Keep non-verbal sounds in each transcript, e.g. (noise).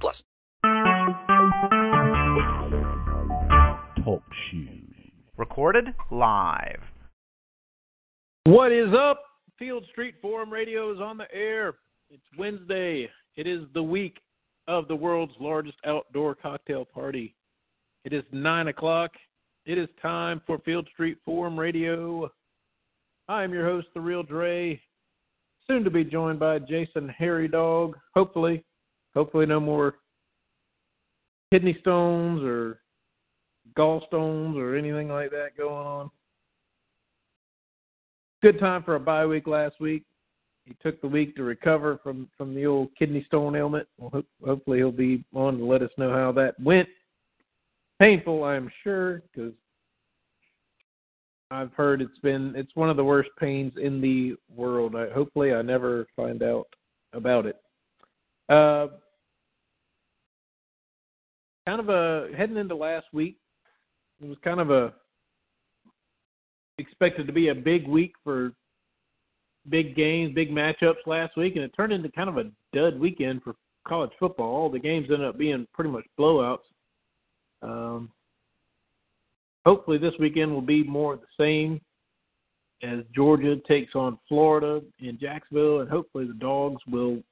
plus. Talk shoes. Recorded live. What is up? Field Street Forum Radio is on the air. It's Wednesday. It is the week of the world's largest outdoor cocktail party. It is 9 o'clock. It is time for Field Street Forum Radio. I am your host, The Real Dre, soon to be joined by Jason Harry Dog. Hopefully, hopefully no more kidney stones or gallstones or anything like that going on. Good time for a bye week last week. He took the week to recover from from the old kidney stone ailment. Well, ho- hopefully he'll be on to let us know how that went painful, I'm sure, because I've heard it's been it's one of the worst pains in the world. I, hopefully, I never find out about it. Uh, kind of a heading into last week. It was kind of a expected to be a big week for big games, big matchups last week, and it turned into kind of a dud weekend for college football. All the games ended up being pretty much blowouts. Um, hopefully, this weekend will be more of the same as Georgia takes on Florida in Jacksonville, and hopefully, the Dogs will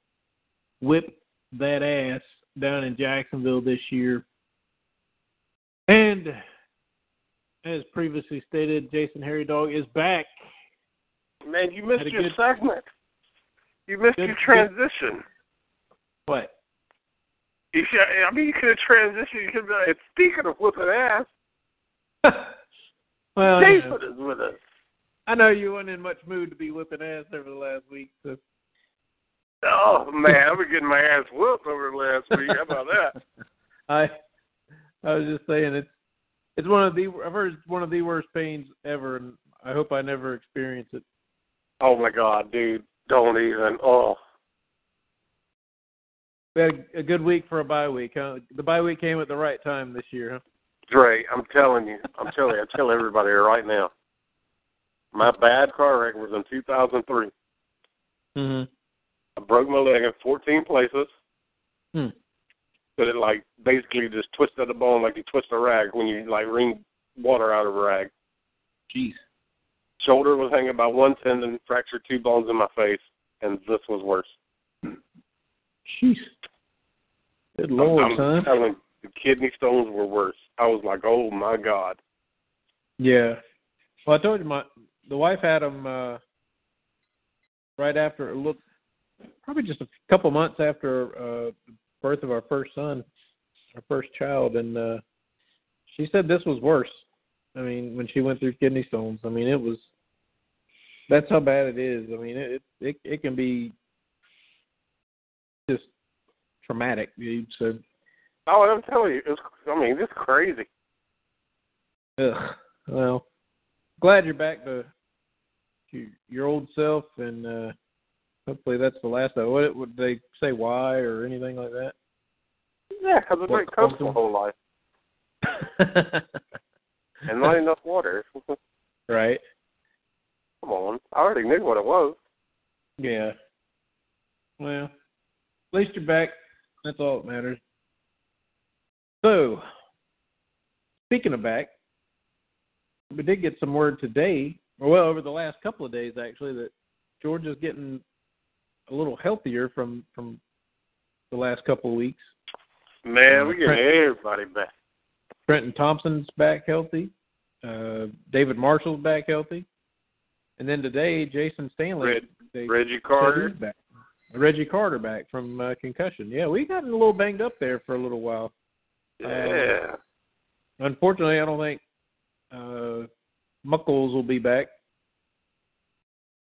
whip that ass down in Jacksonville this year. And as previously stated, Jason Harry Dog is back. Man, you missed your good- segment. You missed Good- your transition. What? You should, I mean, you could have transitioned. You could have been like, speaking of whipping ass, (laughs) well, you Jason know, is with us. I know you weren't in much mood to be whipping ass over the last week, so Oh (laughs) man, I've been getting my ass whooped over the last week. How about that? (laughs) I I was just saying it's it's one of the I've heard it's one of the worst pains ever, and I hope I never experience it. Oh my god, dude, don't even. Oh, We had a, good week for a bye week. Huh? The bye week came at the right time this year, huh? Dre, I'm telling you, I'm telling you, I tell everybody right now. My bad car wreck was in 2003. Mhm. I broke my leg in 14 places. Hmm. But it like basically just twisted the bone like you twist a rag when you like wring water out of a rag. Jeez. Shoulder was hanging by one tendon, fractured two bones in my face, and this was worse. Jeez. Good lord, I'm son. telling the kidney stones were worse. I was like, oh my god. Yeah. Well, I told you my the wife had them uh, right after look, probably just a couple months after uh, the birth of our first son, our first child, and uh, she said this was worse. I mean, when she went through kidney stones, I mean, it was. That's how bad it is. I mean, it it it can be just traumatic. dude. So, Oh, I'm telling you, it's I mean, it's crazy. ugh. Well, glad you're back to to your old self, and uh hopefully that's the last of it. What would they say? Why or anything like that? Yeah, because I drink What Coke my whole life (laughs) and not enough water. (laughs) right? Come on, I already knew what it was. Yeah. Well, at least you're back. That's all that matters. So, speaking of back, we did get some word today, or well, over the last couple of days actually, that Georgia's getting a little healthier from from the last couple of weeks. Man, we Uh, getting Trent- everybody back. Trenton Thompson's back healthy. Uh, David Marshall's back healthy. And then today, Jason Stanley. Red- they Reggie Carter. back. Reggie Carter back from uh, concussion. Yeah, we got a little banged up there for a little while. Yeah. Unfortunately, I don't think uh, Muckles will be back.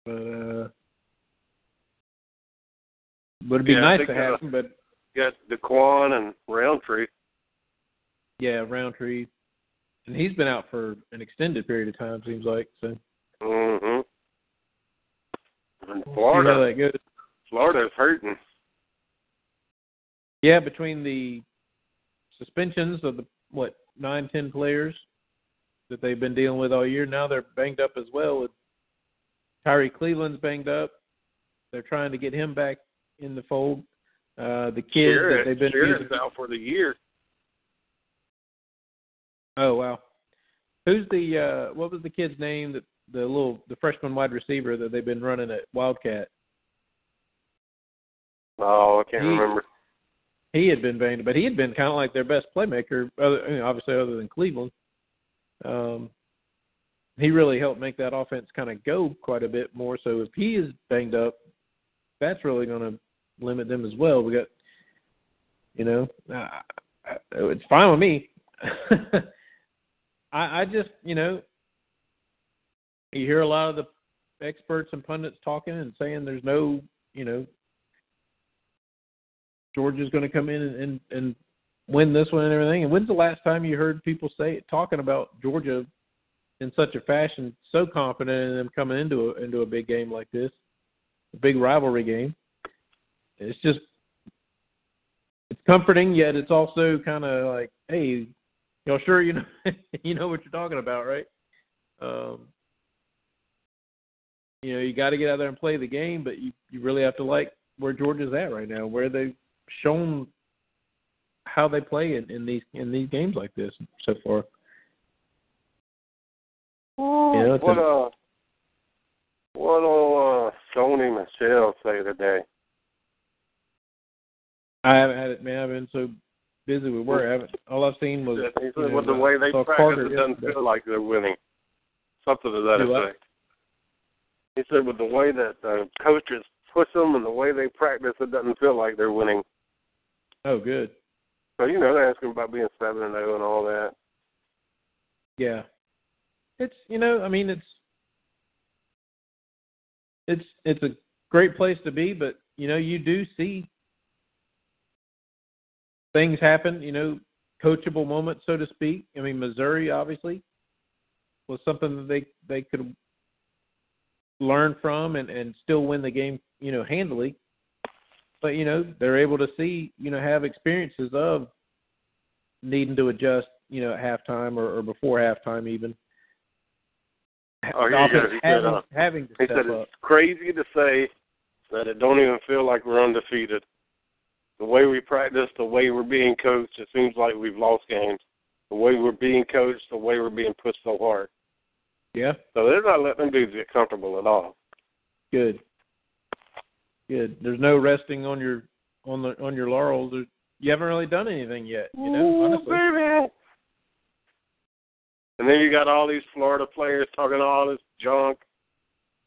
But uh, would it be Yeah, nice to have uh, him? But got Daquan and Roundtree. Yeah, Roundtree, and he's been out for an extended period of time. Seems like so. Mm-hmm. And Florida, that goes. Florida's hurting. Yeah, between the suspensions of the what nine, ten players that they've been dealing with all year, now they're banged up as well. With Tyrie Cleveland's banged up. They're trying to get him back in the fold. Uh, the kids that they've been sure using. out for the year. Oh wow. Who's the uh what was the kid's name that the little the freshman wide receiver that they've been running at Wildcat? Oh, I can't He- remember. He had been banged, but he had been kind of like their best playmaker, other you know, obviously other than Cleveland. Um, he really helped make that offense kind of go quite a bit more. So if he is banged up, that's really going to limit them as well. We got, you know, uh, it's fine with me. (laughs) I, I just, you know, you hear a lot of the experts and pundits talking and saying there's no, you know, Georgia's going to come in and, and and win this one and everything. And when's the last time you heard people say it, talking about Georgia in such a fashion, so confident in them coming into a, into a big game like this, a big rivalry game? It's just it's comforting, yet it's also kind of like, hey, y'all sure you know (laughs) you know what you're talking about, right? Um, you know, you got to get out there and play the game, but you you really have to like where Georgia's at right now, where they've shown how they play in, in these in these games like this so far. You know, what a- uh, what will uh, Sony Michel say today? I haven't had it, man. I've been so busy with work. I haven't. All I've seen was He said you know, with the way they practice, Carter it doesn't yesterday. feel like they're winning. Something to that Do effect. He said with the way that the coaches push them and the way they practice, it doesn't feel like they're winning. Oh, good. So you know, they're asking about being seven and zero and all that. Yeah. It's you know, I mean it's it's it's a great place to be, but you know, you do see things happen, you know, coachable moments so to speak. I mean, Missouri obviously was something that they they could learn from and and still win the game, you know, handily. But you know, they're able to see, you know, have experiences of needing to adjust, you know, at halftime or, or before halftime even. Oh, The he offense said- having, uh, having to He step said up. it's crazy to say that it don't even feel like we're undefeated. The way we practice, the way we're being coached, it seems like we've lost games. The way we're being coached, the way we're being pushed so hard. Yeah, So they're not letting them dudes get comfortable at all. good. Good. There's no resting on your on the on your laurels. You haven't really done anything yet, you know, honestly. baby. And then you got all these Florida players talking all this junk,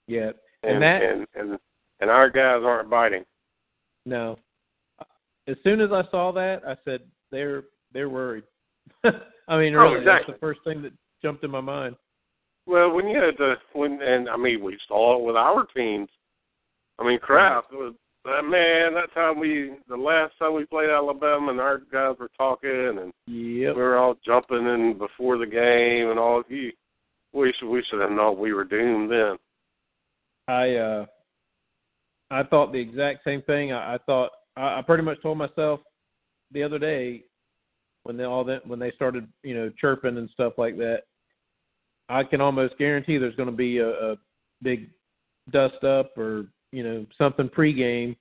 Yeah. and And that and, and and our guys aren't biting. no. As soon as I saw that, I said they're they're worried. (laughs) I mean, Oh, really, exactly. that's the first thing that jumped in my mind. Well, when you had the when and I mean we saw it with our teams. I mean, crap. It was, uh, man, that time we the last time we played Alabama and our guys were talking and Yep. we were all jumping in before the game and all. You, we should we should have known we were doomed then. I uh I thought the exact same thing. I, I thought I, I pretty much told myself the other day when they all that when they started, you know, chirping and stuff like that. I can almost guarantee there's going to be a, a big dust up or you know something pregame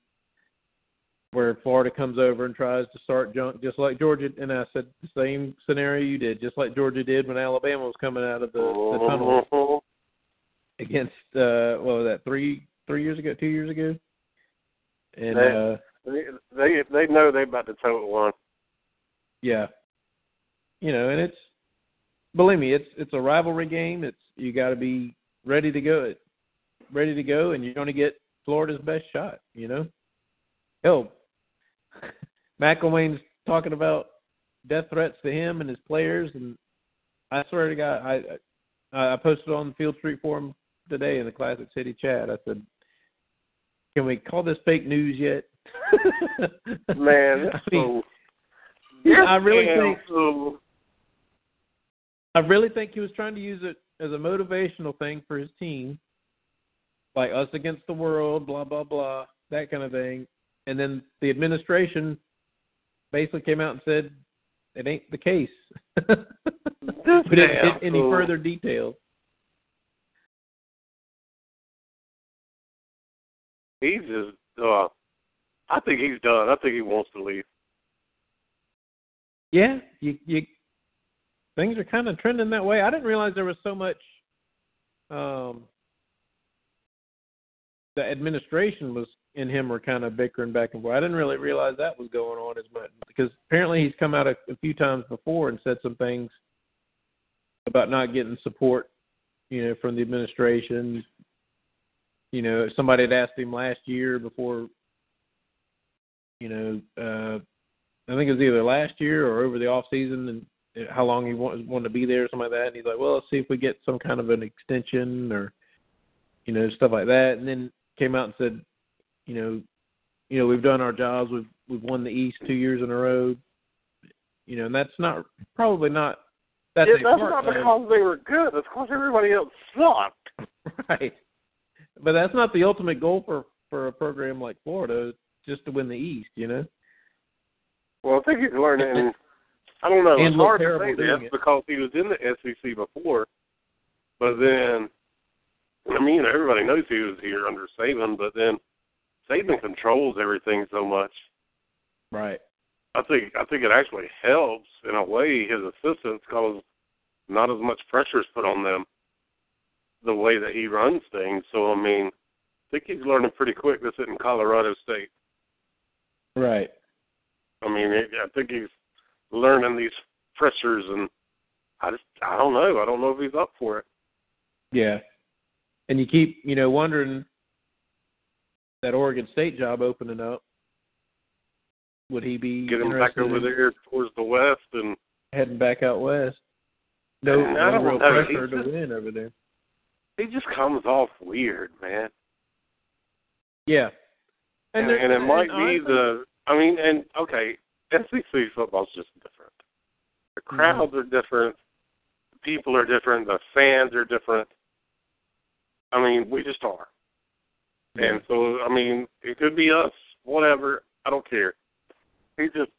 where Florida comes over and tries to start junk just like Georgia. And I said the same scenario you did, just like Georgia did when Alabama was coming out of the, the tunnel (laughs) against uh what was that three three years ago two years ago and uh They they know they're about to tote one. yeah you know and it's believe me it's it's a rivalry game it's you got to be ready to go ready to go and you're going to get Florida's best shot you know hell (laughs) McElwain's talking about death threats to him and his players and I swear to God I I I posted on the Field Street Forum today in the Classic City chat. I said, "Can we call this fake news yet? Man, (laughs) I mean, so I really think so I really think he was trying to use it as a motivational thing for his team, like us against the world, blah blah blah, that kind of thing. And then the administration basically came out and said it ain't the case. (laughs) but didn't get any fool. further details. he's just uh I think he's done. I think he wants to leave. Yeah, you you things are kind of trending that way. I didn't realize there was so much um the administration was and him were kind of bickering back and forth. I didn't really realize that was going on as much because apparently he's come out a, a few times before and said some things about not getting support, you know, from the administration. You know, somebody had asked him last year before, you know, uh I think it was either last year or over the off season and how long he wanted, wanted to be there or something like that. And he's like, well, let's see if we get some kind of an extension or, you know, stuff like that. And then came out and said, you know, you know, we've done our jobs. We've we've won the East two years in a row. You know, and that's not probably not that's Yeah, that's not of- because they were good. That's because everybody else sucked. (laughs) right. But that's not the ultimate goal for for a program like Florida, just to win the East. You know. Well, I think he's learning. And I don't know. (laughs) It's hard to say this because he was in the SEC before, but then, I mean, everybody knows he was here under Saban, but then Saban controls everything so much. Right. I think I think it actually helps in a way his assistants because not as much pressure is put on them the way that he runs things. So I mean, I think he's learning pretty quick. This in Colorado State. Right. I mean, I think he's learning these pressures, and I just I don't know. I don't know if he's up for it. Yeah. And you keep, you know, wondering that Oregon State job opening up. Would he be Get him back over there towards the west, and heading back out west? No, I no don't real know. pressure to just- win over there. he just comes off weird, man. Yeah. And, there- and it might be the. I mean, and okay, SEC football's just different. The Mm-hmm. crowds are different. The people are different. The fans are different. I mean, we just are. And so, I mean, it could be us, whatever. I don't care. He just,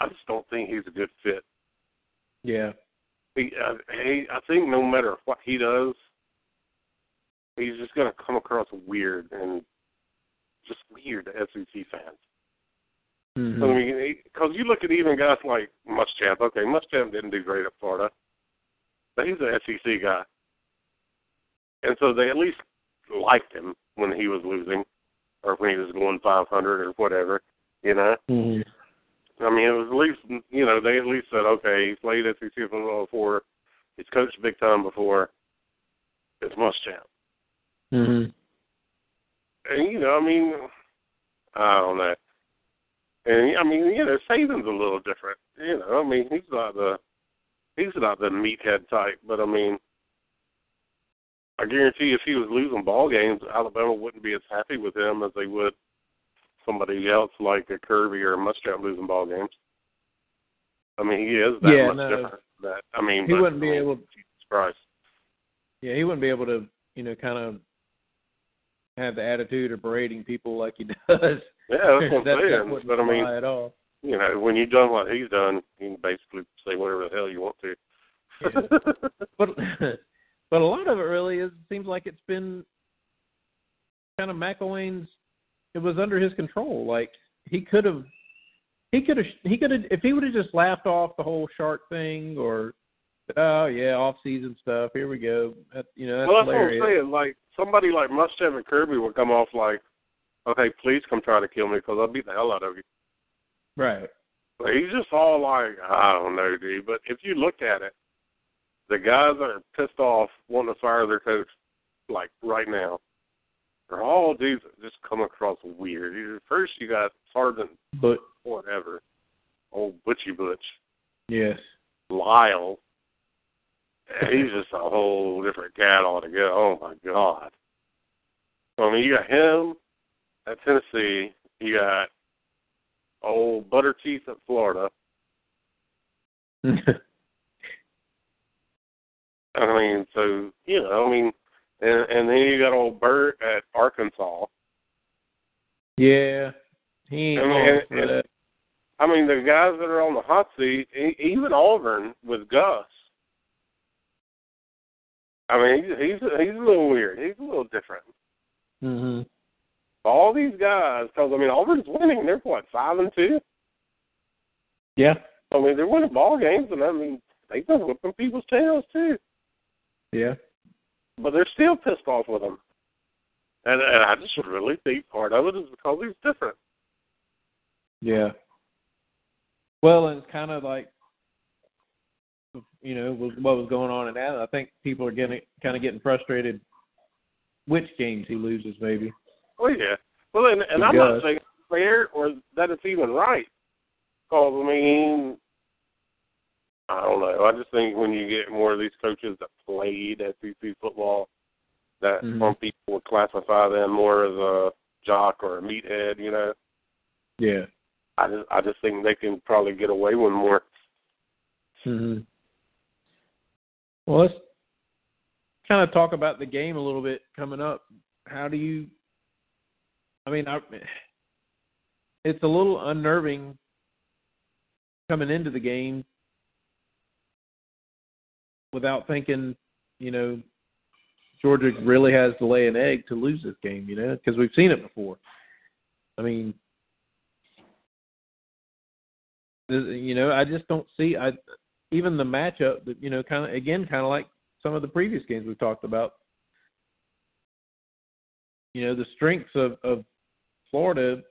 I just don't think he's a good fit. Yeah. He, uh, he, I think no matter what he does, he's just going to come across weird and just weird to SEC fans. Mhm. I mean, because you look at even guys like Muschamp. Okay, Muschamp didn't do great at Florida, but he's an SEC guy, and so they at least liked him when he was losing, or when he was going 500 or whatever. You know, Mhm. I mean, it was at least you know they at least said, okay, he's played SEC football before, he's coached big time before. It's Muschamp, Mhm. And you know, I mean, I don't know. And I mean, you know, Saban's a little different. You know, I mean, he's not the he's not the meathead type, but I mean, I guarantee if he was losing ball games, Alabama wouldn't be as happy with him as they would somebody else like a Kirby or a Muschamp losing ball games. I mean, he is that Yeah, much no. different. That I mean, He but, wouldn't be I mean, able- Jesus Christ. Yeah, he wouldn't be able to, you know, kind of have the attitude of berating people like he (laughs) does. Yeah, that's what I'm that saying. wouldn't But I mean, at all. you know, when you've done what he's done, you can basically say whatever the hell you want to. (laughs) But (laughs) but a lot of it really is seems like it's been kind of McElwain's. It was under his control. Like he could have, he could have, he could have if he would have just laughed off the whole shark thing or, oh yeah, off season stuff. Here we go. That, you know that's well, that's hilarious. what I'm saying. Like somebody like Muschamp and Kirby would come off like, oh, "Okay, please come try to kill me because I'll beat the hell out of you." Right. But he's just all like, "I don't know, dude." But if you look at it, the guys that are pissed off wanting to fire their coach, like right now, they're all dudes that just come across weird. First, you got Sergeant But whatever, old Butchie Butch, yes. Lyle. (laughs) He's just a whole different cat altogether. Oh my god. I mean, you got him at Tennessee, You got old butter teeth at Florida. (laughs) I mean, so you know, I mean, and and then you got old Bert at Arkansas. yeah, he ain't I mean, and- and-. I mean, the guys that are on the hot seat, even Auburn with Gus. I mean, he's he's he's a little weird. He's a little different. hmm All these guys, because I mean, Auburn's winning. They're what five and two. Yeah, I mean, they're winning ball games, and I mean, they've been whipping people's tails too. yeah, But they're still pissed off with him. And and I just really think part of it is because he's different. yeah. Well, and it's kind of like, you know, was what was going on in that. I think people are getting kind of getting frustrated. Which games he loses, maybe. Oh yeah. Well, and, and I'm not saying it's fair or that it's even right. Because I mean, I don't know. I just think when you get more of these coaches that played SEC football, that Mhm. some people would classify them more as a jock or a meathead. You know, Yeah. I just I just think they can probably get away with more. hmm Well, let's kind of talk about the game a little bit coming up. How do you? I mean, I, it's a little unnerving coming into the game without thinking, you know, Georgia really has to lay an egg to lose this game. You know, because we've seen it before. I mean, you know, I just don't see. I even the matchup that you know, kind of again, kind of like some of the previous games we've talked about. You know, the strengths of of Florida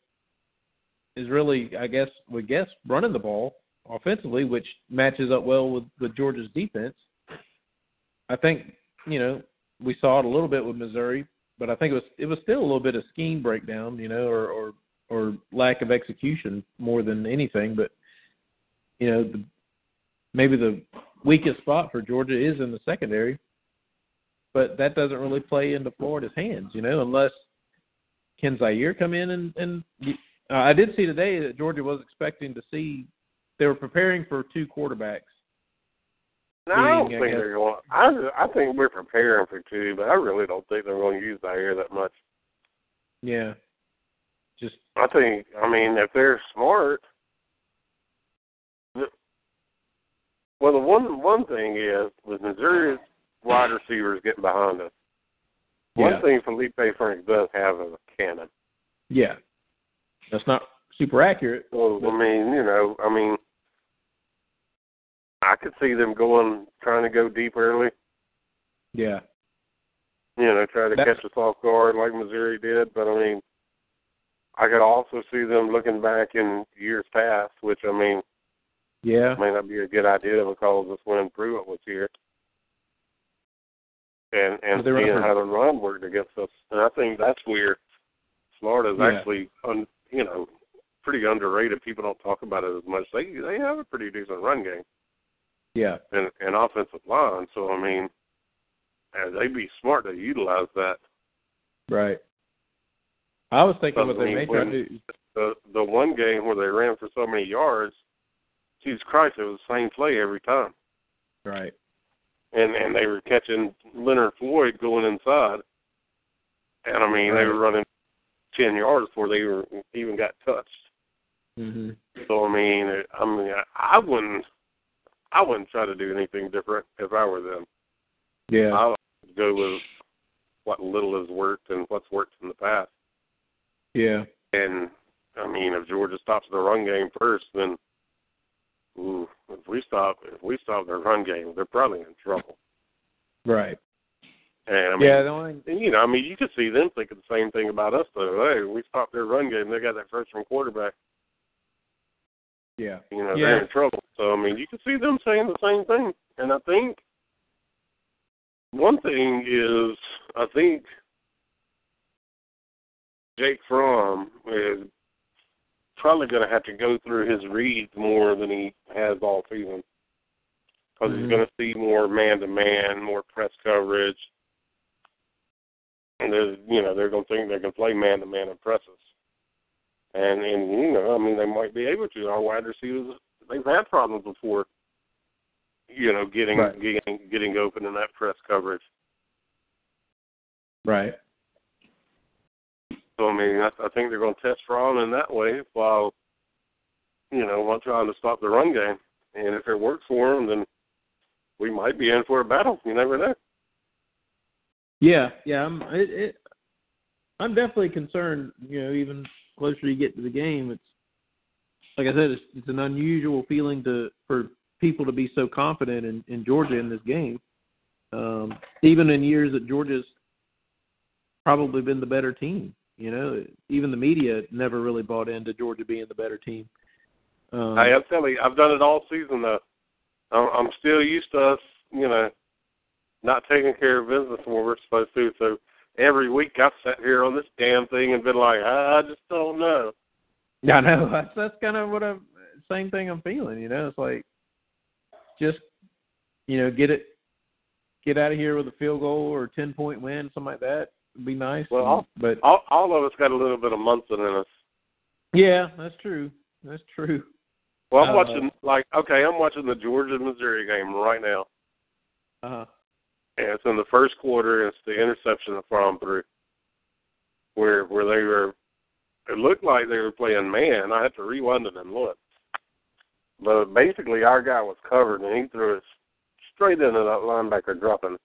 is really, I guess, we guess running the ball offensively, which matches up well with with Georgia's defense. I think you know we saw it a little bit with Missouri, but I think it was it was still a little bit of scheme breakdown, you know, or or or lack of execution more than anything. But you know, the, maybe the weakest spot for Georgia is in the secondary, but that doesn't really play into Florida's hands, you know, unless can Zaire come in and and uh, I did see today that Georgia was expecting to see they were preparing for two quarterbacks. No, I don't I think they're going. I I think we're preparing for two, but I really don't think they're going to use air that much. Yeah, just I think. I mean, if they're smart. The, well, the one one thing is with Missouri's wide receivers getting behind us. One Yeah. thing Feleipe Frank does have is a cannon. yeah. That's not super accurate. So I mean, you know, I mean, I could see them going trying to go deep early. Yeah, you know, try to That- catch us off guard like Missouri did. But I mean, I could also see them looking back in years past, which I mean yeah, may not be a good idea because that's when Pruitt was here, and and seeing how the run worked against us. And I think that's where Florida's Yeah. actually, un, you know, pretty underrated. People don't talk about it as much. They they have a pretty decent run game yeah, and and offensive line. So I mean, and they'd be smart to utilize that. right. I was thinking what they may try to do. the the one game where they ran for so many yards, Jesus Christ, it was the same play every time, Right. and and they were catching Leonard Floyd going inside, and I mean they were running ten yards before they were even got touched. hmm So I mean, it, I mean, I, I wouldn't, I wouldn't try to do anything different if I were them. Yeah. I would go with what little has worked and what's worked in the past. Yeah. And I mean, if Georgia stops the run game first, then ooh, if we stop if we stop their run game, they're probably in trouble. Right. And I mean, yeah. The only. and, you know, I mean, you could see them thinking the same thing about us though. Hey, we stopped their run game. They got that freshman quarterback. Yeah. You know, Yeah. they're in trouble. So I mean, you could see them saying the same thing. And I think one thing is, I think Jake Fromm is probably going to have to go through his reads more than he has all season. Because Mhm. he's going to see more man to man, more press coverage, and there's, you know, they're going to think they can play man to man and presses. And and you know, I mean, they might be able to. Our wide receivers, they've had problems before. You know, getting Right. getting getting open in that press coverage. Right. So I mean, I, I think they're going to test Fromm in that way, while you know, while trying to stop the run game. And if it works for them, then we might be in for a battle. You never know. Yeah, yeah. I'm it, it I'm definitely concerned, you know, even closer you get to the game, it's like I said, it's it's an unusual feeling to for people to be so confident in, in Georgia in this game. Um, even in years that Georgia's probably been the better team. You know, even the media never really bought into Georgia being the better team. Um, Hey, I'm telling you, I've done it all season though. I'm, I'm still used to us, you know, not taking care of business when we're supposed to. So every week I've sat here on this damn thing and been like, I just don't know. Yeah, I know. (laughs) That's that's kind of what I'm. Same thing I'm feeling. You know, it's like just you know get it, get out of here with a field goal or a ten point win, something like that. Be nice. Well, I'll- but All, all of us got a little bit of Munson in us. yeah, that's true. That's true. Well, I'm Uh, watching like okay, I'm watching the Georgia Missouri game right now, Uh huh. and it's in the first quarter. And it's the interception that Fromm threw, where where they were. It looked like they were playing man. I had to rewind it and look, but basically our guy was covered and he threw it straight into that linebacker dropping.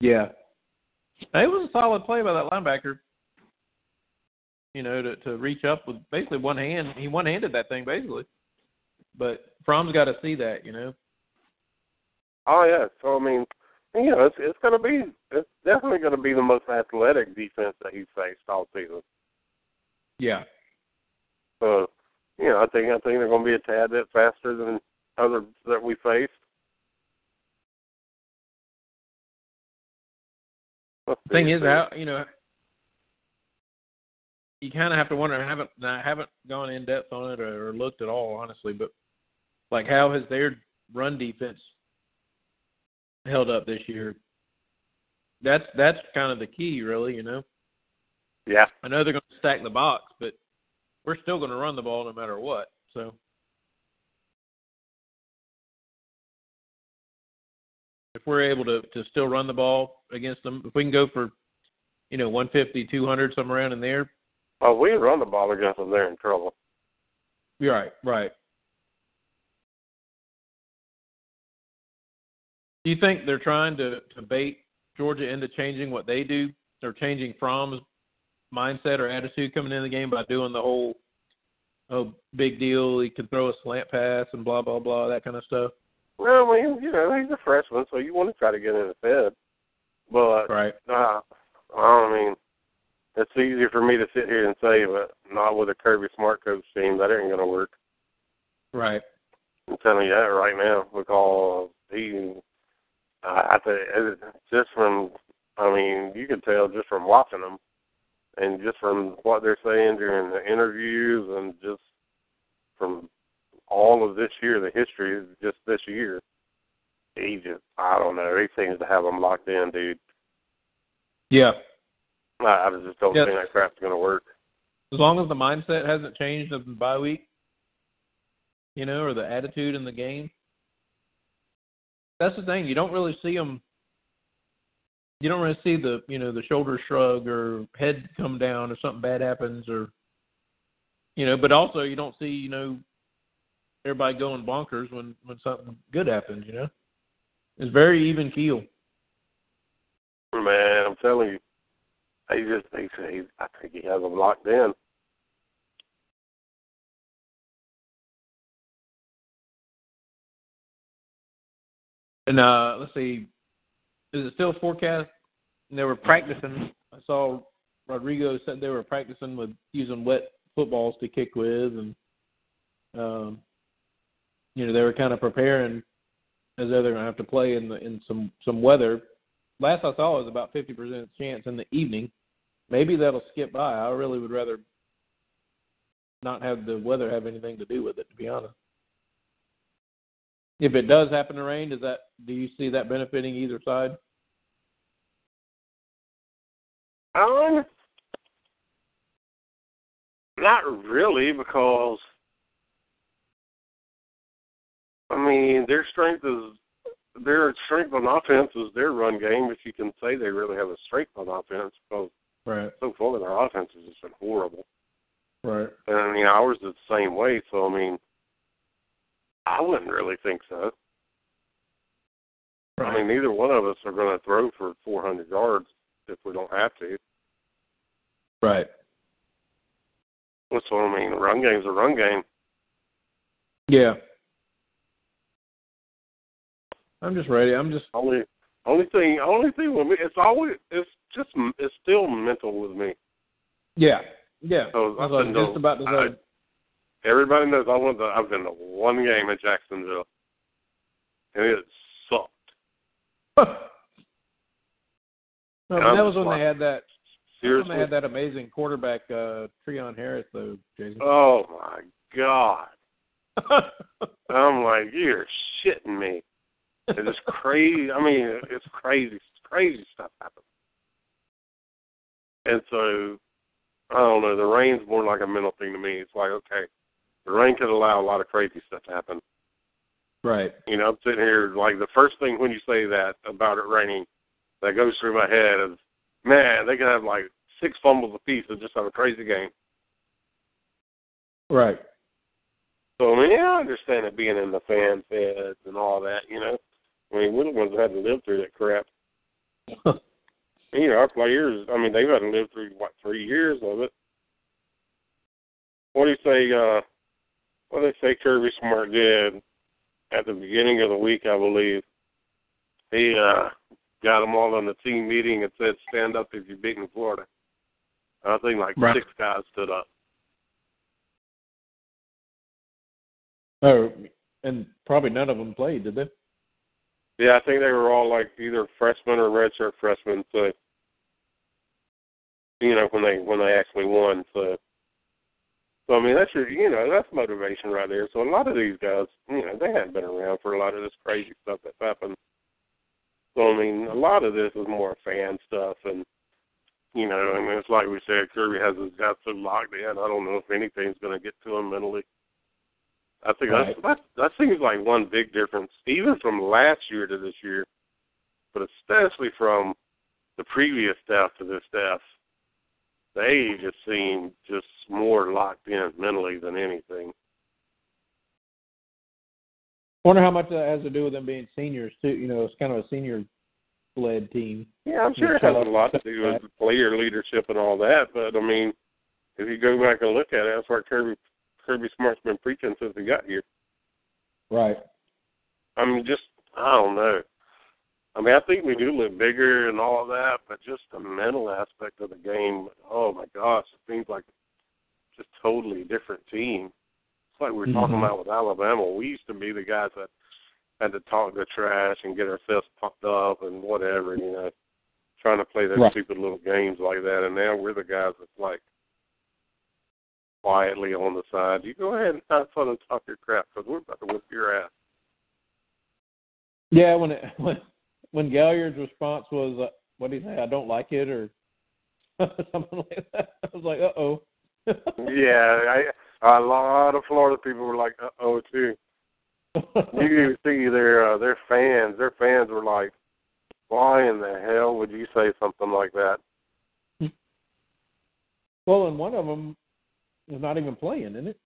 Yeah. It was a solid play by that linebacker. You know, to to reach up with basically one hand. He one handed that thing basically. But Fromm's got to see that. You know. Oh yeah, so I mean, you know, it's it's gonna be it's definitely gonna be the most athletic defense that he's faced all season. Yeah. So, you know, I think I think they're going to be a tad bit faster than others that we faced. Thing is, how you know, you kind of have to wonder. I haven't I haven't gone in depth on it or, or looked at all, honestly. But like, how has their run defense held up this year? That's that's kind of the key, really. You know, yeah, I know they're going to stack the box, but we're still going to run the ball no matter what. So. If we're able to, to still run the ball against them, if we can go for, you know, 150, 200, somewhere around in there, oh, we run the ball against them, they're in trouble. You're right, right. Do you think they're trying to, to bait Georgia into changing what they do? They're changing Fromm's mindset or attitude coming into the game by doing the whole, oh, big deal, he can throw a slant pass and blah, blah, blah, that kind of stuff? Well, I mean, you know, he's a freshman, so you want to try to get in his head. But Right. uh, I mean, it's easy for me to sit here and say, but not with a Kirby Smart coach team. That ain't going to work. Right. I'm telling you that right now because he, I I think just from, I mean, you can tell just from watching them, and just from what they're saying during the interviews, and just from all of this year, the history is just this year. He just, I don't know, he seems to have them locked in, dude. Yeah. I, I just don't Yes. think that crap's going to work. As long as the mindset hasn't changed of the bye week, you know, or the attitude in the game. That's the thing. You don't really see them. You don't really see the you know the shoulder shrug or head come down or something bad happens or you know. But also you don't see you know everybody going bonkers when when something good happens. You know, it's very even keel. Man, I'm telling you, he just, he, he, I think he has them locked in. And uh let's see, is it still forecast? They were practicing. I saw Rodrigo said they were practicing with using wet footballs to kick with, and um, you know they were kind of preparing as though they're going to have to play in the in some some weather. Last I saw was about fifty percent chance in the evening. Maybe that'll skip by. I really would rather not have the weather have anything to do with it, to be honest. If it does happen to rain, does that do you see that benefiting either side? Um, Not really, because I mean their strength is their strength on offense is their run game. If you can say they really have a strength on offense, because Right. so far their offense has just been horrible. Right. And I mean ours is the same way. So I mean, I wouldn't really think so. I mean, neither one of us are going to throw for 400 yards if we don't have to. Right. That's what I mean. The run game's a run game. Yeah. I'm just ready. I'm just Only, only thing, only thing with me, it's always, it's just, it's still mental with me. yeah. Yeah. So I was just about to I- Everybody knows I went to, I've been to one game at Jacksonville, and it sucked. (laughs) no, but that was when they had that. that Seriously. They had that amazing quarterback, uh, Treon Harris, though, Jason. Oh my god! (laughs) I'm like, you're shitting me. It's just crazy. I mean, it's crazy, crazy stuff happens. And so, I don't know. The rain's more like a mental thing to me. It's like, okay, the rain could allow a lot of crazy stuff to happen. right. You know, I'm sitting here like the first thing when you say that about it raining, that goes through my head is, man, they could have like six fumbles apiece and just have a crazy game. Right. So I mean, yeah, I understand it being in the fan feds and all that. You know, I mean, we're the ones that had to live through that crap. (laughs) you know, our players. I mean, they've had to live through what three years of it. What do you say? uh What do they say? Kirby Smart did at the beginning of the week, I believe. He uh got them all in the team meeting and said, "Stand up if you're beating Florida." I think like Right. six guys stood up. Oh, and probably none of them played, did they? Yeah, I think they were all like either freshmen or redshirt freshmen. So, you know, when they when they actually won. So, so I mean, that's your you know that's motivation right there. So a lot of these guys, you know, they hadn't been around for a lot of this crazy stuff that's happened. So I mean, a lot of this is more fan stuff, and you know, I mean, it's like we said, Kirby has his guys so locked in. I don't know if anything's going to get to him mentally. I think Right. that's, that that seems like one big difference, even from last year to this year, but especially from the previous staff to this staff. They just seem just more locked in mentally than anything. Wonder how much that has to do with them being seniors too. You know, it's kind of a senior-led team. Yeah, I'm sure it has a lot to do with player leadership and all that. But I mean, if you go back and look at it, that's what Kirby Kirby Smart's been preaching since he got here. Right. I mean, just I don't know. I mean, I think we do live bigger and all of that, but just the mental aspect of the game. Oh my gosh, it seems like just totally different team. It's like we were talking Mhm. about with Alabama. We used to be the guys that had to talk the trash and get ourselves pumped up and whatever, you know, trying to play those Right. stupid little games like that. And now we're the guys that's like quietly on the side. You go ahead and have fun and talk your crap because we're about to whip your ass. Yeah, when it (laughs) when when Galliard's response was, uh, "What do you say? I don't like it," or (laughs) something like that. I was like, "Uh oh." (laughs) yeah, I, a lot of Florida people were like, "Uh oh," too. You can see their uh, their fans. Their fans were like, "Why in the hell would you say something like that?" well, and one of them is not even playing, isn't it?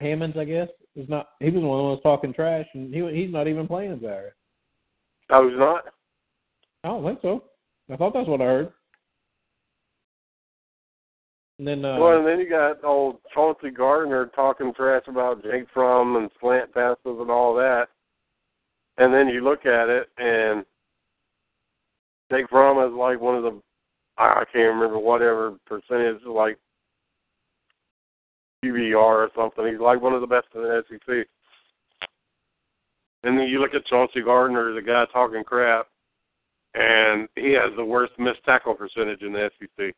Hammonds, I guess, is not. He was one who was talking trash, and he he's not even playing Zaire. I was not. I don't think so. I thought that's what I heard. And then, uh, well, and then you got old Chauncey Gardner talking trash about Jake Fromm and slant passes and all that. And then you look at it, and Jake Fromm is like one of the I can't remember whatever percentage, like QBR or something. He's like one of the best in the SEC. And then you look at Chauncey Gardner, the guy talking crap, and he has the worst missed tackle percentage in the SEC.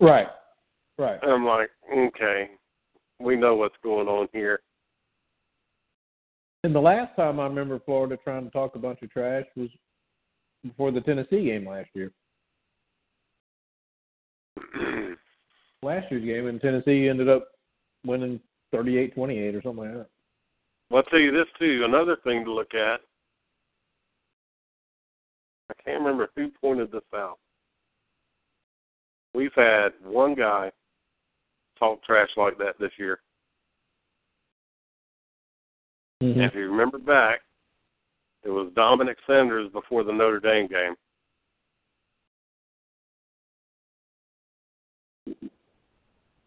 right, right. And I'm like, okay, we know what's going on here. And the last time I remember Florida trying to talk a bunch of trash was before the Tennessee game last year. (clears throat) last year's game, and Tennessee ended up winning 38-28 or something like that. Well, I'll tell you this too. Another thing to look at. I can't remember who pointed this out. We've had one guy talk trash like that this year. Mm-hmm. If you remember back, it was Dominic Sanders before the Notre Dame game.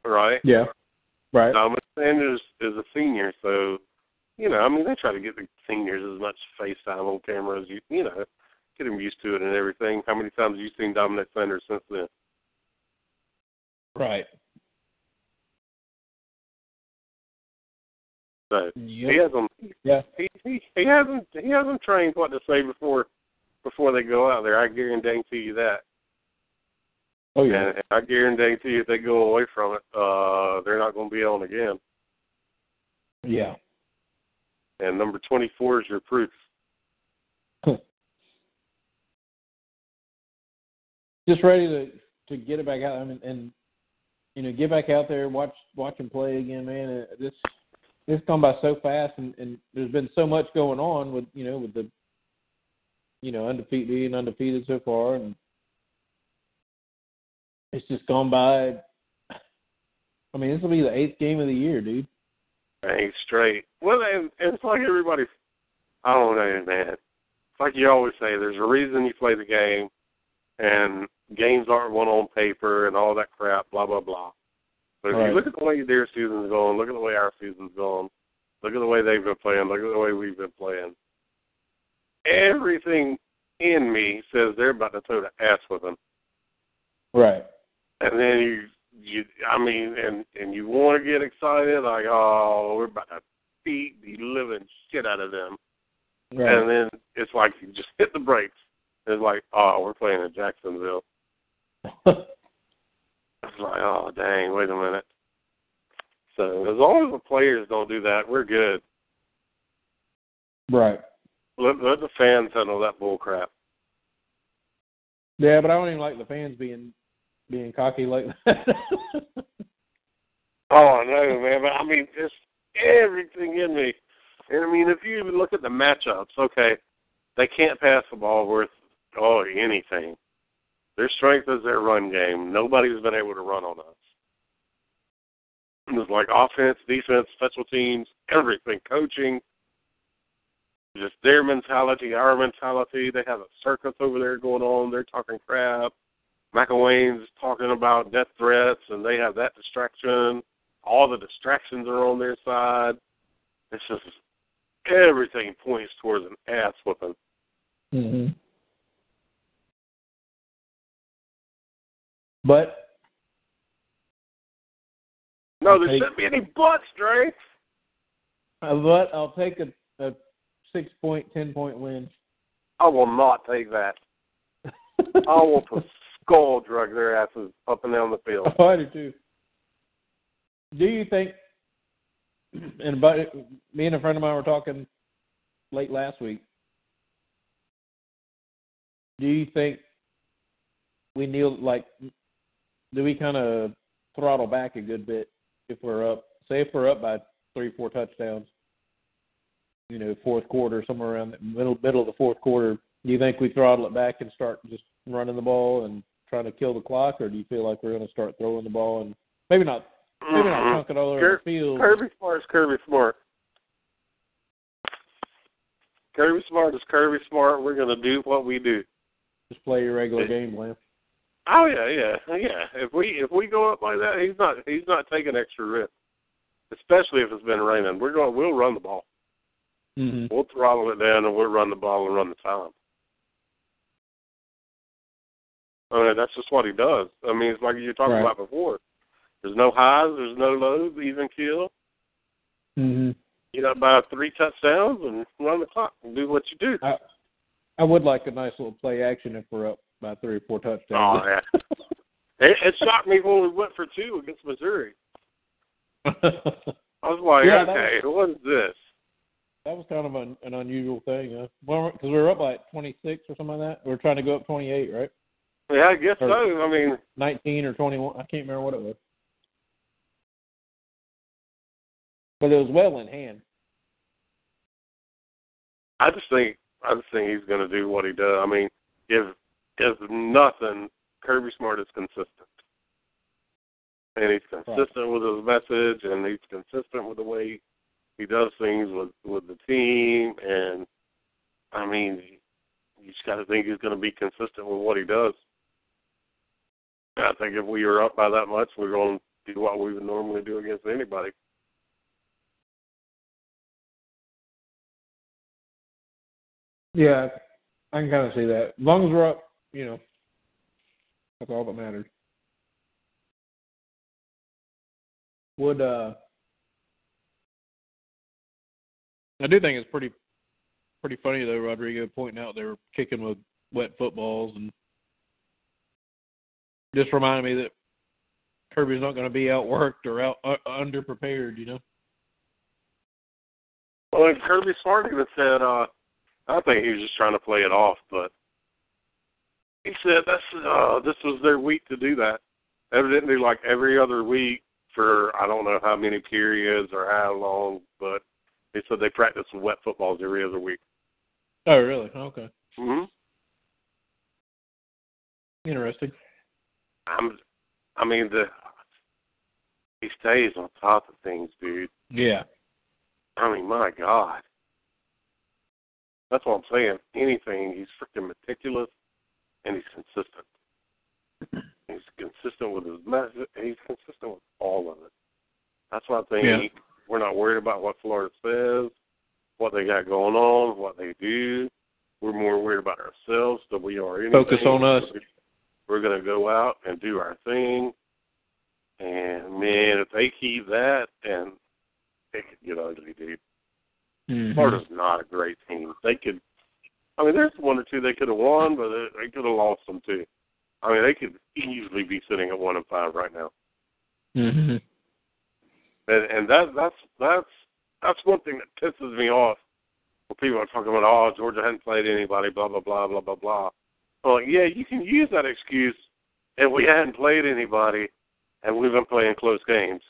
Right? Yeah. Right. Dominick Sanders is a senior, so you know, I mean, they try to get the seniors as much FaceTime on camera as you, you know, get them used to it and everything. How many times have you seen Dominick Sanders since then? Right. So Yep. he hasn't, Yeah. he, he he hasn't he hasn't trained what to say before before they go out there. I guarantee you that. Oh yeah. And I guarantee you if they go away from it, uh, they're not going to be on again. Yeah. And number 24 is your proof. Just ready to to get it back out. I mean, and you know, get back out there, watch watch him play again, man. Uh, This it's gone by so fast, and and there's been so much going on with you know with the you know undefeated being undefeated so far, and it's just gone by. I mean, this will be the eighth game of the year, dude. Ain't straight. Well, and, and it's like everybody. I don't know, man. It's like you always say. There's a reason you play the game, and games aren't won on paper and all that crap. Blah blah blah. But if Right. you look at the way their season's going, look at the way our season's going, look at the way they've been playing, look at the way we've been playing. Everything in me says they're about to throw the ass with them. Right. And then you, you, I mean, and and you want to get excited, like, oh, we're about to beat the living shit out of them. Right. And then it's like you just hit the brakes. It's like, oh, we're playing in Jacksonville. (laughs) It's like, oh, dang, wait a minute. So as long as the players don't do that, we're good. right. Let, let the fans handle that bull crap. Yeah, but I don't even like the fans being being cocky like that. (laughs) Oh, no, man. But I mean, just everything in me. And I mean, if you even look at the matchups, okay, they can't pass the ball worth oh anything. Their strength is their run game. Nobody's been able to run on us. It's like offense, defense, special teams, everything, coaching. Just their mentality, our mentality. They have a circus over there going on. They're talking crap. McElwain's talking about death threats, and they have that distraction. All the distractions are on their side. It's just everything points towards an ass whooping. hmm But No, there Okay. shouldn't be any buts, Dre. uh, but I'll take a, a six point, ten point win. I will not take that. I will (laughs) skull drug their asses up and down the field. I do too. Do you think? And about me and a friend of mine were talking late last week. Do you think we kneel like? Do we kind of throttle back a good bit if we're up? Say if we're up by three, four touchdowns. You know, fourth quarter, somewhere around the middle middle of the fourth quarter. Do you think we throttle it back and start just running the ball and trying to kill the clock, or do you feel like we're going to start throwing the ball and maybe not maybe not chunk it all over the field? Kirby Smart is Kirby Smart. Kirby Smart is Kirby Smart. We're going to do what we do. Just play your regular game plan. Oh yeah, yeah, yeah. If we if we go up like that, he's not he's not taking extra risk. Especially if it's been raining. We're going we'll run the ball. Mm-hmm. We'll throttle it down and we'll run the ball and run the time. I mean, that's just what he does. I mean, it's like you were talking Right. about before. There's no highs, there's no lows, even kill. Mm-hmm. You got about three touchdowns and run the clock and do what you do. I I would like a nice little play action if we're up by three or four touchdowns. Oh, yeah. (laughs) it, it shocked me when we went for two against Missouri. I was like, Yeah, okay, what is this? that was kind of an, an unusual thing, huh? Well, because we were up like 26 or something like that. We were trying to go up 28, right? Yeah, I guess or so. I mean, nineteen or twenty-one. I can't remember what it was, but it was well in hand. I just think I just think he's going to do what he does. I mean, if if nothing, Kirby Smart is consistent, and he's consistent right. with his message, and he's consistent with the way he does things with with the team. And I mean, you just got to think he's going to be consistent with what he does. I think if we were up by that much, we're going to do what we would normally do against anybody. Yeah, I can kind of see that. As long as we're up, you know, that's all that matters. Would uh, I do think it's pretty, pretty funny though. Rodrigo pointing out they were kicking with wet footballs and just reminded me that Kirby's not going to be outworked or out uh, underprepared. You know. Well, and Kirby Smart even said, uh, I think he was just trying to play it off, but he said that's uh, this was their week to do that. Evidently, like every other week for I don't know how many periods or how long, but they said they practice wet footballs every other week. Oh, really? Okay. hmm Interesting. I'm, I mean the he stays on top of things, dude. Yeah. I mean, my God. That's what I'm saying. Anything, he's freaking meticulous and he's consistent. (clears throat) he's consistent with his message. He's consistent with all of it. That's why I think Yeah. he, we're not worried about what Florida says, what they got going on, what they do. We're more worried about ourselves than we are anything. Focus on us. We're going to go out and do our thing. And man, if they keep that, and it could get ugly, dude. Mhm. Florida's not a great team. They could, I mean, there's one or two they could have won, but they, they could have lost them too. I mean, they could easily be sitting at one and five right now, Mhm. and and that that's that's that's one thing that pisses me off. When people are talking about, oh, Georgia hadn't played anybody, blah blah blah blah blah blah. Well, yeah, you can use that excuse if we hadn't played anybody, and we've been playing close games.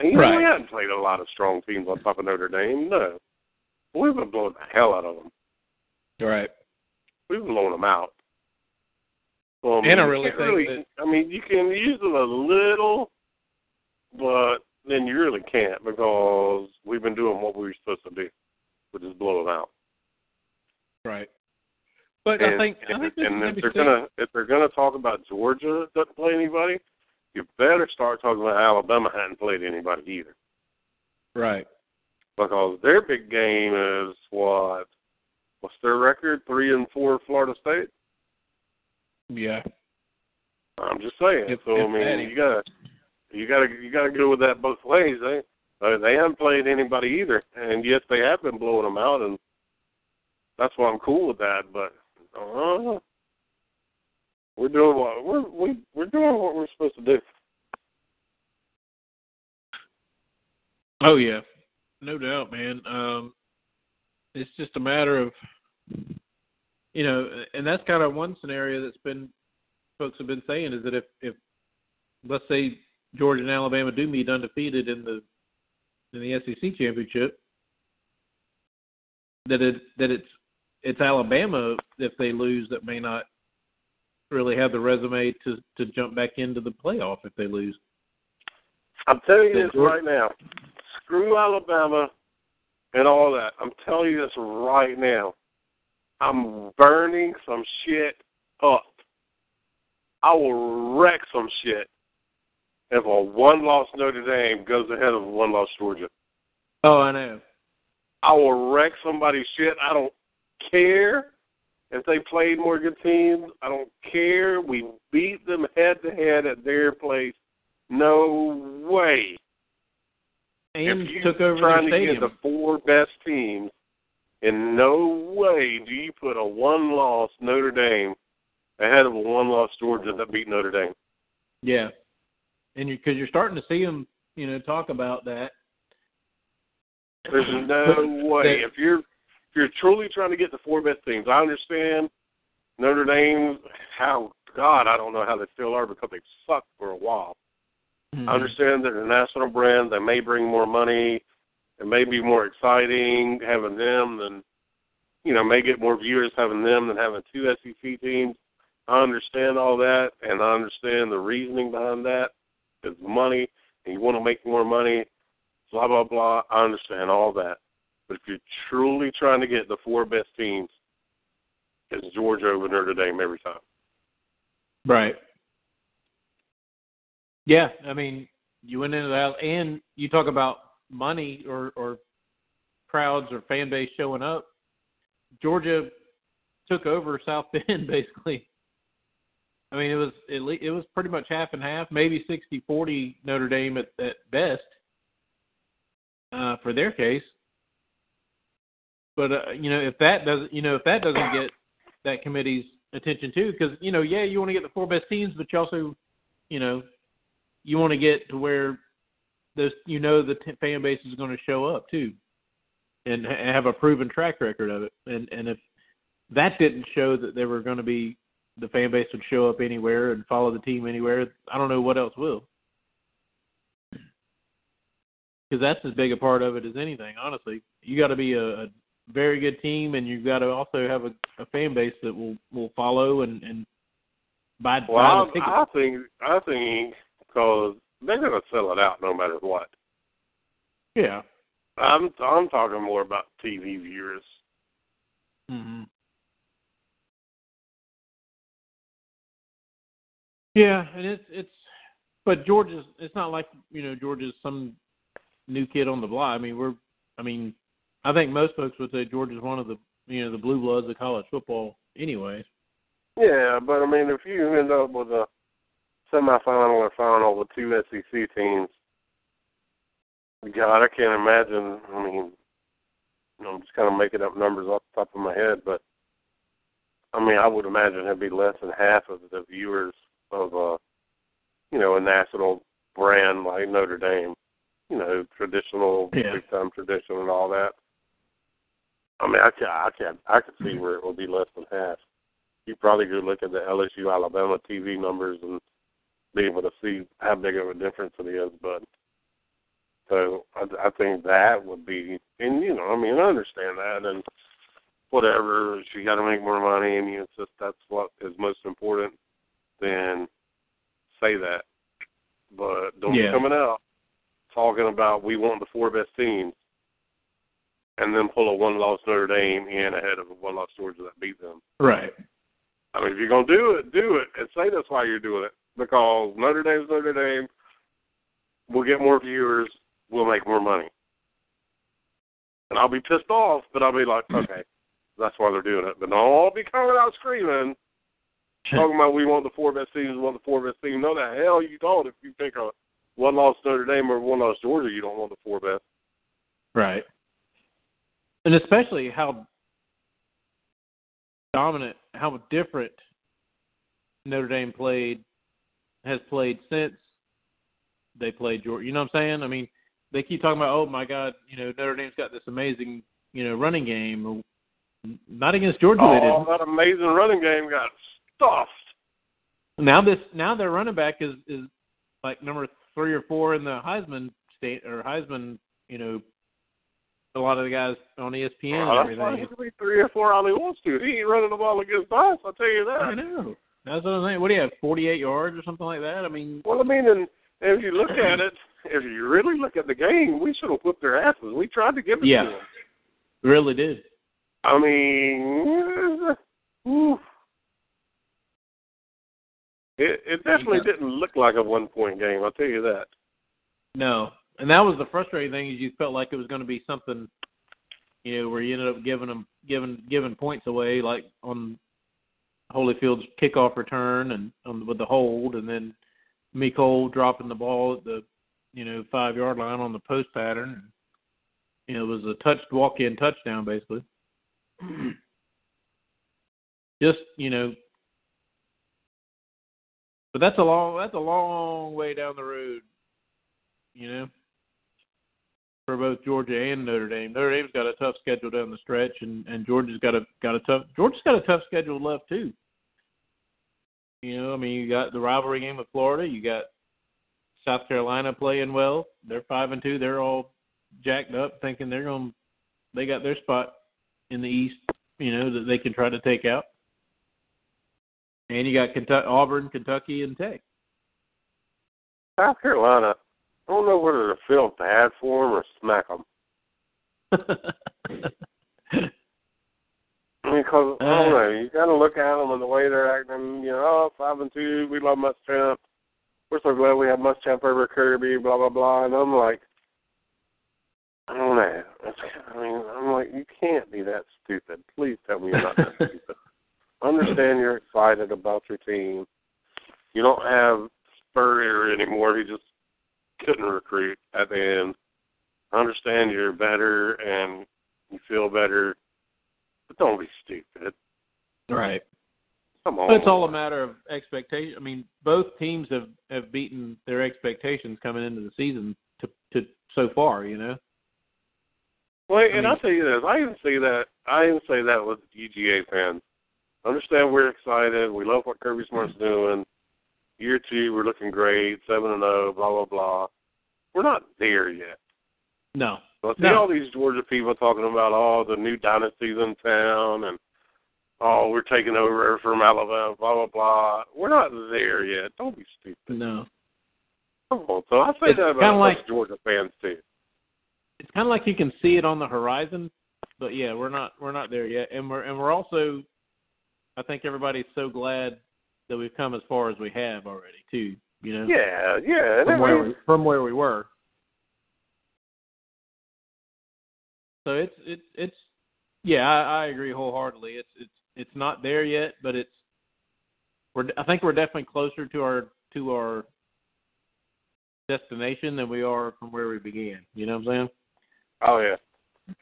And you know, we Right. hadn't played a lot of strong teams on top of Notre Dame. No, we've been blowing the hell out of them. Right. We've been blowing them out. Well, And I really think really, that- I mean, you can use it a little, but then you really can't because we've been doing what we were supposed to do, which is blow them out. Right. But and, I think and, I think and if they're gonna if they're gonna talk about Georgia doesn't play anybody, you better start talking about Alabama hadn't played anybody either. right. Because their big game is what what's their record? Three and four Florida State? Yeah. I'm just saying. If- so I mean, that you gotta, you gotta, you gotta go with that both ways. They, uh, they haven't played anybody either, and yes, they have been blowing them out, and that's why I'm cool with that. But uh, we're doing what we're we, we're doing what we're supposed to do. Oh yeah, no doubt, man. Um, it's just a matter of, you know, and that's kind of one scenario that's been folks have been saying is that if if let's say Georgia and Alabama do meet undefeated in the in the SEC championship, that it that it's it's Alabama if they lose that may not really have the resume to to jump back into the playoff if they lose. I'm telling you this right now. Screw Alabama and all that. I'm telling you this right now. I'm burning some shit up. I will wreck some shit if a one loss Notre Dame goes ahead of a one loss Georgia. Oh, I know. I will wreck somebody's shit. I don't care if they played more good teams. I don't care. We beat them head to head at their place. No way. And if you took over trying the to get the four best teams, in no way do you put a one-loss Notre Dame ahead of a one-loss Georgia that beat Notre Dame. Yeah, and you because you're starting to see them, you know, talk about that. There's no way if you're if you're truly trying to get the four best teams. I understand Notre Dame. How God, I don't know how they still are because they've sucked for a while. Mhm. I understand they're a national brand. They may bring more money. It may be more exciting having them than, you know, may get more viewers having them than having two SEC teams. I understand all that, and I understand the reasoning behind that. It's money, and you want to make more money, blah, blah, blah. I understand all that. But if you're truly trying to get the four best teams, it's Georgia over Notre Dame every time. Right. Yeah, I mean, you went into that, and you talk about money or or crowds or fan base showing up. Georgia took over South (laughs) Bend basically. I mean, it was it, it was pretty much half and half, maybe 60-40 Notre Dame at, at best uh, for their case. But uh, you know, if that doesn't, you know, if that doesn't get that committee's attention too, because you know, yeah, you want to get the four best teams, but you also, you know, you want to get to where those, you know, the t- fan base is going to show up too, and ha- have a proven track record of it. And and if that didn't show that they were going to be, the fan base would show up anywhere and follow the team anywhere. I don't know what else will. Because that's as big a part of it as anything. Honestly, you got to be a, a very good team, and you've got to also have a, a fan base that will will follow and and buy, Well, buy I. I think I think because they're going to sell it out no matter what. yeah. I'm I'm talking more about TV viewers. hmm Yeah, and it's it's, but Georgia's. It's not like you know Georgia's some new kid on the block. I mean, we're. I mean, I think most folks would say Georgia's one of the you know the blue bloods of college football. Anyways. Yeah, but I mean, if you end up with a semifinal or final with two SEC teams, God, I can't imagine. I mean, you know, I'm just kind of making up numbers off the top of my head, but I mean, I would imagine it'd be less than half of the viewers of a, you know, a national brand like Notre Dame. You know, traditional, Yeah. big time tradition, and all that. I mean, I can, I can, I could see where it will be less than half. You probably could look at the LSU Alabama TV numbers and be able to see how big of a difference it is. But so I, I think that would be, and you know, I mean, I understand that, and whatever. If you got to make more money, and you just that's what is most important. Then say that, but don't Yeah. be coming out talking about we want the four best teams, and then pull a one-loss Notre Dame in ahead of a one-loss Georgia that beat them. Right. I mean, if you're gonna do it, do it, and say that's why you're doing it because Notre Dame's Notre Dame. We'll get more viewers. We'll make more money. And I'll be pissed off, but I'll be like, (laughs) okay, that's why they're doing it. But don't all be coming out screaming, (laughs) talking about we want the four best teams, we want the four best teams. No, the hell you don't. If you pick a one loss Notre Dame or one loss Georgia, you don't want the four best. Right. And especially how dominant, how different Notre Dame played has played since they played Georgia. You know what I'm saying? I mean, they keep talking about, oh my God, you know, Notre Dame's got this amazing, you know, running game. Not against Georgia, they Oh, didn't. that amazing running game got stuffed. Now this, now their running back is is like number three or four in the Heisman state or Heisman, you know, a lot of the guys on ESPN Oh, and that's why everything. he can be three or four all he wants to. He ain't running the ball against us. I'll tell you that. I know. That's what I'm saying. What do you have? Forty-eight yards or something like that? I mean, Well, I mean, and if you look at it, if you really look at the game, we should have whipped their asses. We tried to give it Yeah. to them. really did. I mean, oof. it it definitely didn't look like a one point game. I'll tell you that. No, and that was the frustrating thing is you felt like it was going to be something, you know, where you ended up giving them giving giving points away, like on Holyfield's kickoff return and um, with the hold, and then Miko dropping the ball at the you know five yard line on the post pattern. You know, it was a touch walk in touchdown basically. (clears throat) Just you know, but that's a long that's a long way down the road you know, for both Georgia and Notre Dame. Notre Dame's got a tough schedule down the stretch, and and Georgia's got a got a tough Georgia's got a tough schedule left too. You know, I mean, you got the rivalry game with Florida, you got South Carolina playing well. They're five and two. They're all jacked up, thinking they're going. They got their spot in the East. You know that they can try to take out. And you got Kentucky, Auburn, Kentucky, and Tech. South Carolina, I don't know whether to feel bad for them or smack them. I (laughs) mean, cause I don't uh. know. You got to look at them and the way they're acting. You know, oh, five and two. We love Muschamp. We're so glad we have Muschamp over Kirby. Blah blah blah. And I'm like, I don't know. It's, I mean, I'm like, you can't be that stupid. Please tell me you're not that (laughs) stupid. Understand you're excited about your team. You don't have Spurrier anymore. He just couldn't recruit at the end. I understand you're better and you feel better, but don't be stupid. Right. Come on. But it's all a matter of expectation. I mean, both teams have have beaten their expectations coming into the season to to so far. You know. Well, I and mean- I'll tell you this. I even say that. I even say that with UGA fans. Understand we're excited. We love what Kirby Smart's doing. Year two, we're looking great. Seven and zero. Blah blah blah. We're not there yet. No. So I see No. all these Georgia people talking about oh the new dynasties in town and oh we're taking over from Alabama. Blah blah blah. We're not there yet. Don't be stupid. No. Come on. So I say It's that about like- Georgia fans too. It's kind of like you can see it on the horizon, but yeah, we're not we're not there yet, and we're and we're also, I think everybody's so glad that we've come as far as we have already too. You know. Yeah, yeah. From where we from where we were. So it's it's it's yeah, I, I agree wholeheartedly. It's it's it's not there yet, but it's we're I think we're definitely closer to our to our destination than we are from where we began. You know what I'm saying? Oh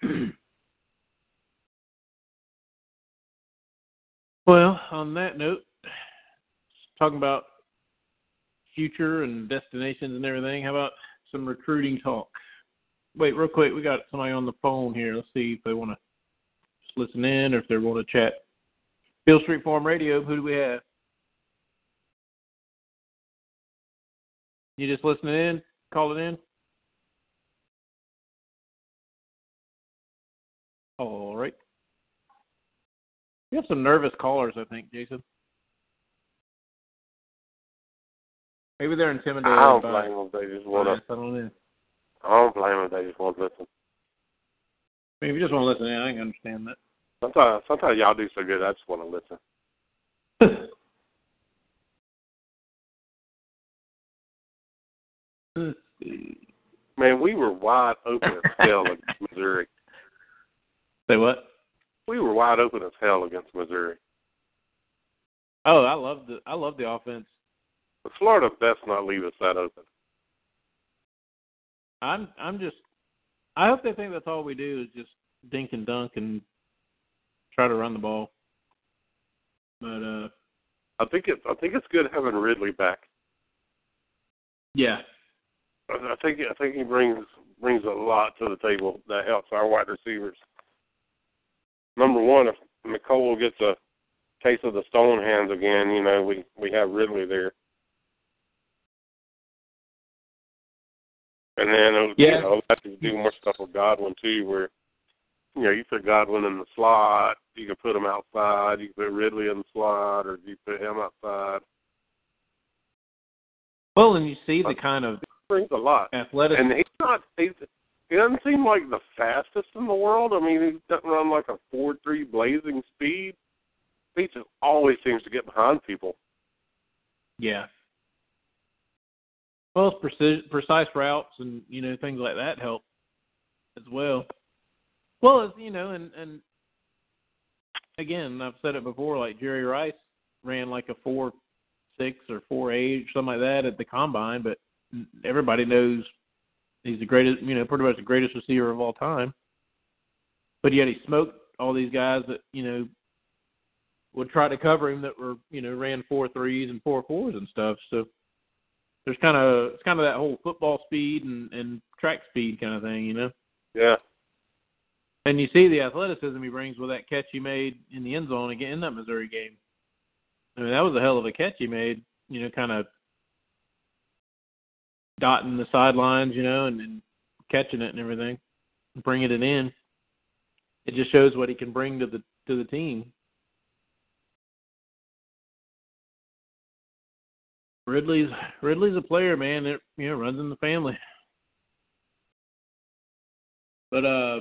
yeah. (clears throat) well, on that note, talking about future and destinations and everything, how about some recruiting talk? Wait, real quick, we got somebody on the phone here. Let's see if they want to just listen in or if they want to chat. Field Street Forum Radio, who do we have? You just listening in? Call it in? All right. We have some nervous callers, I think, Jason. Maybe they're intimidated I don't by blame them. They just want to. Don't. I don't blame them. They just want to listen. I mean, if you just want to listen in, I can understand that. Sometimes, sometimes y'all do so good. I just want to listen. Let's (laughs) see. Man, we were wide open as hell against (laughs) Missouri. Say what? We were wide open as hell against Missouri. Oh, I love the I love the offense. But Florida best not leave us that open. I'm I'm just I hope they think that's all we do is just dink and dunk and try to run the ball. But uh I think it's I think it's good having Ridley back. yeah. I think I think he brings brings a lot to the table that helps our wide receivers. Number one, if Mecole gets a case of the stone hands again, you know we we have Ridley there. And then Yeah. you know, let you do more stuff with Godwin too, where you know you put Godwin in the slot, you can put him outside, you can put Ridley in the slot, or you put him outside. Well, and you see the kind of Brings a lot. athletic And he's not. He's, he doesn't seem like the fastest in the world. I mean, he doesn't run like a four three blazing speed. He just always seems to get behind people. yeah. Well, precise, precise routes and you know things like that help as well. Well, as you know, and and again, I've said it before. Like Jerry Rice ran like a four six or four eight, something like that at the combine, but everybody knows he's the greatest. You know, pretty much the greatest receiver of all time. But yet he smoked all these guys that you know would try to cover him that were you know ran four threes and four fours and stuff. So there's kind of it's kind of that whole football speed and and track speed kind of thing, you know. Yeah, And you see the athleticism he brings with that catch he made in the end zone again in that Missouri game. I mean, that was a hell of a catch he made. You know, kind of dotting the sidelines, you know, and, and catching it and everything, bringing it in. It just shows what he can bring to the to the team. Ridley's Ridley's a player, man. It you know runs in the family. But uh,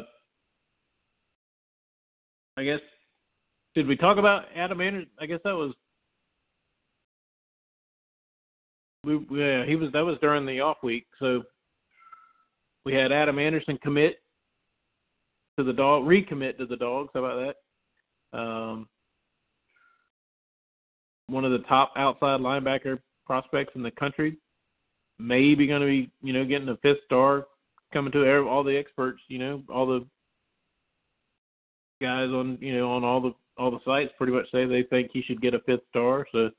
I guess did we talk about Adam Anderson? I guess that was we yeah he was that was during the off week. So we had Adam Anderson commit to the dog, recommit to the dogs. How about that? Um, one of the top outside linebacker prospects in the country. Maybe going to be, you know, getting a fifth star, coming to all the experts, you know, all the guys on, you know, on all the all the sites pretty much say they think he should get a fifth star. So,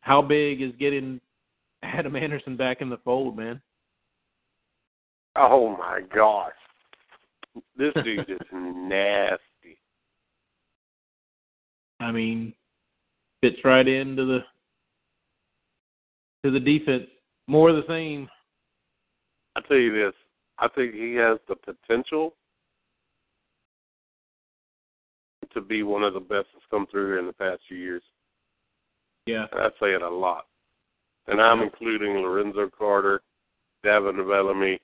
how big is getting (laughs) Adam Anderson back in the fold, man? Oh my gosh, this dude is (laughs) nasty. I mean, fits right into the to the defense. More of the same. I tell you this, I think he has the potential to be one of the best that's come through here in the past few years. Yeah. And I say it a lot. And I'm including Lorenzo Carter, Davin Bellamy,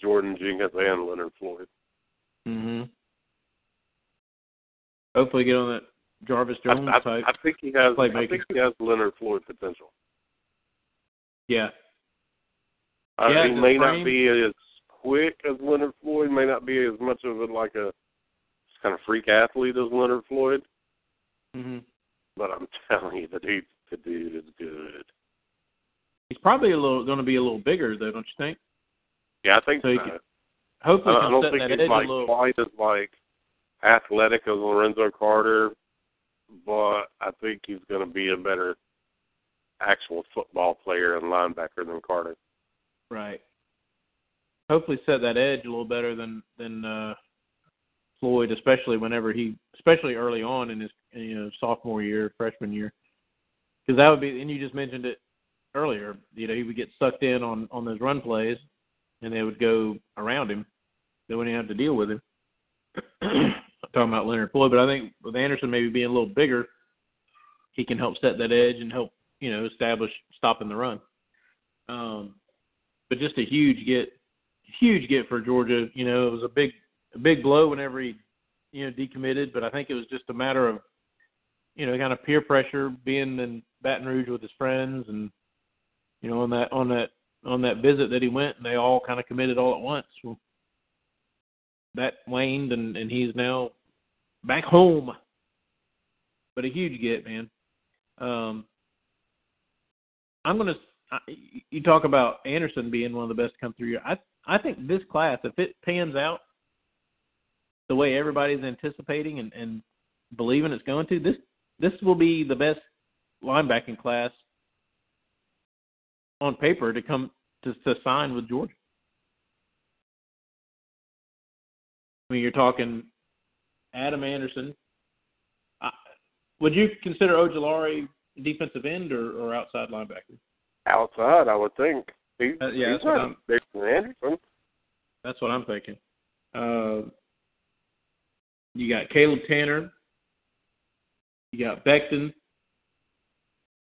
Jordan Jenkins, and Leonard Floyd. Mm Mhm. Hopefully, get on that Jarvis Jones I, type. I think he has. I think he has Leonard Floyd potential. Yeah. Uh, Yeah, he may frame- not be as quick as Leonard Floyd. May not be as much of a like a kind of freak athlete as Leonard Floyd. Mhm. But I'm (laughs) telling you, the dude, the dude is good. He's probably a little going to be a little bigger though, don't you think? Yeah, I think So so. could- Hopefully, I, I don't think he's like quite as like athletic as Lorenzo Carter, but I think he's going to be a better actual football player and linebacker than Carter. Right. Hopefully, set that edge a little better than than uh, Floyd, especially whenever he, especially early on in his you know sophomore year, freshman year, because that would be. And you just mentioned it earlier. You know, he would get sucked in on on those run plays, and they would go around him. They wouldn't have to deal with him. I'm (clears throat) talking about Leonard Floyd, but I think with Anderson maybe being a little bigger, he can help set that edge and help you know establish stopping the run. Um, but just a huge get, huge get for Georgia. You know, it was a big, a big blow whenever he, you know, decommitted. But I think it was just a matter of, you know, kind of peer pressure, being in Baton Rouge with his friends, and you know, on that on that on that visit that he went, and they all kind of committed all at once. Well, that waned, and and he's now back home. But a huge get, man. Um, I'm gonna. You talk about Anderson being one of the best to come through. I I think this class, if it pans out the way everybody's anticipating and, and believing it's going to, this this will be the best linebacking class on paper to come to, to sign with Georgia. I mean, you're talking Adam Anderson. Uh, would you consider Ojulari defensive end or, or outside linebacker? Outside, I would think. He, Uh, yeah, he's that's what not I'm- bigger than Anderson. That's what I'm thinking. Uh, you got Caleb Tanner. You got Beckton.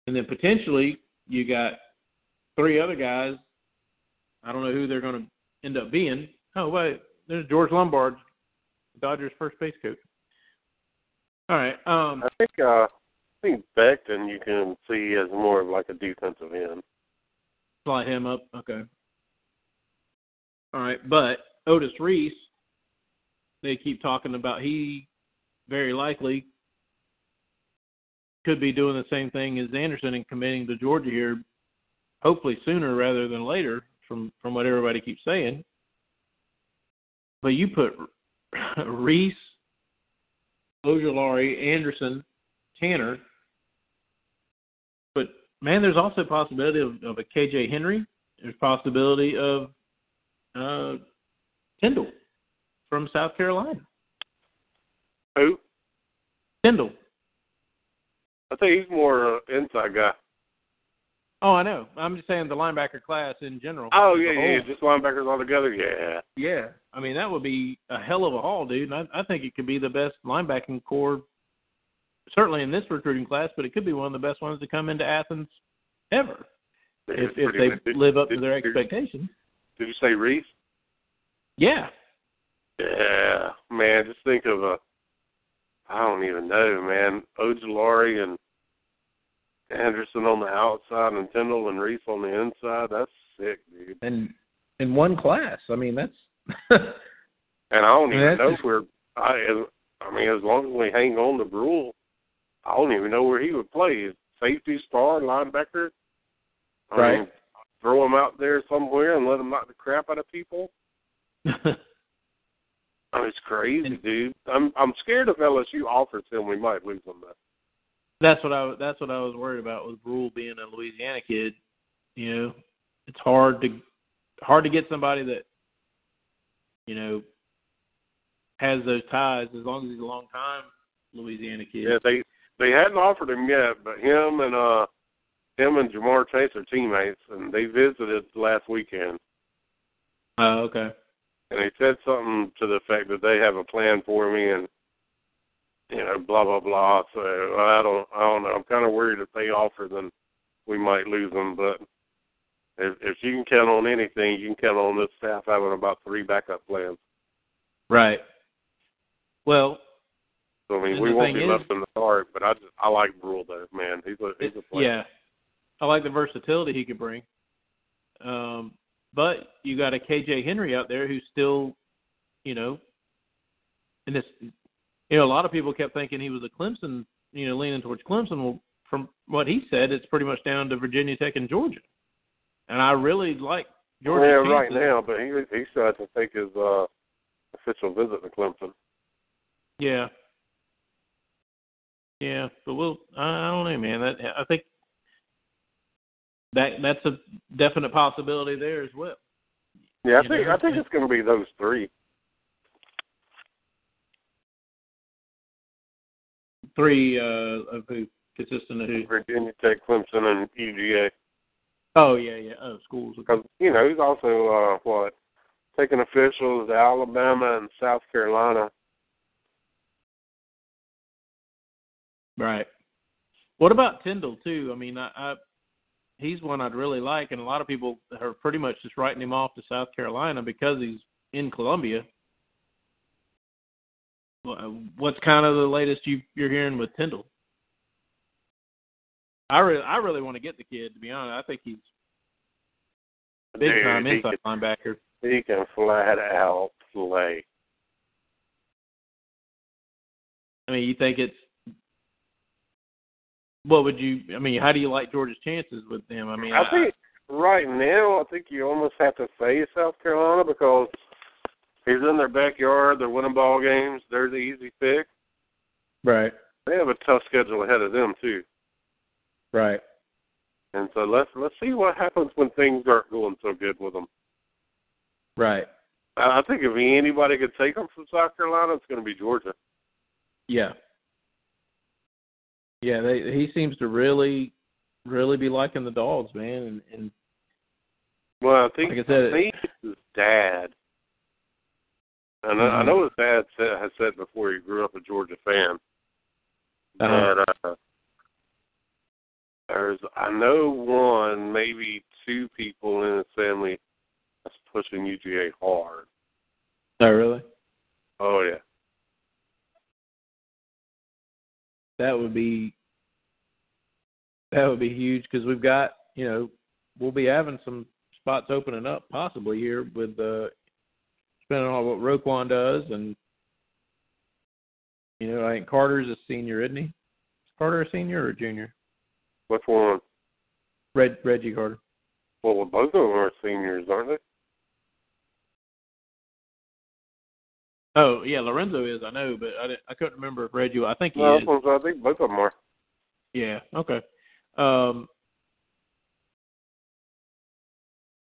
And then potentially you got three other guys. I don't know who they're going to end up being. Oh, wait. There's George Lombard, Dodgers first base coach. All right. Um, I think uh, I think Beckton you can see as more of like a defensive end. slide him up. Okay. All right, but Otis Reese, they keep talking about he very likely could be doing the same thing as Anderson and committing to Georgia here, hopefully sooner rather than later, from from what everybody keeps saying. But you put (laughs) Reese, Ojulari, Anderson, Tanner. But man, there's also a possibility of, of a KJ Henry. There's possibility of uh, Tindall from South Carolina. Who? Tindall. I think he's more uh, inside guy. Oh, I know. I'm just saying the linebacker class in general. Oh yeah, yeah, just linebackers all together. Yeah, Yeah, I mean that would be a hell of a haul, dude. And I, I think it could be the best linebacking core, certainly in this recruiting class, but it could be one of the best ones to come into Athens ever if if they good. Live up to their did- expectations. Did you say Reese? Yeah, Yeah, man. Just think of a. I don't even know, man. Ojulari and Anderson on the outside, and Tindall and Reese on the inside. That's sick, dude. and in one class. I mean that's And I don't (laughs) even know just- where. I I mean, as long as we hang on to Brule, I don't even know where he would play. Safety, star, linebacker. I Right. Mean, throw him out there somewhere and let him knock the crap out of people. (laughs) I mean, it's crazy, And- dude. I'm I'm scared if LSU offers him, we might lose him. Though. that's what I that's what I was worried about with Rule being a Louisiana kid. You know, it's hard to hard to get somebody that you know has those ties as long as he's a long time Louisiana kid. Yeah, they they hadn't offered him yet, but him and uh him and Ja'Marr Chase are teammates, and they visited last weekend. Oh, okay. And he said something to the effect that they have a plan for me, and you know, blah blah blah. So I don't I don't know. I'm kind of worried if they offer, then we might lose them. But if if you can count on anything, you can count on this staff having about three backup plans. Right. Well, So I mean, And we won't be is- left in the dark. But I just I like Brule though, man. He's a he's a player. yeah, I like the versatility he could bring. Um, but you got a KJ Henry out there who's still, you know, and this, you know, a lot of people kept thinking he was a Clemson, you know, leaning towards Clemson. Well, from what he said, it's pretty much down to Virginia Tech and Georgia. And I really like Georgia. yeah, right now, but he he still has to take his uh official visit to Clemson. Yeah. Yeah, but we'll. I don't know, man. That I think that that's a definite possibility there as well. Yeah, I You think know, I think it's going to be those three. Three uh, of who consistent of who? Virginia Tech, Clemson, and UGA. Oh yeah, yeah. Oh, schools. Because you know he's also uh what taking officials to Alabama and South Carolina. Right. What about Tindall too? I mean, I, I he's one I'd really like, and a lot of people are pretty much just writing him off to South Carolina because he's in Columbia. Wha- What's kind of the latest you you're hearing with Tindall? I really I really want to get the kid to be honest. I think he's a big Dude, time inside linebacker. can, he can flat out play. I mean, you think it's what would you? I mean, how do you like Georgia's chances with them? I mean, I think right now, I think you almost have to say South Carolina because he's in their backyard. They're winning ball games. They're the easy pick. right, They have a tough schedule ahead of them too. right. And so let's let's see what happens when things aren't going so good with them. Right. I I think if anybody could take them from South Carolina, it's going to be Georgia. Yeah. Yeah, they he seems to really really be liking the dogs, man, and, and Well, I think Like I said, I think his dad. And I I know his dad said, has said before he grew up a Georgia fan. Uh-huh. But uh, there's I know one, maybe two people in his family that's pushing UGA hard. Oh, really? Oh yeah. That would be that would be huge because we've got you know we'll be having some spots opening up possibly here with uh depending on what Roquan does and you know I think Carter's a senior, isn't he? Is Carter a senior or a junior? Which one? Red Reggie Carter. Well, both of them are seniors, aren't they? Oh yeah, Lorenzo is I know, but I I couldn't remember if Reggie. I think he No, is. I think both of them are. Yeah. Okay. Um,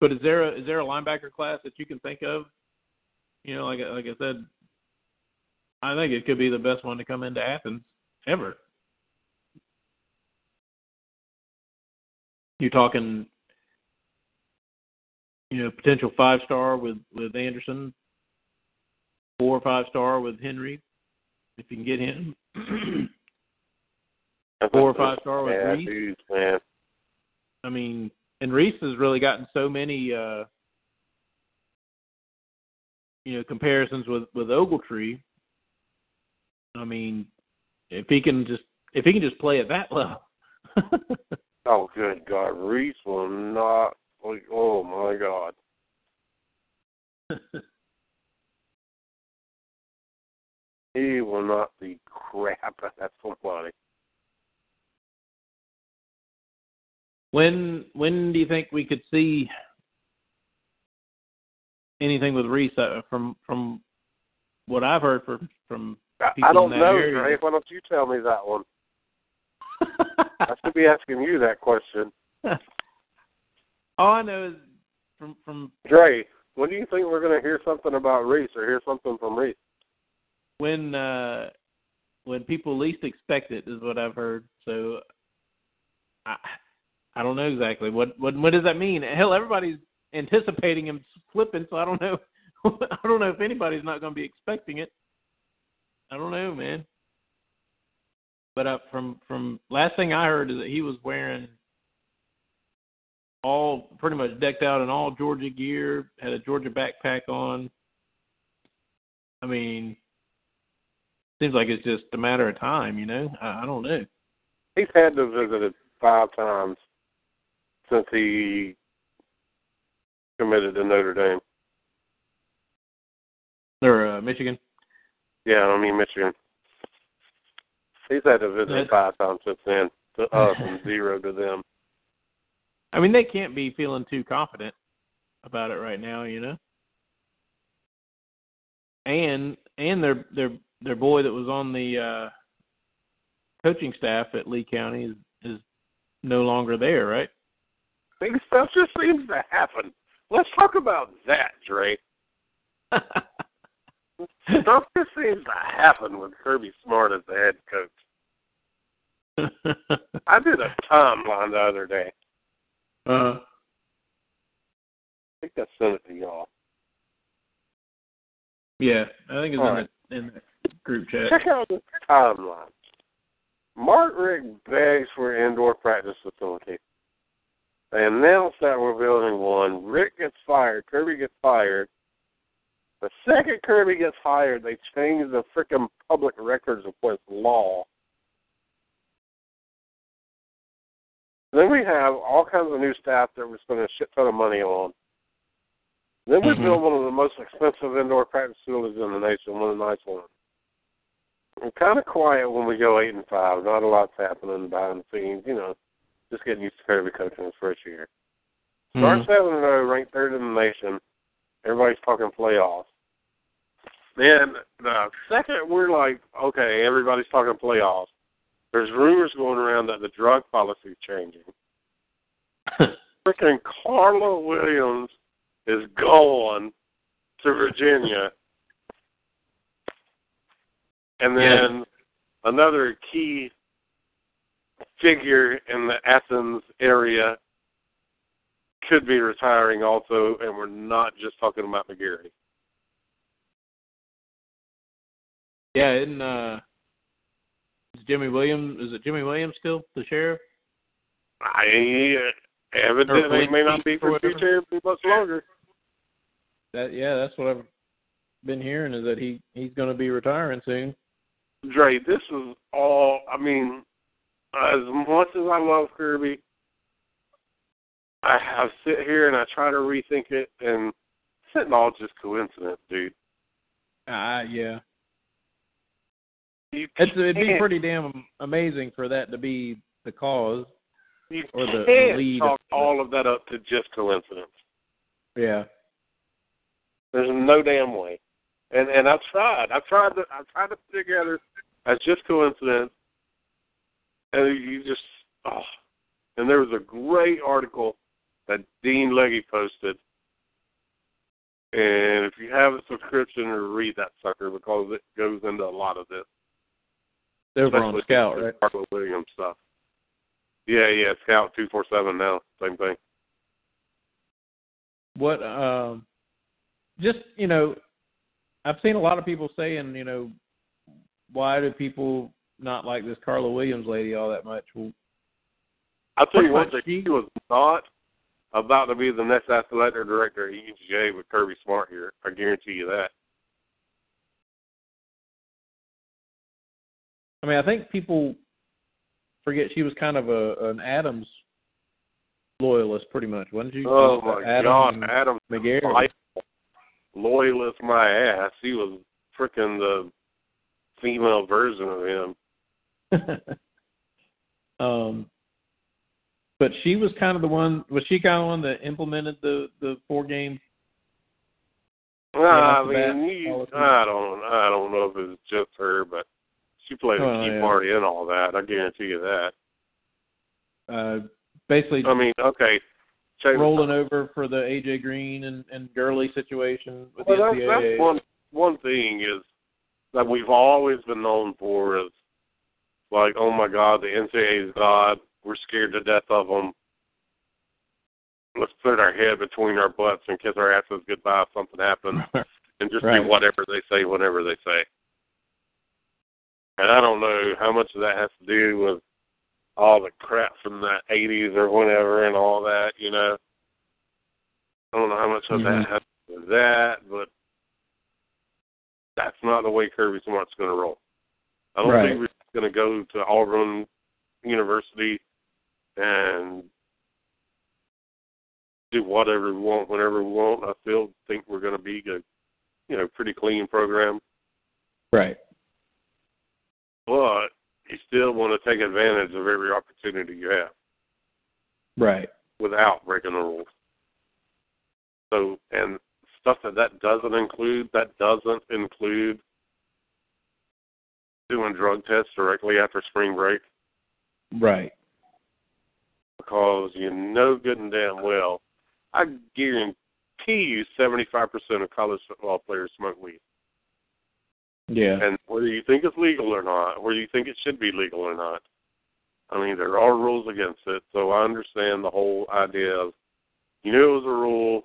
but is there a is there a linebacker class that you can think of? You know, like I- like I said, I think it could be the best one to come into Athens ever. you're talking, you know, potential five star with with Anderson, four or five star with Henry, if you can get him. (clears throat) Four or five star with yeah, Reese. dudes, man. I mean, and Reese has really gotten so many, uh, you know, comparisons with with Ogletree. I mean, if he can just if he can just play at that (laughs) level. Oh, good God, Reese will not. Like, oh my God. (laughs) He will not be crap (laughs) at somebody. when when do you think we could see anything with Reese uh, from from what I've heard from from I, people I don't in that know, area? Dre. Why don't you tell me that one? (laughs) I should be asking you that question. All I know is from from Dre, when do you think we're going to hear something about Reese or hear something from Reese? When uh when people least expect it is what I've heard. So I I don't know exactly what what what does that mean? Hell, everybody's anticipating him flipping, so I don't know. (laughs) I don't know if anybody's not going to be expecting it. I don't know, man. But uh, from from last thing I heard is that he was wearing all pretty much decked out in all Georgia gear, had a Georgia backpack on. I mean, seems like it's just a matter of time, you know. I, I don't know. He's had to visit it five times since he committed to Notre Dame. Or uh, Michigan. Yeah, I mean Michigan. He's had to visit five times since then. To us (laughs) and zero to them. I mean, they can't be feeling too confident about it right now, you know. And and their their their boy that was on the uh coaching staff at Lee County is is no longer there, right? Big stuff just seems to happen. Let's talk about that, Dre. (laughs) Stuff just seems to happen with Kirby Smart as the head coach. I did a timeline the other day. uh, I think I sent it to y'all. yeah, I think it's All in right. the in the group chat. Check out the timeline. Mark Richt begs for indoor practice facility. They announce that we're building one. Richt gets fired. Kirby gets fired. The second Kirby gets hired, they change the frickin' public records of what's law. Then we have all kinds of new staff that we're spending a shit ton of money on. Then we Mhm. build one of the most expensive indoor practice facilities in the nation, one of the nice ones. We're kind of quiet when we go eight and five. Not a lot's happening behind the scenes. You know, just getting used to Kirby coaching his first year. Start Mhm. seven and zero, ranked third in the nation. Everybody's talking playoffs. Then the second we're like, okay, everybody's talking playoffs. There's rumors going around that the drug policy is changing. (laughs) Freaking Carla Williams is going to Virginia. And then another key figure in the Athens area could be retiring also, and we're not just talking about McGarity. Yeah, and uh, is Jimmy Williams is it Jimmy Williams still the sheriff? I evidently may not be for future much longer. That yeah, that's what I've been hearing is that he he's going to be retiring soon. Dre, this is all. I mean, as much as I love Kirby, I have sit here and I try to rethink it, and it's all just coincidence, dude. Ah, yeah. You It's, it'd be pretty damn amazing for that to be the cause. You or the can't lead chalk of- all of that up to just coincidence. Yeah. There's no damn way. And and I've tried. I've tried to I've tried to put together as just coincidence. And you just oh and there was a great article that Dean Legge posted. And if you have a subscription read that sucker because it goes into a lot of this. Over on especially Scout, right? Carla Williams stuff. Yeah, yeah, Scout two four seven now, same thing. What um just, you know, I've seen a lot of people saying, you know, why do people not like this Carla Williams lady all that much? Well, I'll tell you what, she was not about to be the next athletic director at UGA with Kirby Smart here. I guarantee you that. I mean, I think people forget she was kind of a an Adams loyalist, pretty much, wasn't she? Oh my a Adams God, and Adam McGarity. Loyalist my ass. He was freaking the female version of him. (laughs) um, but she was kind of the one. Was she kind of the one that implemented the the four game? Well, I off the bat, mean, you. I don't, I don't know if it's just her, but she played a Oh, key yeah. part in all that. I guarantee you that. Uh, basically, I mean, okay, check rolling over for the AJ Green and and Gurley situation with Well, the that's, NCAA. that's one one thing is that we've always been known for is like, oh my God, the NCAA is God. We're scared to death of them. Let's put our head between our butts and kiss our asses goodbye if something happens, (laughs) and just Right. do whatever they say whenever they say. And I don't know how much of that has to do with all the crap from the '80s or whenever and all that. You know, I don't know how much of Mhm. that has to do with that, but that's not the way Kirby Smart's going to roll. I don't Right. think we're going to go to Auburn University and do whatever we want whenever we want. I still think we're going to be a, you know, pretty clean program, right. but you still want to take advantage of every opportunity you have Right. without breaking the rules. So, and stuff that that doesn't include, that doesn't include doing drug tests directly after spring break Right. because you know good and damn well, I guarantee you 75% of college football players smoke weed. Yeah. And whether you think it's legal or not, whether you think it should be legal or not, I mean, there are rules against it. So I understand the whole idea of you knew it was a rule,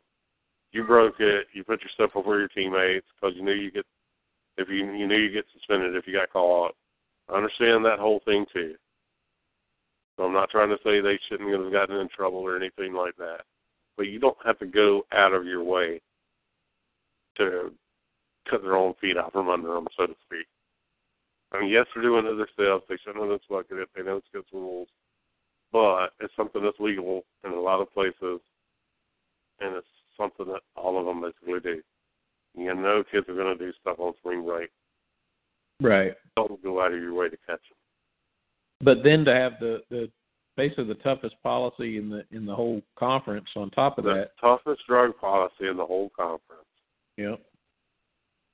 you broke it, you put yourself over your teammates because you knew you get if you you knew you get suspended if you got caught. I understand that whole thing too. So I'm not trying to say they shouldn't have gotten in trouble or anything like that. But you don't have to go out of your way to cut their own feet out from under them, so to speak. I mean, yes, they're doing it themselves. They shouldn't have inspected it. They know it's against rules. But it's something that's legal in a lot of places, and it's something that all of them basically do. You know kids are going to do stuff on spring break. Right. Don't go out of your way to catch them. But then to have the the basically the toughest policy in the in the whole conference on top of The that. toughest drug policy in the whole conference. Yep.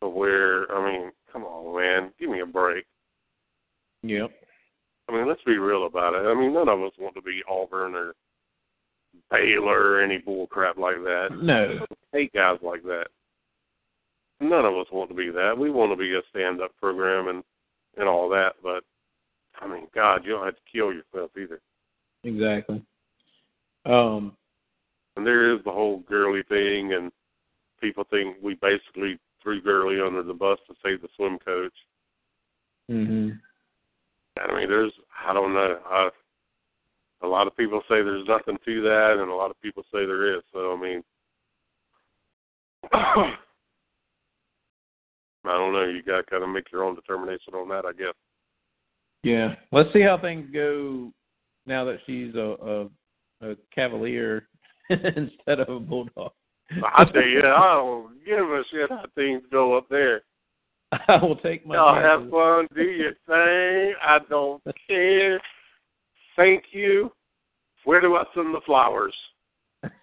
To where, I mean, come on, man, give me a break. Yep. I mean, let's be real about it. I mean, none of us want to be Auburn or Baylor or any bull crap like that. No. hate guys like that. None of us want to be that. We want to be a stand up program and and all that, but I mean, God, you don't have to kill yourself either. Exactly. Um. And there is the whole Gurley thing, and people think we basically threw Gurley under the bus to save the swim coach. Mhm. I mean, there's I don't know. I, a lot of people say there's nothing to that, and a lot of people say there is. So I mean, (coughs) I don't know. You got to kind of make your own determination on that, I guess. Yeah. Let's see how things go now that she's a a, a Cavalier (laughs) instead of a Bulldog. I tell you, I don't give a shit how things go up there. (laughs) I will take my. Y'all have fun, do your thing. I don't (laughs) care. Thank you. Where do I send the flowers? (laughs)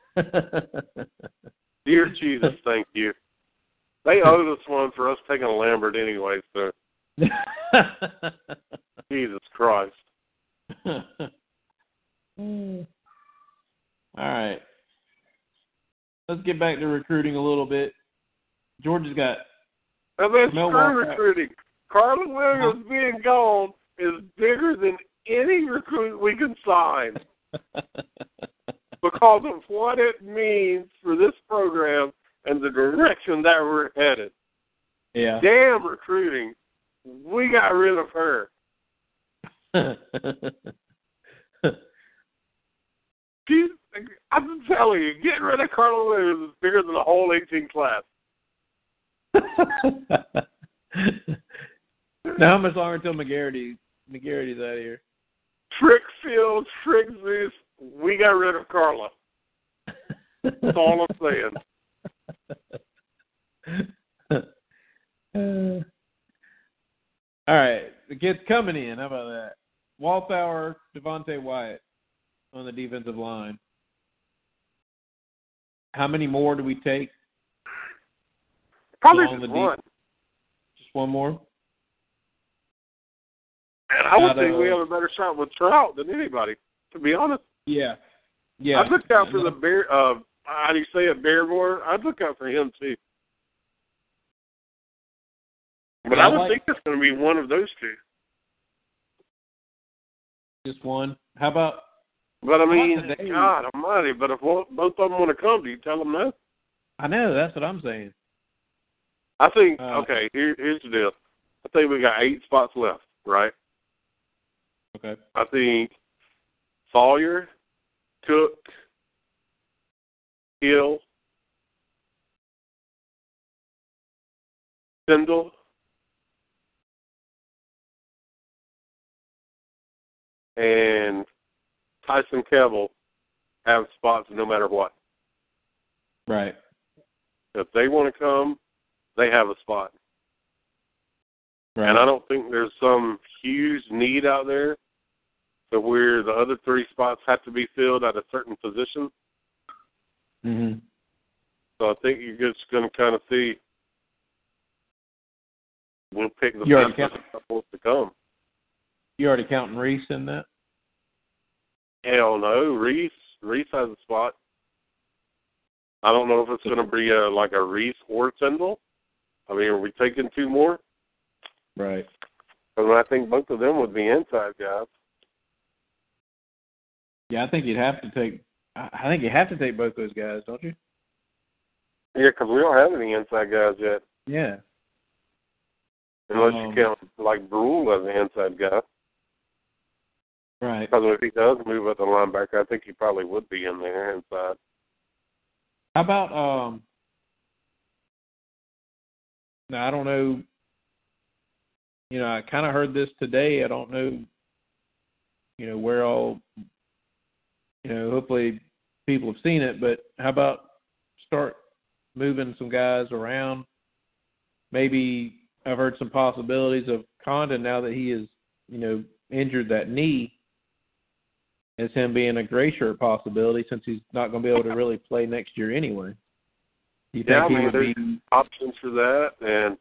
Dear Jesus, thank you. They owed us one for us taking a Lambert anyway, so (laughs) Jesus Christ. All right. Let's get back to recruiting a little bit. Georgia's got And then screw recruiting. Carla Williams uh-huh. being gone is bigger than any recruit we can sign (laughs) because of what it means for this program and the direction that we're headed. yeah. Damn recruiting. We got rid of her. (laughs) She's, I'm telling you, getting rid of Carla Williams is bigger than the whole 18 class. (laughs) now how much longer until McGarity McGarity's out of here? Trick Fields, Trick Zeus, we got rid of Carla. That's all I'm saying. Uh, (laughs) all right, the kid's coming in. How about that? Walthour, Devonte Wyatt on the defensive line. How many more do we take? Probably just deep- one. Just one more. And I would think we have a better shot with Trout than anybody, to be honest. Yeah. Yeah. I'd look out for the bear. Uh, how do you say it, Bearmore? I'd look out for him too. But I I would like- think it's going to be one of those two. Just one. How about But I mean. God Almighty! But if one, both of them want to come, do you tell them no? I know, that's what I'm saying. I think. Uh, okay, here, here's the deal. I think we got eight spots left, right? Okay. I think Sawyer, Cook, Hill, Sindel, and Tyson Campbell have spots no matter what. Right. If they want to come, they have a spot. Right. And I don't think there's some huge need out there to where the other three spots have to be filled at a certain position. Mhm. So I think you're just going to kind of see. We'll pick the You best couples to come. You already counting Reese in that? Hell no, Reese. Reese has a spot. I don't know if it's going to be a, like a Reese or Tindall. I mean, are we taking two more? Right. Because I think both of them would be inside guys. Yeah, I think you'd have to take. I think you have to take both those guys, don't you? Yeah, because we don't have any inside guys yet, Yeah. unless Um, you count like Brule as an inside guy. Right. Because if he does move up the linebacker, I think he probably would be in there inside. How about um? Now I don't know. You know, I kind of heard this today. I don't know. You know where all. You know, hopefully people have seen it. But how about start moving some guys around? Maybe I've heard some possibilities of Condon now that he is, you know, injured that knee. As him being a gray shirt possibility since he's not going to be able to really play next year anyway. You think Yeah, I he mean, there's be options for that, and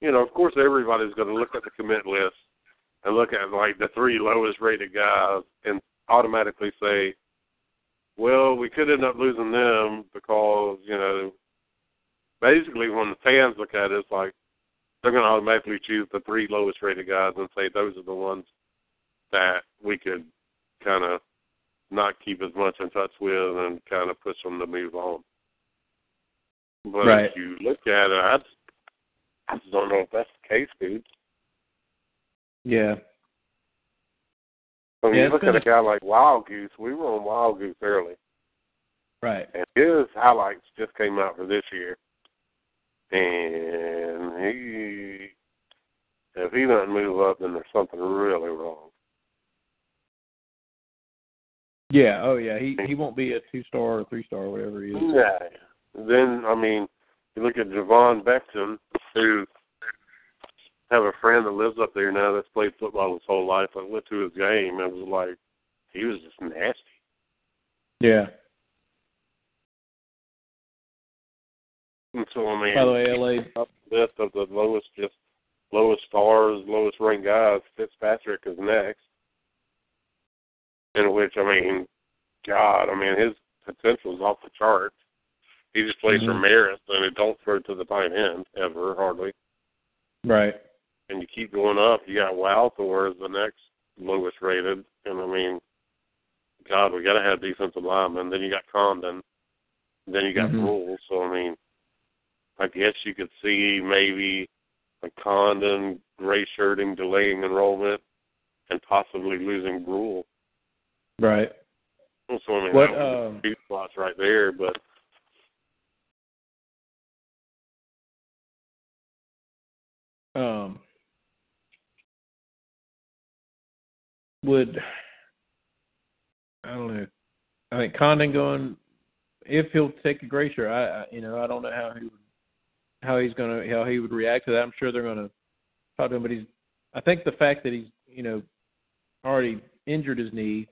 you know, of course, everybody's going to look at the commit list and look at like the three lowest rated guys and automatically say, well, we could end up losing them because you know, basically when the fans look at it, it's like they're going to automatically choose the three lowest rated guys and say those are the ones that we could kind of not keep as much in touch with and kind of push them to move on. But Right. if you look at it, I just, I just don't know if that's the case, dude. yeah. I mean, Yeah, you look at a guy like Wild Goose. We were on Wild Goose early, Right. and his highlights just came out for this year. And he, if he doesn't move up, then there's something really wrong. Yeah, oh yeah. He he won't be a two star or three star or whatever he is. Yeah. Then I mean, you look at Javon Beckton, who have a friend that lives up there now that's played football his whole life. I went to his game and it was like he was just nasty. Yeah. And so I mean, By the way, LA list of the lowest, just lowest stars, lowest ranked guys. Fitzpatrick is next. In which I mean, God, I mean his potential is off the charts. He just plays for Mhm. Marist, and it don't throw to the tight end ever hardly. Right. And you keep going up. You got Walthour as the next lowest rated, and I mean, God, we got to have defensive linemen. Then you got Condon, then you got Mhm. Rule. So I mean, I guess you could see maybe a Condon gray shirting, delaying enrollment, and possibly losing Rule. Right. So I mean, What, that um, be two spots right there, but. Um, would I don't know. I think Condon going if he'll take a gray shirt. I, I you know I don't know how he would how he's gonna how he would react to that. I'm sure they're gonna talk to him, but he's I think the fact that he's you know already injured his knee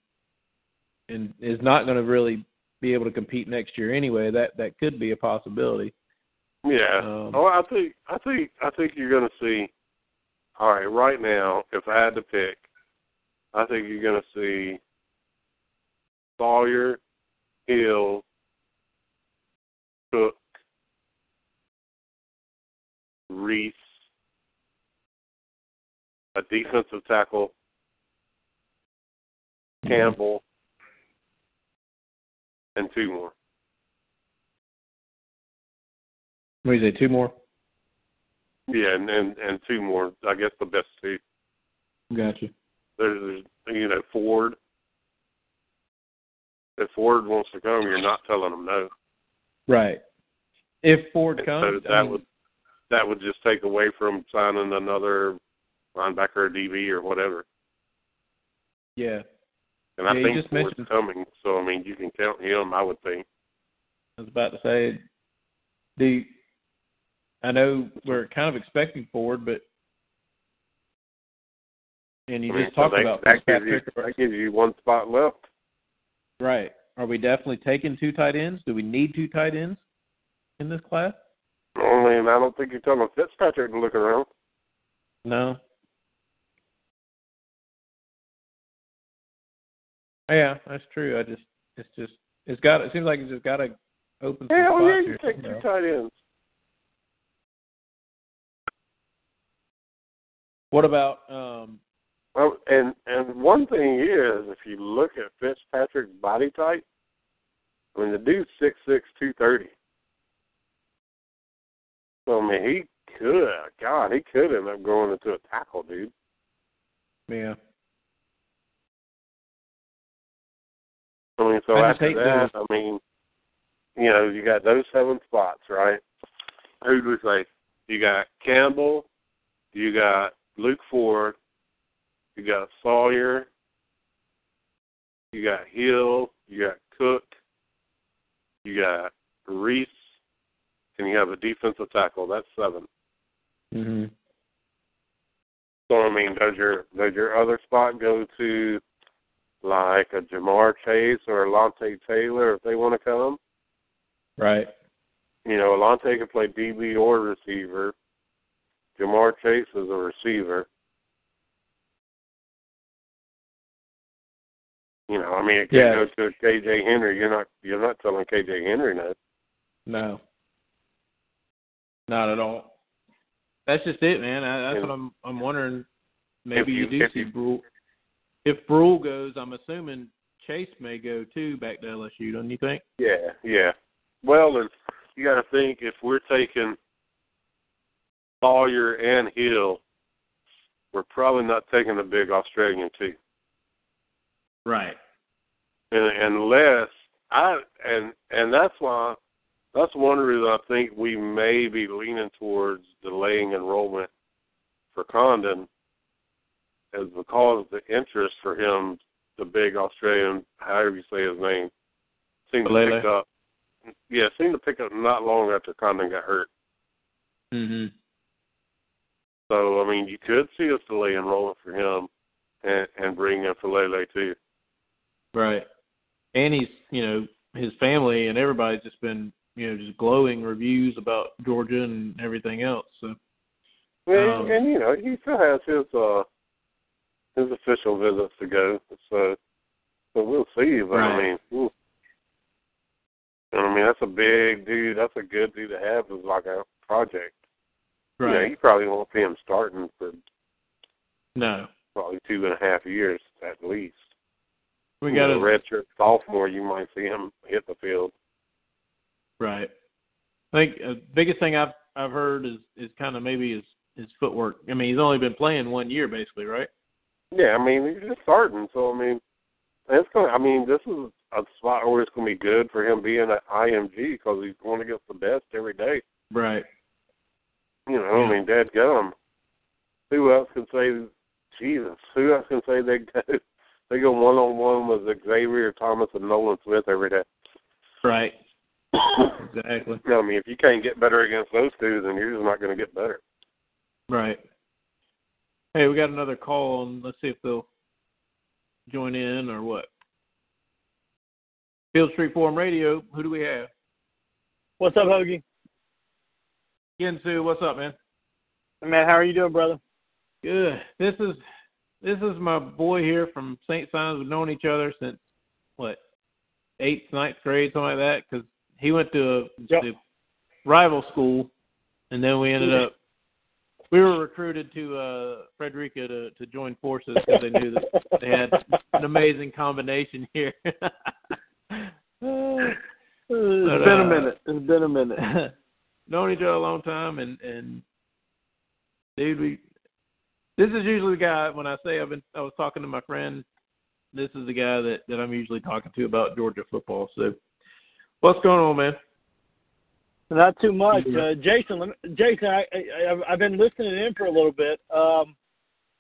and is not going to really be able to compete next year anyway. That that could be a possibility. Yeah. Um, oh, I think I think I think you're going to see. All right, right now, if I had to pick, I think you're going to see Sawyer, Hill, Cook, Reese, a defensive tackle, Campbell, and two more. What do you say? Two more. Yeah, and, and and two more. I guess the best two. Gotcha. There's, you know Ford. If Ford wants to come, you're not telling them no. Right. If Ford comes, so that I mean, would that would just take away from signing another linebacker or DB or whatever. yeah, And I Yeah, you think just Ford's mentioned- coming, so I mean you can count him. I would think. I was about to say, the I know we're kind of expecting Ford, but and you I mean, just so talked about that gives you that gives you one spot left. Right. Are we definitely taking two tight ends? Do we need two tight ends in this class? Only, and I don't think you're telling Fitzpatrick to look around. No. Yeah, that's true. I just it's just it's got it seems like it's just got to open Hell yeah, you take two tight ends. What about um Well, and and one thing is, if you look at Fitzpatrick's body type, I mean the dude's six six two thirty. So I mean he could, God, he could end up going into a tackle, dude. yeah. I mean, so I after that, I mean, you know, you got those seven spots, right? Who do we say? You got Campbell, you got Luke Ford, you got Sawyer, you got Hill, you got Cook, you got Reese, and you have a defensive tackle. That's seven. Mhm. So I mean, does your does your other spot go to like a Ja'Marr Chase or a Lante Taylor if they want to come? Right. You know, Alante can play DB or receiver. Ja'Marr Chase is a receiver. You know, I mean, it could Yeah. go to KJ Henry. You're not you're not telling KJ Henry no. No. Not at all. That's just it, man. I, that's what I'm I'm wondering. Maybe you- you, do see you- Brule. If Brule goes, I'm assuming Chase may go too back to LSU. Don't you think? Yeah, yeah. Well, and you got to think if we're taking Sawyer and Hill, we're probably not taking the big Australian too. Right. And, unless I and and that's why that's one reason I think we may be leaning towards delaying enrollment for Condon, is because the interest for him, the big Australian, however you say his name, seemed to pick up. Yeah, seemed to pick up not long after Condon got hurt. Mhm. So I mean, you could see us delay enrollment for him, and and bring in Faalele too. Right. And he's, you know, his family and everybody's just been, you know, just glowing reviews about Georgia and everything else. So Well, Um, and you know, he still has his uh his official visits to go, so so we'll see. But I Right. mean, ooh. And I mean that's a big dude. That's a good dude to have as like a project. You know, you probably won't see him starting for No. probably two and a half years at least. We got a redshirt sophomore. You might see him hit the field. right. I think uh, biggest thing I've I've heard is is kind of maybe his his footwork. I mean, he's only been playing one year basically, right? Yeah, I mean he's just starting, so I mean it's going. to I mean this is a spot where it's going to be good for him being at IMG because he's going against the best every day. Right. You know, I mean, dead gum. Who else can say Jesus? Who else can say they (laughs) go they go one on one with Xavier Thomas and Nolan Smith every day? Right. (coughs) exactly. I mean, if you can't get better against those two, then you're just not going to get better. Right. Hey, we got another call on. Let's see if they'll join in or what. Field Street Forum Radio. Who do we have? What's up, Hoagie? Ginsu, what's up, man? Man, how are you doing, brother? Good. This is this is my boy here from St. Simons. We've known each other since what eighth, ninth grade, something like that. Because he went to a, Yep. the rival school, and then we ended up. We were recruited to uh Frederica to to join forces because they knew that they had an amazing combination here. (laughs) It's been uh, a minute. It's been a minute. (laughs) known each other a long time, and and dude, we this is usually the guy when I say I've been I was talking to my friend. This is the guy that that I'm usually talking to about Georgia football. So, what's going on, man? Not too much, uh, Jason. Let me, Jason, I, I I've- I've been listening in for a little bit. Um,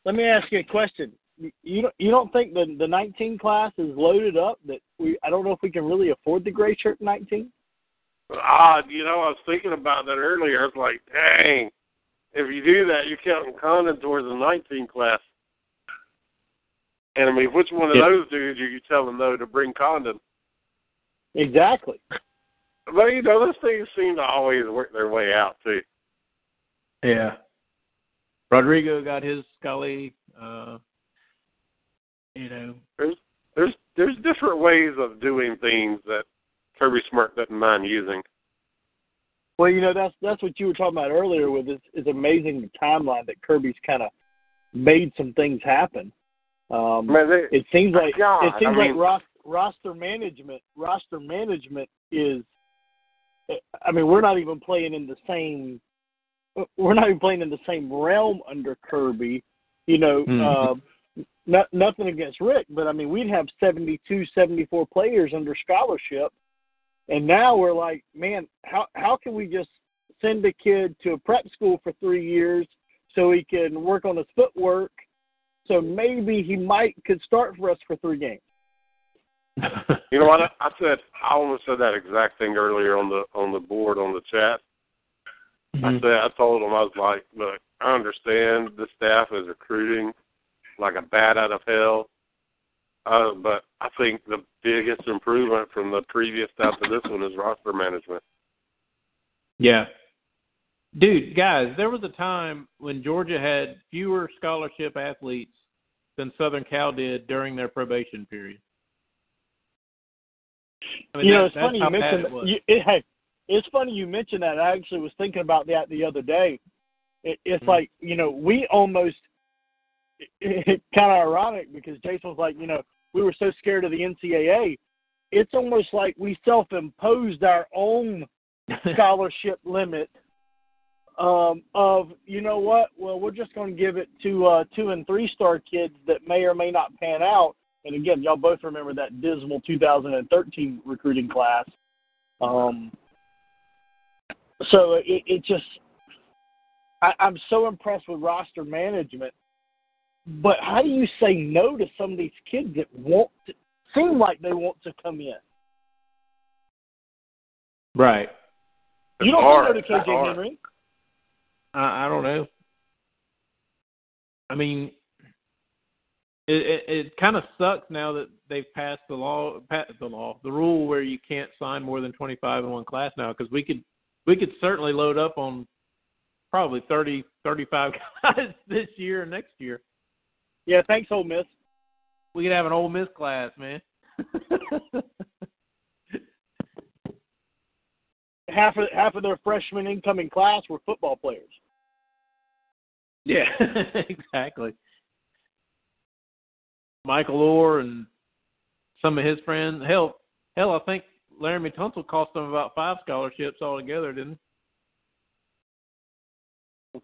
let me ask you a question. You- You don't you don't think the the 19 class is loaded up? That we I don't know if we can really afford the gray shirt 19. Odd, you know, I was thinking about that earlier. I was like, dang, if you do that, you're counting Condon towards the 19 class. And I mean, which one of Yeah. those dudes are you telling though to bring Condon? Exactly. But you know, those things seem to always work their way out too. Yeah. Rodrigo got his Scully. Uh, you know, There's there's there's different ways of doing things that Kirby Smart doesn't mind using. Well, you know that's that's what you were talking about earlier. With it's, it's amazing the timeline that Kirby's kind of made some things happen. Um, I mean, they, it seems like God, it seems I like mean- ros- roster management roster management is. I mean, we're not even playing in the same. We're not even playing in the same realm under Kirby. You know, Mhm. uh, not, nothing against Richt, but I mean, we'd have 72, 74 players under scholarship, and now we're like, man, how how can we just send a kid to a prep school for three years so he can work on his footwork? So maybe he might could start for us for three games. You know what? I, I said I almost said that exact thing earlier on the on the board on the chat. I mm-hmm. said I told him I was like, look, I understand the staff is recruiting like a bat out of hell, uh, but I think the biggest improvement from the previous staff to this one is roster management. Yeah. Dude, guys, there was a time when Georgia had fewer scholarship athletes than Southern Cal did during their probation period. I mean, you know, it's funny you how mentioned it you, it, hey, it's funny you mentioned that. I actually was thinking about that the other day. It, it's Mhm. like you know we almost it, kind of ironic because Jason was like you know we were so scared of the NCAA. It's almost like we self-imposed our own (laughs) scholarship limit um, of you know what? Well, we're just going to give it to uh, two and three star kids that may or may not pan out. And again, y'all both remember that dismal 2013 recruiting class. Um, so it, it just, I, I'm so impressed with roster management. But how do you say no to some of these kids that want to, seem like they want to come in? right. you don't hard. say no to It's KJ hard. Henry. Eh? I, I don't know. I mean, it it, it kind of sucks now that they've passed the law, passed the law, the rule where you can't sign more than twenty five in one class now. Because we could we could certainly load up on probably 30, 35 (laughs) guys this year and next year. Yeah, thanks, Ole Miss. We could have an Ole Miss class, man. (laughs) Half of half of their freshman incoming class were football players. yeah, (laughs) exactly. Michael Oher and some of his friends. Hell, hell, I think Laremy Tunsil cost them about five scholarships altogether, didn't? He?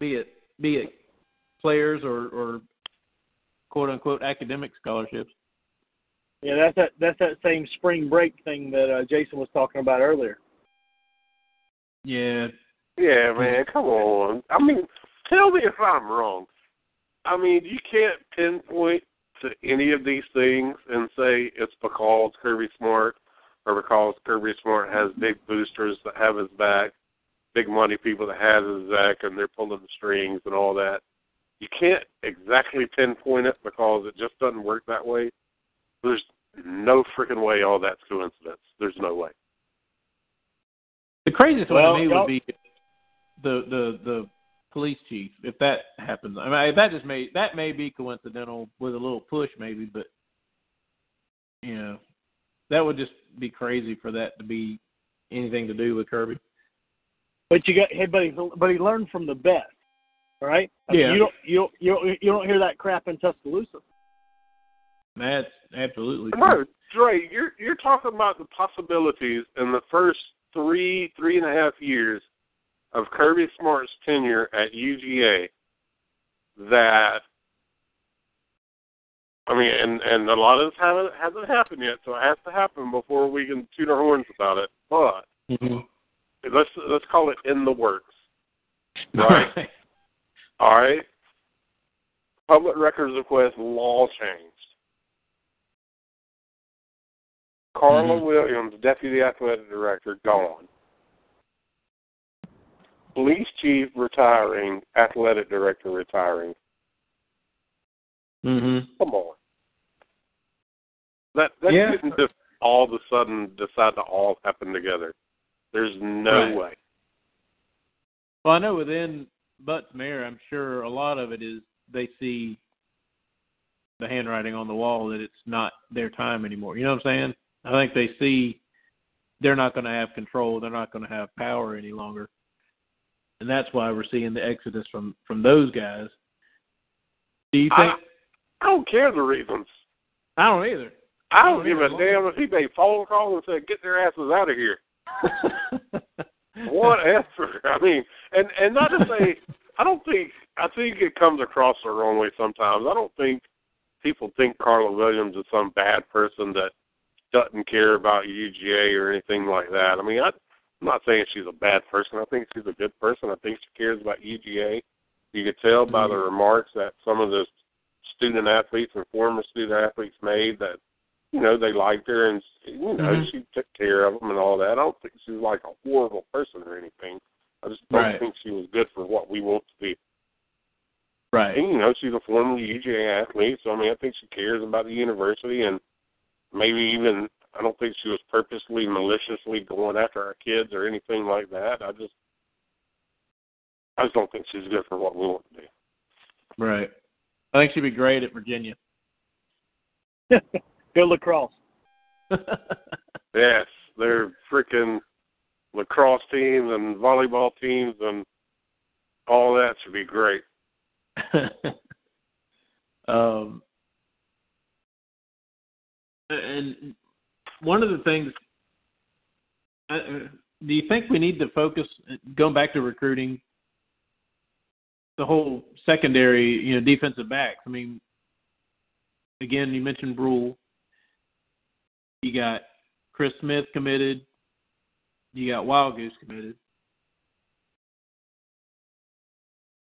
Be it be it players or or quote unquote academic scholarships. Yeah, that's that that's that same spring break thing that uh, Jason was talking about earlier. Yeah. Yeah, man, come on. I mean, tell me if I'm wrong. I mean, you can't pinpoint to any of these things and say it's because Kirby Smart or because Kirby Smart has big boosters that have his back, big money people that have his back, and they're pulling the strings and all that. You can't exactly pinpoint it because it just doesn't work that way. There's no freaking way all that's coincidence. There's no way. The craziest Well, one to me would be the the the police chief if that happens. I mean that just may that may be coincidental with a little push maybe, but you know that would just be crazy for that to be anything to do with Kirby. But you got hey, but he but he learned from the best, all right? I mean, Yeah. you don't you don't you don't you don't hear that crap in Tuscaloosa. That's absolutely true. No, Dre, you're you're talking about the possibilities in the first three three and a half years of Kirby Smart's tenure at UGA. That I mean, and and a lot of this haven't hasn't happened yet, so it has to happen before we can toot our horns about it. But Mhm. let's let's call it in the works. Right. (laughs) All right. Public records request law changed. Carla Mhm. Williams, deputy athletic director, gone. Police chief retiring, athletic director retiring. Mhm. Come on. That that Yeah. couldn't just all of a sudden decide to all happen together. There's no Right. way. Well, I know within Butts-Mehre, I'm sure a lot of it is they see the handwriting on the wall that it's not their time anymore. You know what I'm saying? I think they see they're not going to have control, they're not going to have power any longer, and that's why we're seeing the exodus from from those guys. Do you think? I don't care the reasons. I, don't either. I I don't don't give a damn if he made phone calls and said, "Get their asses out of here." (laughs) Whatever. I mean, and and not to say, (laughs) I don't think I think it comes across the wrong way sometimes. I don't think people think Carla Williams is some bad person that doesn't care about UGA or anything like that. I mean, I, I'm not saying she's a bad person. I think she's a good person. I think she cares about UGA. You could tell by the remarks that some of the student athletes and former student athletes made that you know they liked her and you know Mhm. she took care of them and all that. I don't think she's like a horrible person or anything. I don't Right. think she was good for what we want to be. right. And you know she's a former UGA athlete, so I mean I think she cares about the university and maybe even I don't think she was purposely maliciously going after our kids or anything like that. I just I just don't think she's good for what we want to do. Right. I think she'd be great at Virginia. (laughs) Go lacrosse. (laughs) Yes, they're freaking lacrosse teams and volleyball teams and all that should be great. (laughs) um, and one of the things, uh, do you think we need to focus, going back to recruiting, the whole secondary, you know, defensive backs? I mean, again, you mentioned Brule. You got Chris Smith committed. You got Wild Goose committed.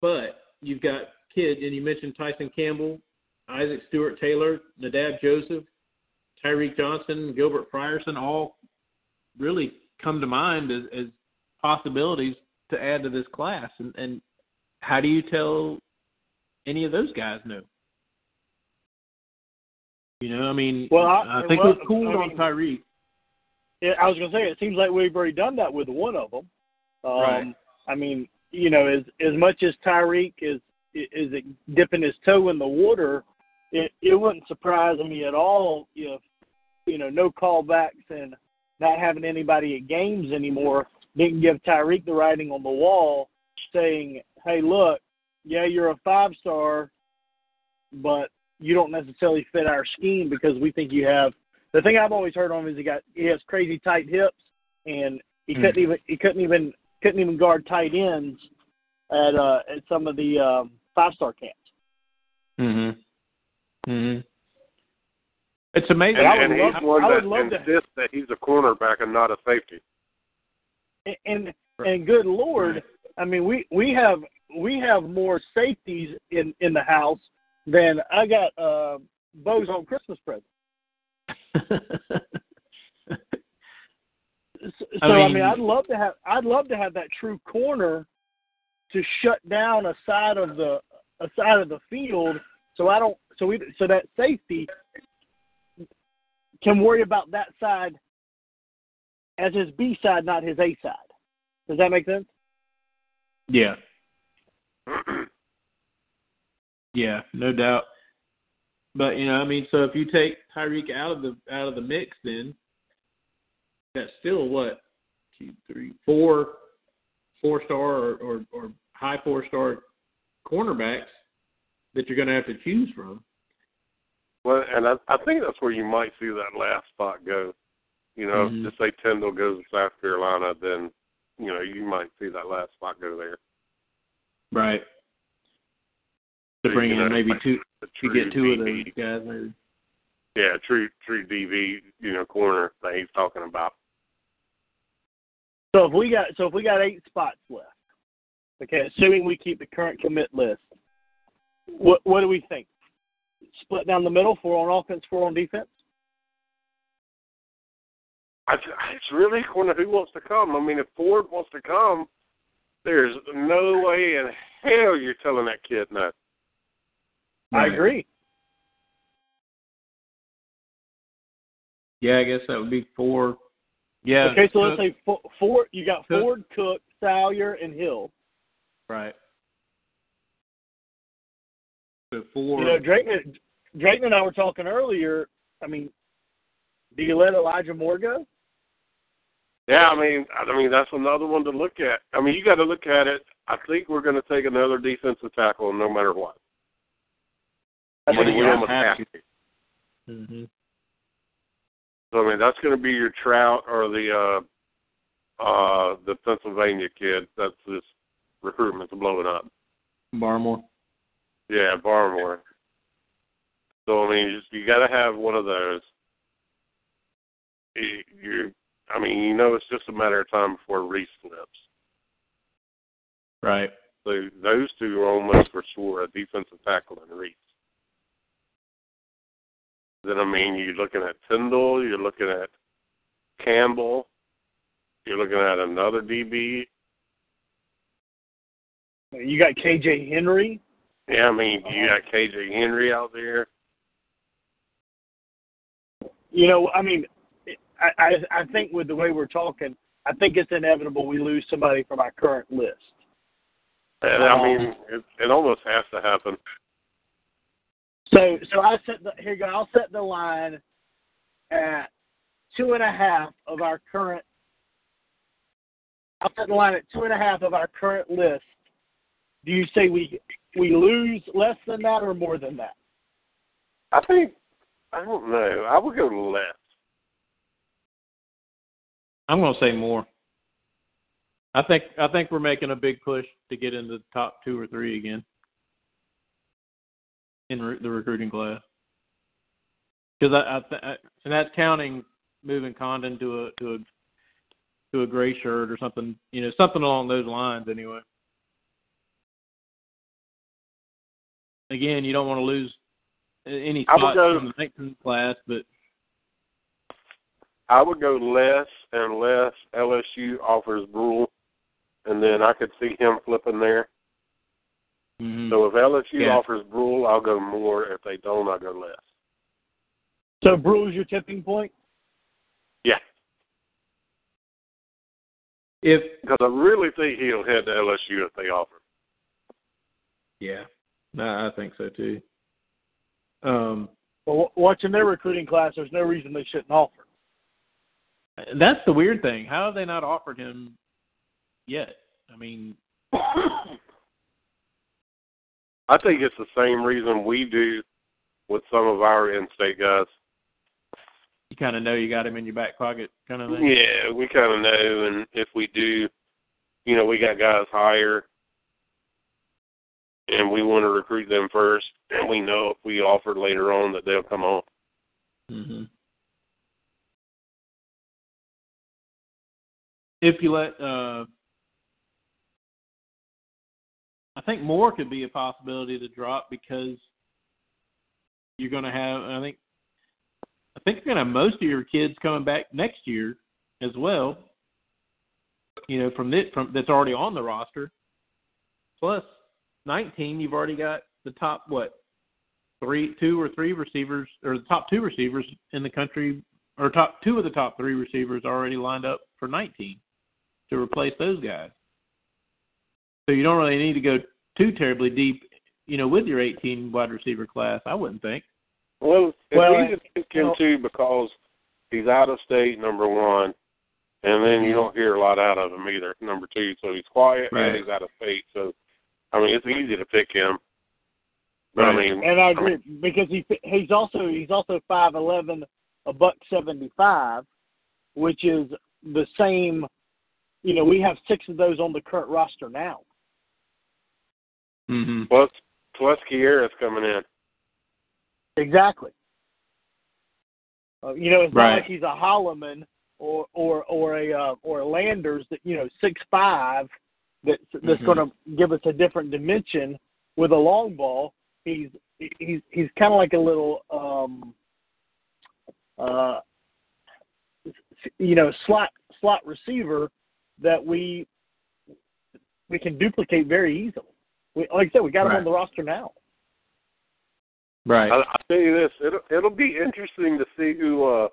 But you've got kids, and you mentioned Tyson Campbell, Isaac Stewart Taylor, Nadab Joseph, Tyreke Johnson, Gilbert Frierson, all really come to mind as, as possibilities to add to this class. And, and how do you tell any of those guys no? You know, I mean, Well, I- I think well, we've cooled I on mean- Tyreke. Yeah, I was gonna say it seems like we've already done that with one of them. Um, Right. I mean, you know, as as much as Tyreke is is dipping his toe in the water, it it wouldn't surprise me at all if you know no callbacks and not having anybody at games anymore didn't give Tyreke the writing on the wall saying, "Hey, look, yeah, you're a five star, but you don't necessarily fit our scheme because we think you have. The thing I've always heard on him is he got he has crazy tight hips and he Hmm. couldn't even he couldn't even couldn't even guard tight ends at uh at some of the um, five star camps. Mhm. Mhm. It's amazing. And, I would and love- he's one I would that love to- insists that he's a cornerback and not a safety. And and, and good lord, I mean we we have we have more safeties in in the house than I got uh Bo's on Christmas present. (laughs) So, I so I mean- mean, I'd love to have I'd love to have that true corner to shut down a side of the a side of the field, so I don't so we so that safety can worry about that side as his B side, not his A side. Does that make sense? yeah. (clears throat) Yeah, no doubt. But you know, I mean, so if you take Tyreke out of the out of the mix, then that's still what two, three, four, four star or or, or high four star cornerbacks that you're going to have to choose from. Well, and I, I think that's where you might see that last spot go. You know, Mhm. if just say Tindall goes to South Carolina, then you know you might see that last spot go there. Right. To So bring you in know, maybe two true get two of those DB guys maybe. Yeah, true true DV, you know, corner that he's talking about. So if we got so if we got eight spots left, okay, assuming we keep the current commit list, what what do we think? Split down the middle, four on offense, four on defense. I, it's really according to who wants to come. I mean, if Ford wants to come, there's no way in hell you're telling that kid no. I agree. Yeah, I guess that would be four. Yeah. Okay, so let's say four, four you got Cook. Ford, Cook, Salyer, and Hill. right. So four. You know, Drayton, Drayton and I were talking earlier. I mean, do you let Elijah Moore go? Yeah, I mean, I mean that's another one to look at. I mean, you got to look at it. I think we're going to take another defensive tackle no matter what. I That's what you we almost have have to. to. hmm So I mean, that's going to be your Trout or the uh uh the Pennsylvania kid. That's this recruitment's blowing up. Barmore. Yeah, Barmore. So I mean, you, just, you got to have one of those. You, you, I mean, you know, it's just a matter of time before Reese flips. Right. So those two are almost for sure a defensive tackle and Reese. Then I mean, you're looking at Tindall, you're looking at Campbell, you're looking at another DB. You got KJ Henry. Yeah, I mean, you got KJ Henry out there. You know, I mean, I, I I think with the way we're talking, I think it's inevitable we lose somebody from our current list. And I um, mean, it, it almost has to happen. So so I set the here you go. I'll set the line at two and a half of our current. I'll set the line at two and a half of our current list. Do you say we we lose less than that or more than that? I think I don't know. I would go less. I'm going to say more. I think I think we're making a big push to get into the top two or three again in re- the recruiting class. Because I, I, th- I and that's counting moving Condon to a to a to a gray shirt or something, you know, something along those lines. Anyway. Again, you don't want to lose any spots go- from the 19th class, but I would go less unless LSU offers Brule, and then I could see him flipping there. Mhm. So if LSU Yeah. offers Brule, I'll go more. If they don't, I'll go less. So Bruce, your tipping point. Yeah, if because I really think he'll head to LSU if they offer. Yeah, no, I think so too. Um, Well, watching their recruiting class, there's no reason they shouldn't offer. that's the weird thing. How have they not offered him yet? I mean, (coughs) I think it's the same reason we do with some of our in-state guys. You kind of know you got him in your back pocket, kind of thing. Yeah, we kind of know, and if we do, you know, we got guys higher, and we want to recruit them first, and we know if we offer later on that they'll come on. hmm If you let, uh, think more could be a possibility to drop because you're going to have. I think, I think you're going to have most of your kids coming back next year as well. You know, from this, from that's already on the roster. Plus, 19, you've already got the top what three, two or three receivers, or the top two receivers in the country, or top two of the top three receivers already lined up for 19 to replace those guys. So you don't really need to go too terribly deep, you know, with your 18 wide receiver class. I wouldn't think. Well, it's Well, easy to pick him too because he's out of state, number one, and then you mm-hmm. don't hear a lot out of him either, number two. So he's quiet Right. and he's out of state. So, I mean, it's easy to pick him. But I mean, And I agree because he he's also he's also five eleven, a buck seventy five, which is the same. You know, we have six of those on the current roster now. Mm-hmm. plus plus Kiera's coming in. Exactly. Uh, you know, it's Right. not like he's a Holloman or or or a uh, or a Landers that you know six five that's that's Mhm. going to give us a different dimension with a long ball. He's he's he's kind of like a little um uh you know slot slot receiver that we we can duplicate very easily. We, like I said, we got him on the roster now. Right. I, I'll tell you this: it'll it'll be interesting to see who uh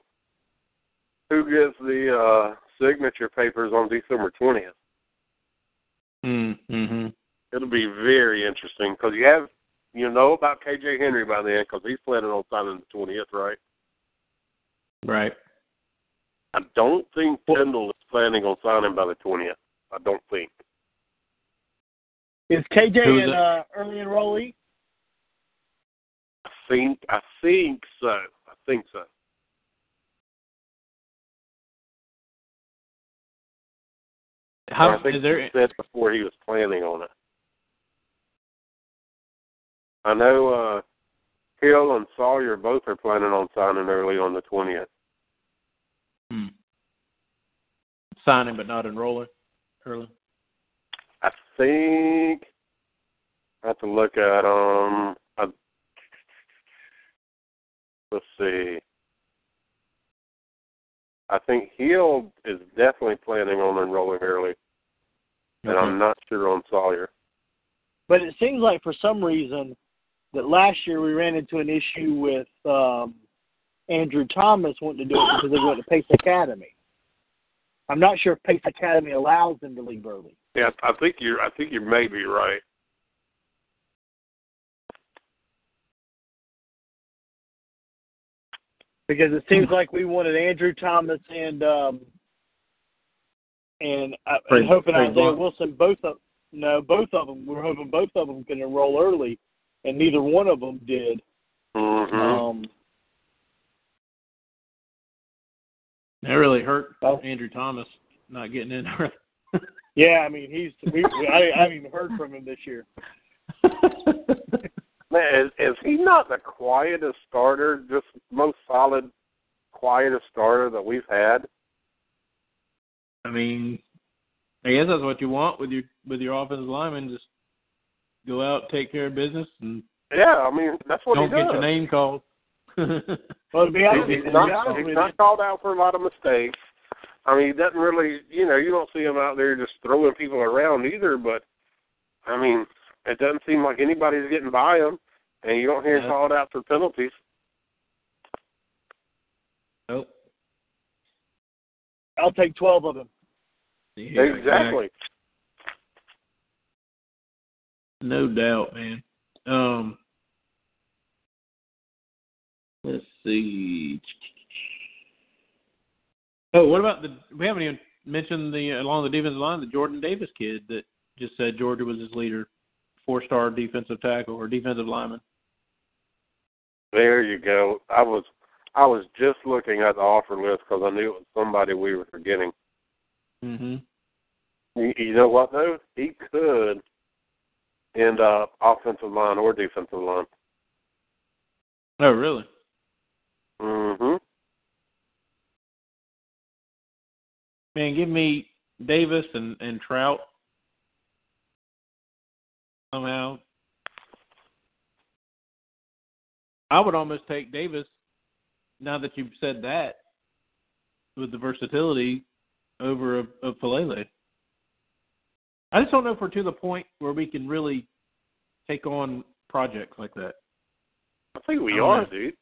who gets the uh signature papers on December twentieth. Mm-hmm. It'll be very interesting because you have you know about KJ Henry by then because he's planning on signing the twentieth, right? Right. I don't think Kendall is planning on signing by the twentieth. I don't think. Is KJ Who is an it? uh, early enrollee? I think I think so. I think so. How I think is there? he said before he was planning on it. I know uh Hill and Salyer both are planning on signing early on the twentieth. Hmm. Signing but not enrolling early. Think I have to look at um. I, let's see. I think Hill is definitely planning on enrolling early, and I'm not sure on Salyer. But it seems like for some reason that last year we ran into an issue with um, Andrew Thomas wanting to do it because they went to Pace Academy. I'm not sure if Pace Academy allows them to leave early. Yeah, I think you're. I think you may be right. because it seems like we wanted Andrew Thomas and um and, uh, Frank- and hoping Isaiah Blunt. Wilson both of no both of them we're hoping both of them can enroll early and neither one of them did. Mm-hmm. Um, That really hurt Oh. Andrew Thomas not getting in. (laughs) yeah, I mean he's we, we I, I haven't even heard from him this year. (laughs) Man, is, is he not the quietest starter? Just most solid, quietest starter that we've had. I mean, I guess that's what you want with your with your offensive lineman. Just go out, take care of business, and Yeah, I mean that's what don't he does. get your name called. Well, to be (laughs) honest, He's to be not, he's not called out for a lot of mistakes. I mean, he doesn't really, you know, you don't see him out there just throwing people around either. But I mean, it doesn't seem like anybody's getting by him, and you don't hear him called out for penalties. nope. I'll take twelve of them. Yeah, exactly. No doubt, man. Um, let's see. Oh, what about the? We haven't even mentioned the along the defensive line, the Jordan Davis kid that just said Georgia was his leader, four-star defensive tackle or defensive lineman. There you go. I was I was just looking at the offer list because I knew it was somebody we were forgetting. Mm-hmm. You, you know what though? He could end up offensive line or defensive line. Oh, really? Mm Mhm. Man, give me Davis and and Trout somehow. I would almost take Davis now that you've said that with the versatility over of, of Faalele. I just don't know if we're to the point where we can really take on projects like that. I think we I are, know. dude.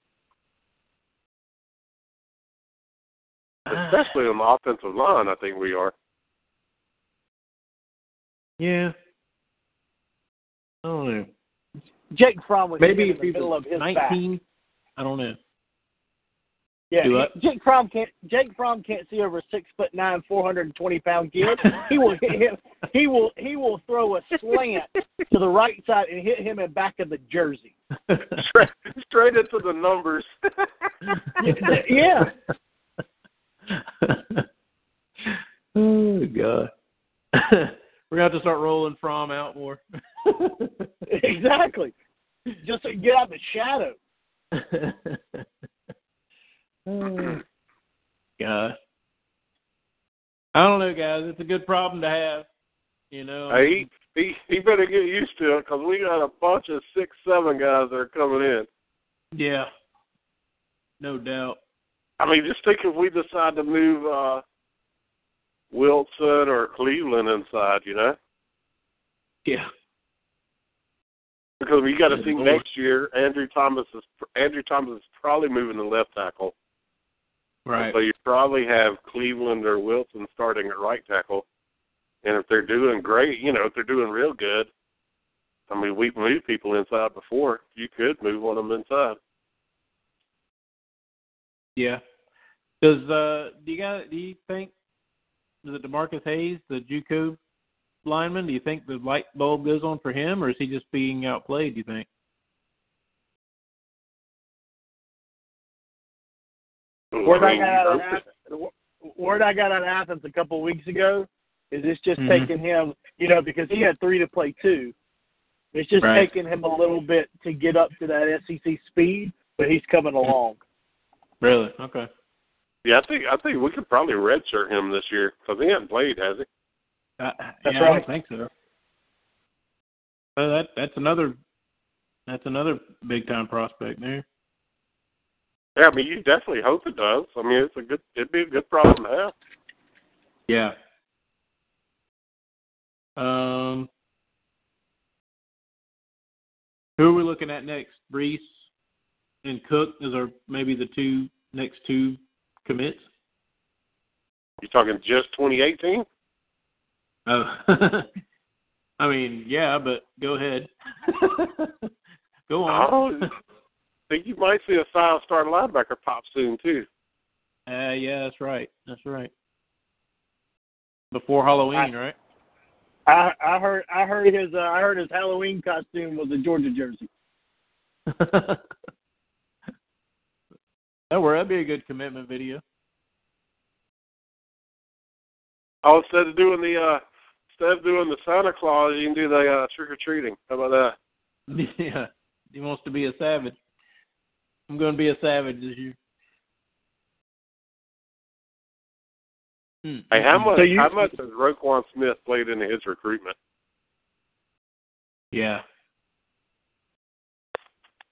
Uh, Especially on the offensive line, I think we are. Yeah. I don't know. Jake Fromm was Maybe in the he's middle of his back. I don't know. Yeah, he- Jake Fromm can't. Jake Fromm can't see over six foot nine, four hundred and twenty pound kid. he will hit him. (laughs) He will. He will throw a slant to the right side and hit him in back of the jersey. (laughs) straight, straight into the numbers. yeah. (laughs) (laughs) oh God. (laughs) We're gonna have to start rolling from out more. (laughs) Exactly. Just to get out the shadow. oh, God. I don't know, guys. It's a good problem to have. You know. hey, he he better get used to it because we got a bunch of six, seven guys that are coming in. Yeah. No doubt. I mean, just think if we decide to move uh Wilson or Cleveland inside, you know, Yeah. because you got to think next year Andrew Thomas is Andrew Thomas is probably moving to left tackle. Right. So you probably have Cleveland or Wilson starting at right tackle. And if they're doing great, you know, if they're doing real good, I mean, we've moved people inside before. You could move one of them inside. Yeah. Does uh do you guys do you think is it D'Marcus Hayes, the JUCO lineman? Do you think the light bulb goes on for him, or is he just being outplayed? Do you think? Word I I got out of Athens, word I got out of Athens a couple of weeks ago is it's just Mhm. taking him, you know, because he had three to play two. It's just Right. taking him a little bit to get up to that SEC speed, but he's coming along. Really? Okay. Yeah, I think I think we could probably redshirt him this year because he hasn't played, has he? Uh, That's yeah, I don't think so. Uh, that that's another that's another big time prospect there. Yeah, I mean, you definitely hope it does. I mean, it's a good, it'd be a good problem to have. Yeah. Um, who are we looking at next? Brees and Cook is our maybe the two next two commits. You talking just 2018? Oh, (laughs) I mean, yeah, but go ahead. (laughs) go on. Oh, think you might see a five star linebacker pop soon too. Uh, yeah, that's right. That's right. Before Halloween, right? I I heard I heard his uh, I heard his Halloween costume was a Georgia jersey. (laughs) that were that'd be a good commitment video. Oh, instead of doing the uh instead of doing the Santa Claus, you can do the uh, trick or treating. How about that? (laughs) yeah, he wants to be a savage. I'm going to be a savage this year. Hmm. Hey, how much So you- how much has Roquan Smith played into his recruitment? Yeah.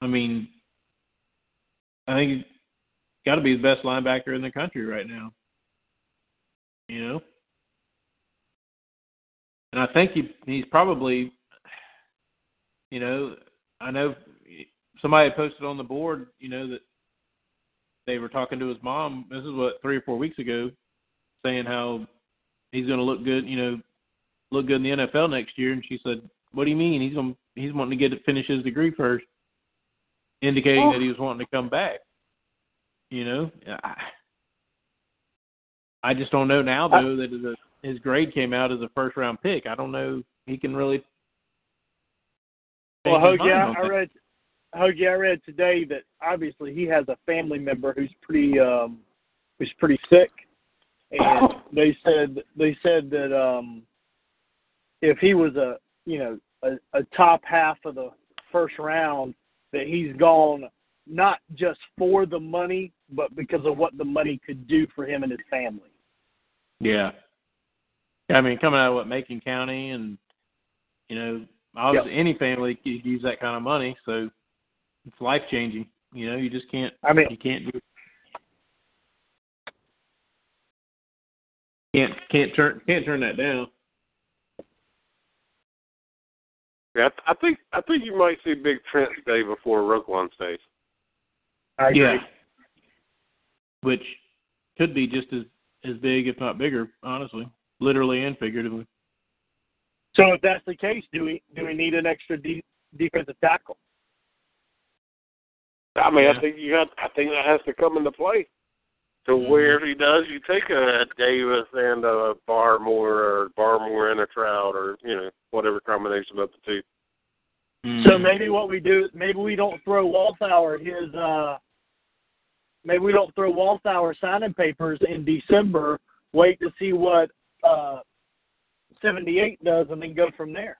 I mean, I think he's got to be the best linebacker in the country right now. You know, and I think he he's probably, you know, I know somebody posted on the board, you know, that they were talking to his mom. This is what three or four weeks ago, saying how he's going to look good, you know, look good in the NFL next year. And she said, "What do you mean? He's going he's wanting to get finish his degree first, indicating Oh. that he was wanting to come back." You know, I, I just don't know now though that his, his grade came out as a first round pick. I don't know he can really. Well, yeah, mind I read Hoagie, I read today that obviously he has a family member who's pretty um who's pretty sick, and (coughs) they said they said that um if he was a you know a, a top half of the first round, that he's gone not just for the money, but because of what the money could do for him and his family. Yeah. I mean, coming out of what Macon County, and you know, obviously any family could use that kind of money, so it's life changing. You know, you just can't. I mean, you can't do. Can't can't turn can't turn that down. Yeah, I think I think you might see Big Trent stay before Roquan stays. I agree. Yeah. Which could be just as as big, if not bigger, honestly, literally and figuratively. So if that's the case, do we do we need an extra de- defensive tackle? I mean, Yeah. I think you got. I think that has to come into play. To where if he does, you take a Davis and a Barmore, or Barmore and a Trout, or you know whatever combination of the two. So maybe what we do, maybe we don't throw Walthour his, uh, maybe we don't throw Walthour signing papers in December. Wait to see what uh, 78 does, and then go from there.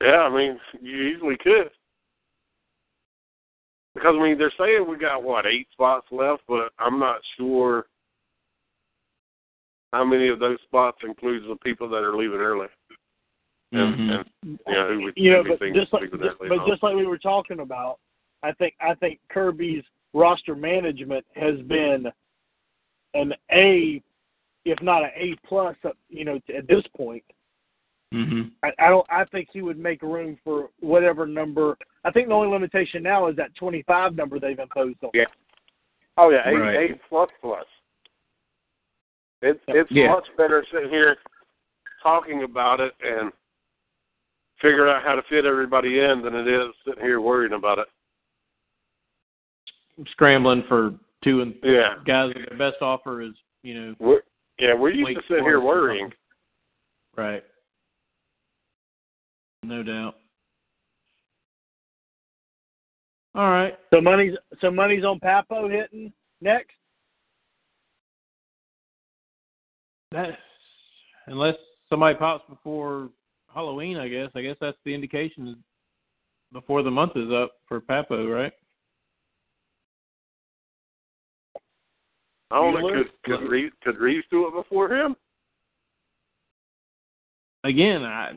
Yeah, I mean, you easily could. Because I mean, they're saying we got what eight spots left, but I'm not sure how many of those spots includes the people that are leaving early. And, Mhm. and you know, who would You know, but just like just, but just like we were talking about, I think I think Kirby's roster management has been an A, if not an A plus, you know, at this point. Mhm. I, I don't. I think he would make room for whatever number. I think the only limitation now is that 25 number they've imposed on. Yeah. Oh yeah, eight, Right. eight plus plus. It's it's Yeah. much better sitting here talking about it and figuring out how to fit everybody in than it is sitting here worrying about it. Scrambling for two and Yeah. guys with the best offer is you know We're, yeah, we're used to sit here worrying. right. No doubt. All right. So money's so money's on Papo hitting next. That unless somebody pops before Halloween, I guess. I guess that's the indication before the month is up for Papo, right? I don't know, could could Reeves, could Reeves do it before him? Again, I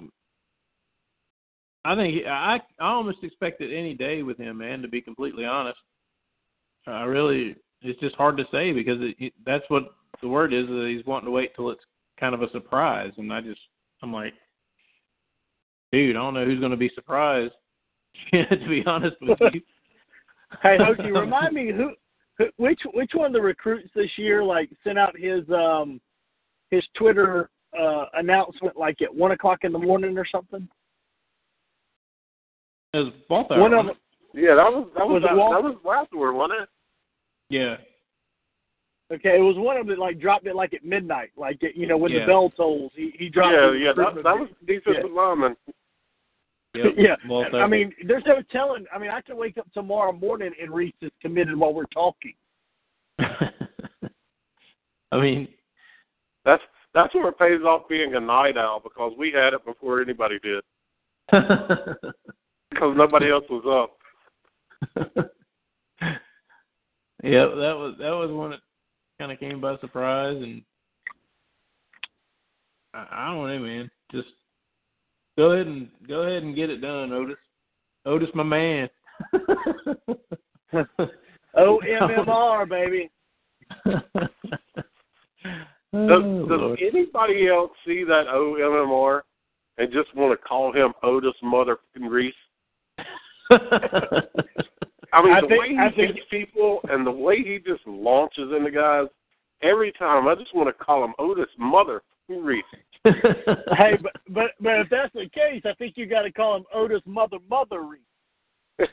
I think he- I I almost expected any day with him, man. To be completely honest, I really it's just hard to say because it, it, that's what the word is that he's wanting to wait till it's kind of a surprise, and I just I'm like, dude, I don't know who's going to be surprised. (laughs) to be honest with you. Hey, Hokie, remind me who, who, which which one of the recruits this year like sent out his um his Twitter uh announcement like at one o'clock in the morning or something. It was Balthazar, One of wasn't them. Yeah, that was that was Was it that, that was last word, wasn't it? it? Yeah. Okay, it was one of them that like dropped it like at midnight, like at, you know when Yeah. the bell tolls. He he dropped. Yeah, his yeah, that, recruitment that was defensive lineman. Yep. (laughs) yeah, Balthazar. I mean, there's no telling. I mean, I could wake up tomorrow morning and Reese is committed while we're talking. (laughs) I mean, That's that's where it pays off being a night owl because we had it before anybody did (laughs) because nobody else was up. yeah, that was that was one that kind of came by surprise, and I, I don't know, man. Just go ahead and go ahead and get it done, Otis. Otis, my man. (laughs) O M M R, baby. (laughs) Does, Oh, does anybody else see that OMMR and just want to call him Otis Motherfucking Reese? (laughs) I mean, I the think- way he I think- hits people and the way he just launches into guys, every time I just want to call him Otis Motherfucking Reese. Hey, (laughs) but but but if that's the case, I think you got to call him Otis Mother Mother Reese. (laughs)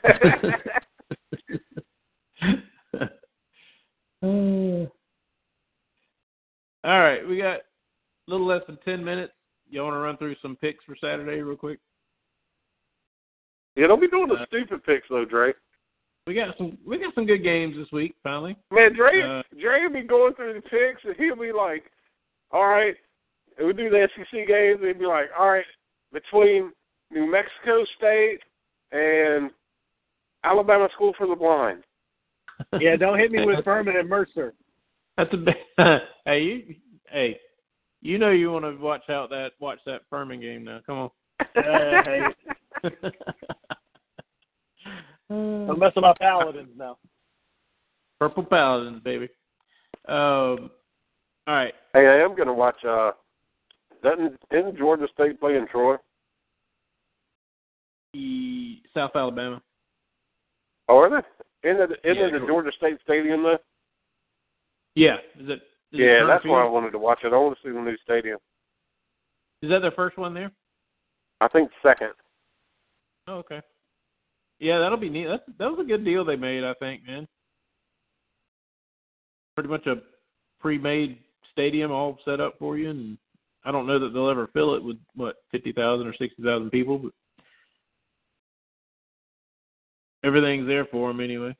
All right, we got a little less than ten minutes. You want to run through some picks for Saturday real quick? yeah, don't be doing the Uh, stupid picks though, Dre. we got some we got some good games this week. Finally, Man, Dre, Uh, Dre will be going through the picks, and he'll be like, "All right," and we do the SEC games, and he'll be like, "All right, between New Mexico State and Alabama School for the Blind." (laughs) Yeah, don't hit me with Furman and Mercer. that's a big, (laughs) hey you hey you know you want to watch out that watch that Furman game now. Come on. Uh, (laughs) hey, I'm messing up Paladins now. Purple Paladins, baby. Um, all right. Hey, I am going to watch. uh Doesn't isn't Georgia State playing Troy? E- South Alabama. Oh, are they? In the in Yeah, the Troy. Georgia State Stadium though? Yeah. Is it? Is Yeah, Turner that's why I wanted to watch it. I want to see the new stadium. Is that their first one there? I think second. Oh, okay. Yeah, that'll be neat. That's, that was a good deal they made, I think, man. Pretty much a pre-made stadium all set up for you, and I don't know that they'll ever fill it with what fifty thousand or sixty thousand people, but everything's there for them anyway.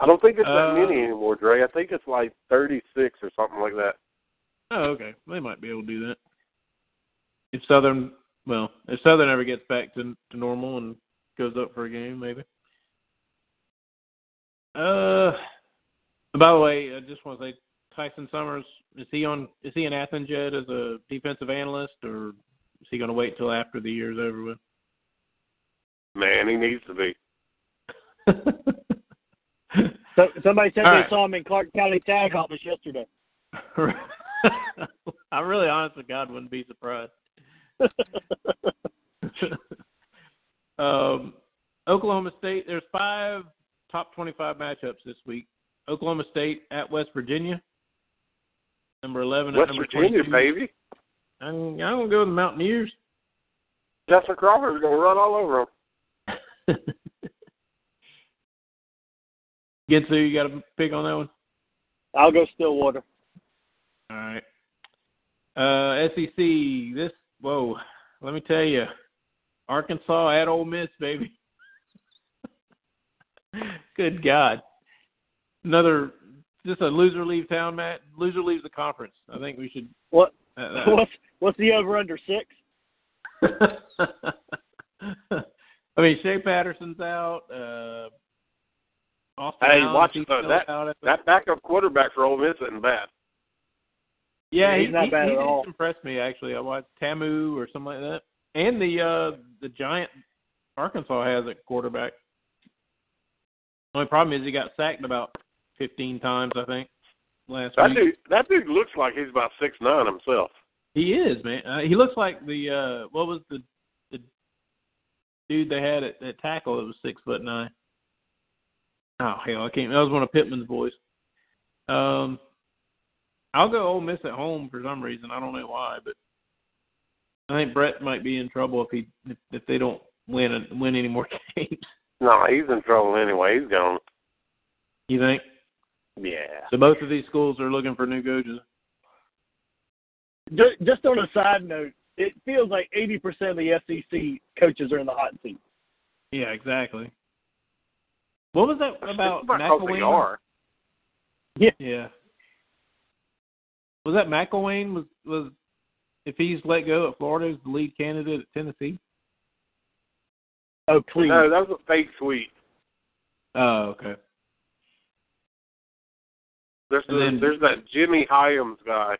I don't think it's that Uh, many anymore, Dre. I think it's like 36 or something like that. Oh, okay. They might be able to do that. If Southern, well, if Southern ever gets back to to normal and goes up for a game, maybe. Uh, by the way, I just want to say, Tyson Summers is he on? Is he in Athens yet as a defensive analyst, or is he going to wait till after the year's over with? Man, he needs to be. (laughs) So, somebody said All they right. saw him in Clarke County Tag Office yesterday. (laughs) I really, honest to God, wouldn't be surprised. (laughs) um, Oklahoma State. There's five top 25 matchups this week. Oklahoma State at West Virginia. Number 11 at West number Virginia, 22. baby. I'm, I'm gonna go with the Mountaineers. Justin Crawford's going to run all over him. Gitsu, (laughs) you got a pick on that one? I'll go Stillwater. All right. Uh, SEC. This whoa. Let me tell you, Arkansas at Ole Miss, baby. (laughs) Good God. Another just a loser leave town, Matt. Loser leaves the conference. I think we should. What? Uh, uh, (laughs) What's what's the over under six? (laughs) I mean, Shea Patterson's out. Uh, Austin Hey, Allen, watch he's uh, that. out. I. That backup quarterback for Ole Miss isn't bad. Yeah, He's he, not he, bad he at did all. Impressed me actually. I watched Ta'amu or something like that, and the uh the giant Arkansas has a quarterback. The Only problem is he got sacked about fifteen times, I think, last That week. dude, that dude looks like he's about six nine himself. He is man. Uh, he looks like the uh what was the the dude they had at, at tackle that was six foot nine. Oh hell, I can't. That was one of Pittman's boys. Um, I'll go Ole Miss at home for some reason. I don't know why, but I think Bret might be in trouble if he if, if they don't win and win any more (laughs) games. No, he's in trouble anyway. He's gone. You think? Yeah. So both of these schools are looking for new coaches. Just, just on a side note, it feels like eighty percent of the SEC coaches are in the hot seat. Yeah, exactly. What was that about It's because they McElwain? are. Yeah. Was that McElwain was was if he's let go at Florida is the lead candidate at Tennessee? Oh, please. No, that was a fake tweet. Oh, okay. There's the, then- there's that Jimmy Hyams guy,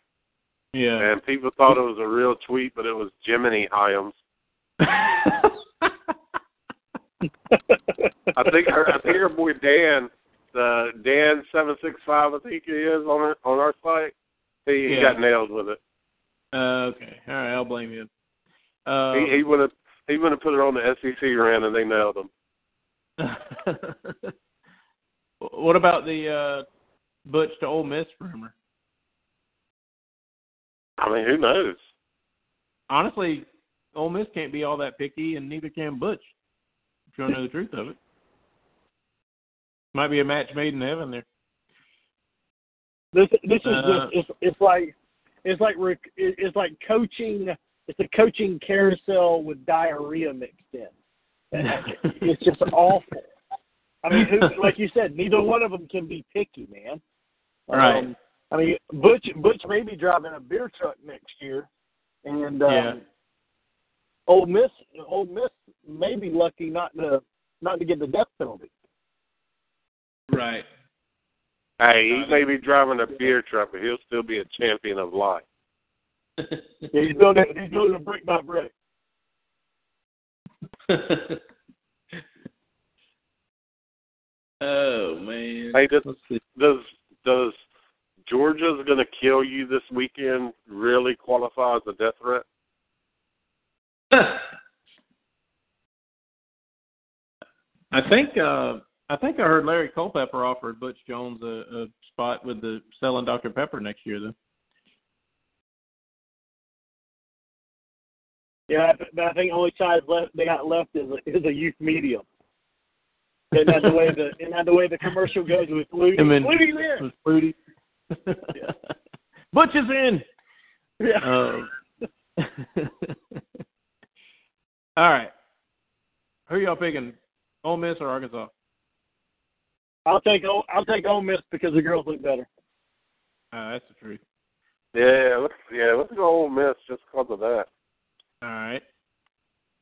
Yeah. and people thought it was a real tweet, but it was Jiminy Hyams. (laughs) I think our, I think our boy Dan, the Dan seven six five, I think he is on our, on our site. He, he got nailed with it. uh, okay. All right, I'll blame him. Uh, he he would have he would have put it on the SEC ran and they nailed him. (laughs) what about the uh Butch to Ole Miss rumor? I mean, who knows? Honestly, Ole Miss can't be all that picky, and neither can Butch. If you want to know the truth of it, might be a match made in heaven there. This this is Uh, just it's it's like it's like rec- it's like coaching. It's a coaching carousel with diarrhea mixed in. It's just (laughs) awful. I mean, who, like you said, neither one of them can be picky, man. Right. Um, I mean, Butch Butch may be driving a beer truck next year, and um, Yeah. Ole Miss Ole Miss may be lucky not to not to get the death penalty. Right. Hey, he may be driving a beer truck, but he'll still be a champion of life. (laughs) Yeah, he's building he's building a brick by brick. (laughs) oh man. Hey, does does does Georgia's going to kill you this weekend really qualify as a death threat? (sighs) I think uh I think I heard Larry Culpepper offered Butch Jones a, a spot with the selling Dr Pepper next year though. Yeah, but but I think the only size left they got left is a, is a youth medium. And that's the way the and that's the way the commercial goes with Flutie. Him and- Flutie's in. Was Flutie. (laughs) Butch is in. Yeah. Um, (laughs) all right. Who y'all picking? Ole Miss or Arkansas? I'll take Ole- I'll take Ole Miss because the girls look better. Uh, that's the truth. Yeah, let's yeah, let's go Ole Miss just because of that. All right.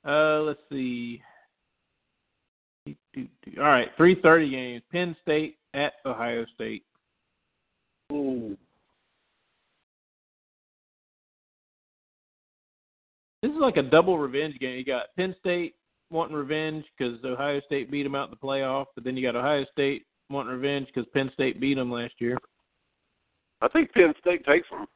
Uh, let's see. All right, three thirty games. Penn State at Ohio State. Ooh. This is like a double revenge game. You got Penn State wanting revenge because Ohio State beat them out in the playoff, but then you got Ohio State wanting revenge because Penn State beat them last year. I think Penn State takes them.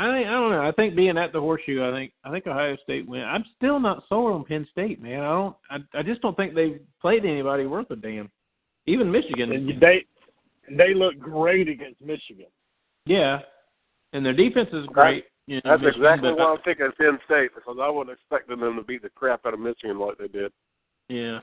I think I don't know. I think being at the horseshoe, I think I think Ohio State win. I'm still not sold on Penn State, man. I don't. I, I just don't think they've played anybody worth a damn. Even Michigan. And they they look great against Michigan. Yeah, and their defense is great. You know, That's Michigan, exactly why I'm picking Penn State because I wasn't expecting them to beat the crap out of Michigan like they did. Yeah.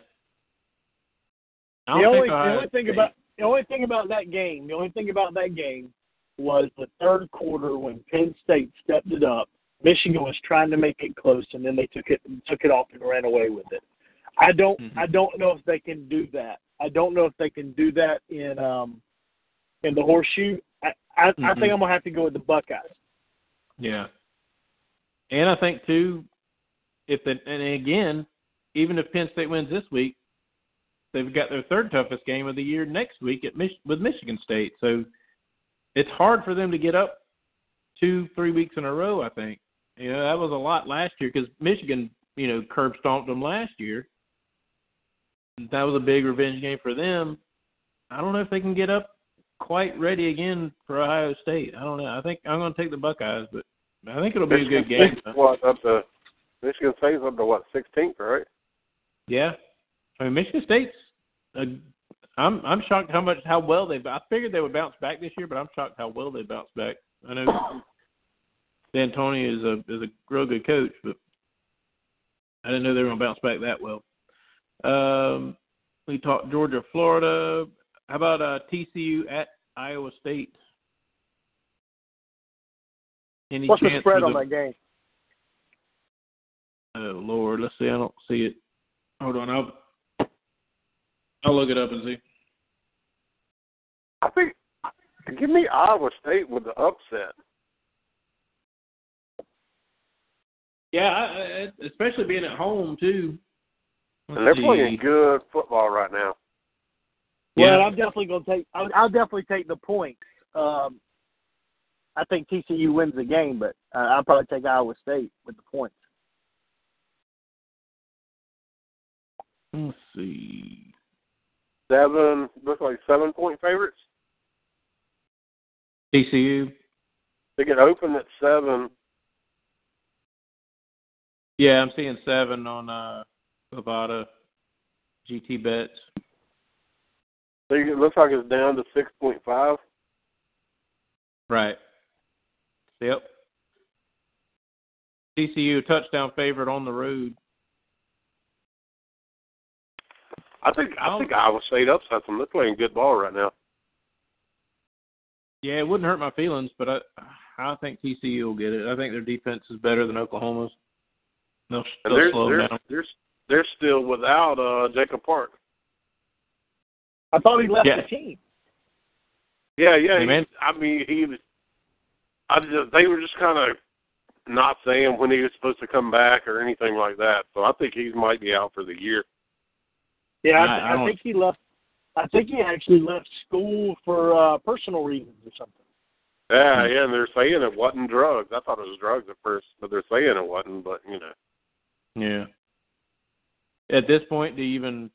I The don't only think the Ohio only thing State- about the only thing about that game, the only thing about that game was the third quarter when Penn State stepped it up. Michigan was trying to make it close, and then they took it took it off and ran away with it. I don't Mhm. I don't know if they can do that. I don't know if they can do that in um in the horseshoe. I I, I Mhm. think I'm gonna have to go with the Buckeyes. Yeah. And I think too, if the and again, even if Penn State wins this week, they've got their third toughest game of the year next week at Mich- with Michigan State. So it's hard for them to get up two, three weeks in a row. I think you know that was a lot last year because Michigan, you know, curb stomped them last year. That was a big revenge game for them. I don't know if they can get up quite ready again for Ohio State. I don't know. I think I'm going to take the Buckeyes, but I think it'll be a good game. State's What up to Michigan State's up to what 16th, right? Yeah, I mean Michigan State's. A, I'm I'm shocked how much how well they. I figured they would bounce back this year, but I'm shocked how well they bounced back. I know (coughs) Dantonio is a is a real good coach, but I didn't know they were going to bounce back that well. Um, we talked Georgia, Florida. How about uh, TCU at Iowa State? Any What's the chance spread for on the- that game? Oh Lord, let's see. I don't see it. Hold on, I'll I'll look it up and see. I think give me Iowa State with the upset. Yeah, I, I, especially being at home too. Let's And they're see. playing good football right now. Well, Yeah. I'm definitely gonna take. I'll, I'll definitely take the points. Um, I think TCU wins the game, but uh, I'll probably take Iowa State with the points. Let's see. Seven looks like seven point favorites. TCU. They get open at seven. Yeah, I'm seeing seven on uh Bovada GT bets. So it looks like it's down to six point five. Right. Yep. TCU touchdown favorite on the road. I think I think Iowa State upsets them. They're playing good ball right now. Yeah, it wouldn't hurt my feelings, but I I think TCU will get it. I think their defense is better than Oklahoma's. They'll, they'll they're slow they're, down. they're they're still without uh Jacob Park. I thought he left Yeah. the team. Yeah, yeah. Hey, man. I mean, he was. I just, they were just kind of not saying when he was supposed to come back or anything like that. So I think he might be out for the year. Yeah, I, I- I I, think he left. I think he actually left school for uh personal reasons or something. Yeah, yeah. And they're saying it wasn't drugs. I thought it was drugs at first, but they're saying it wasn't. But you know, Yeah. At this point, do you even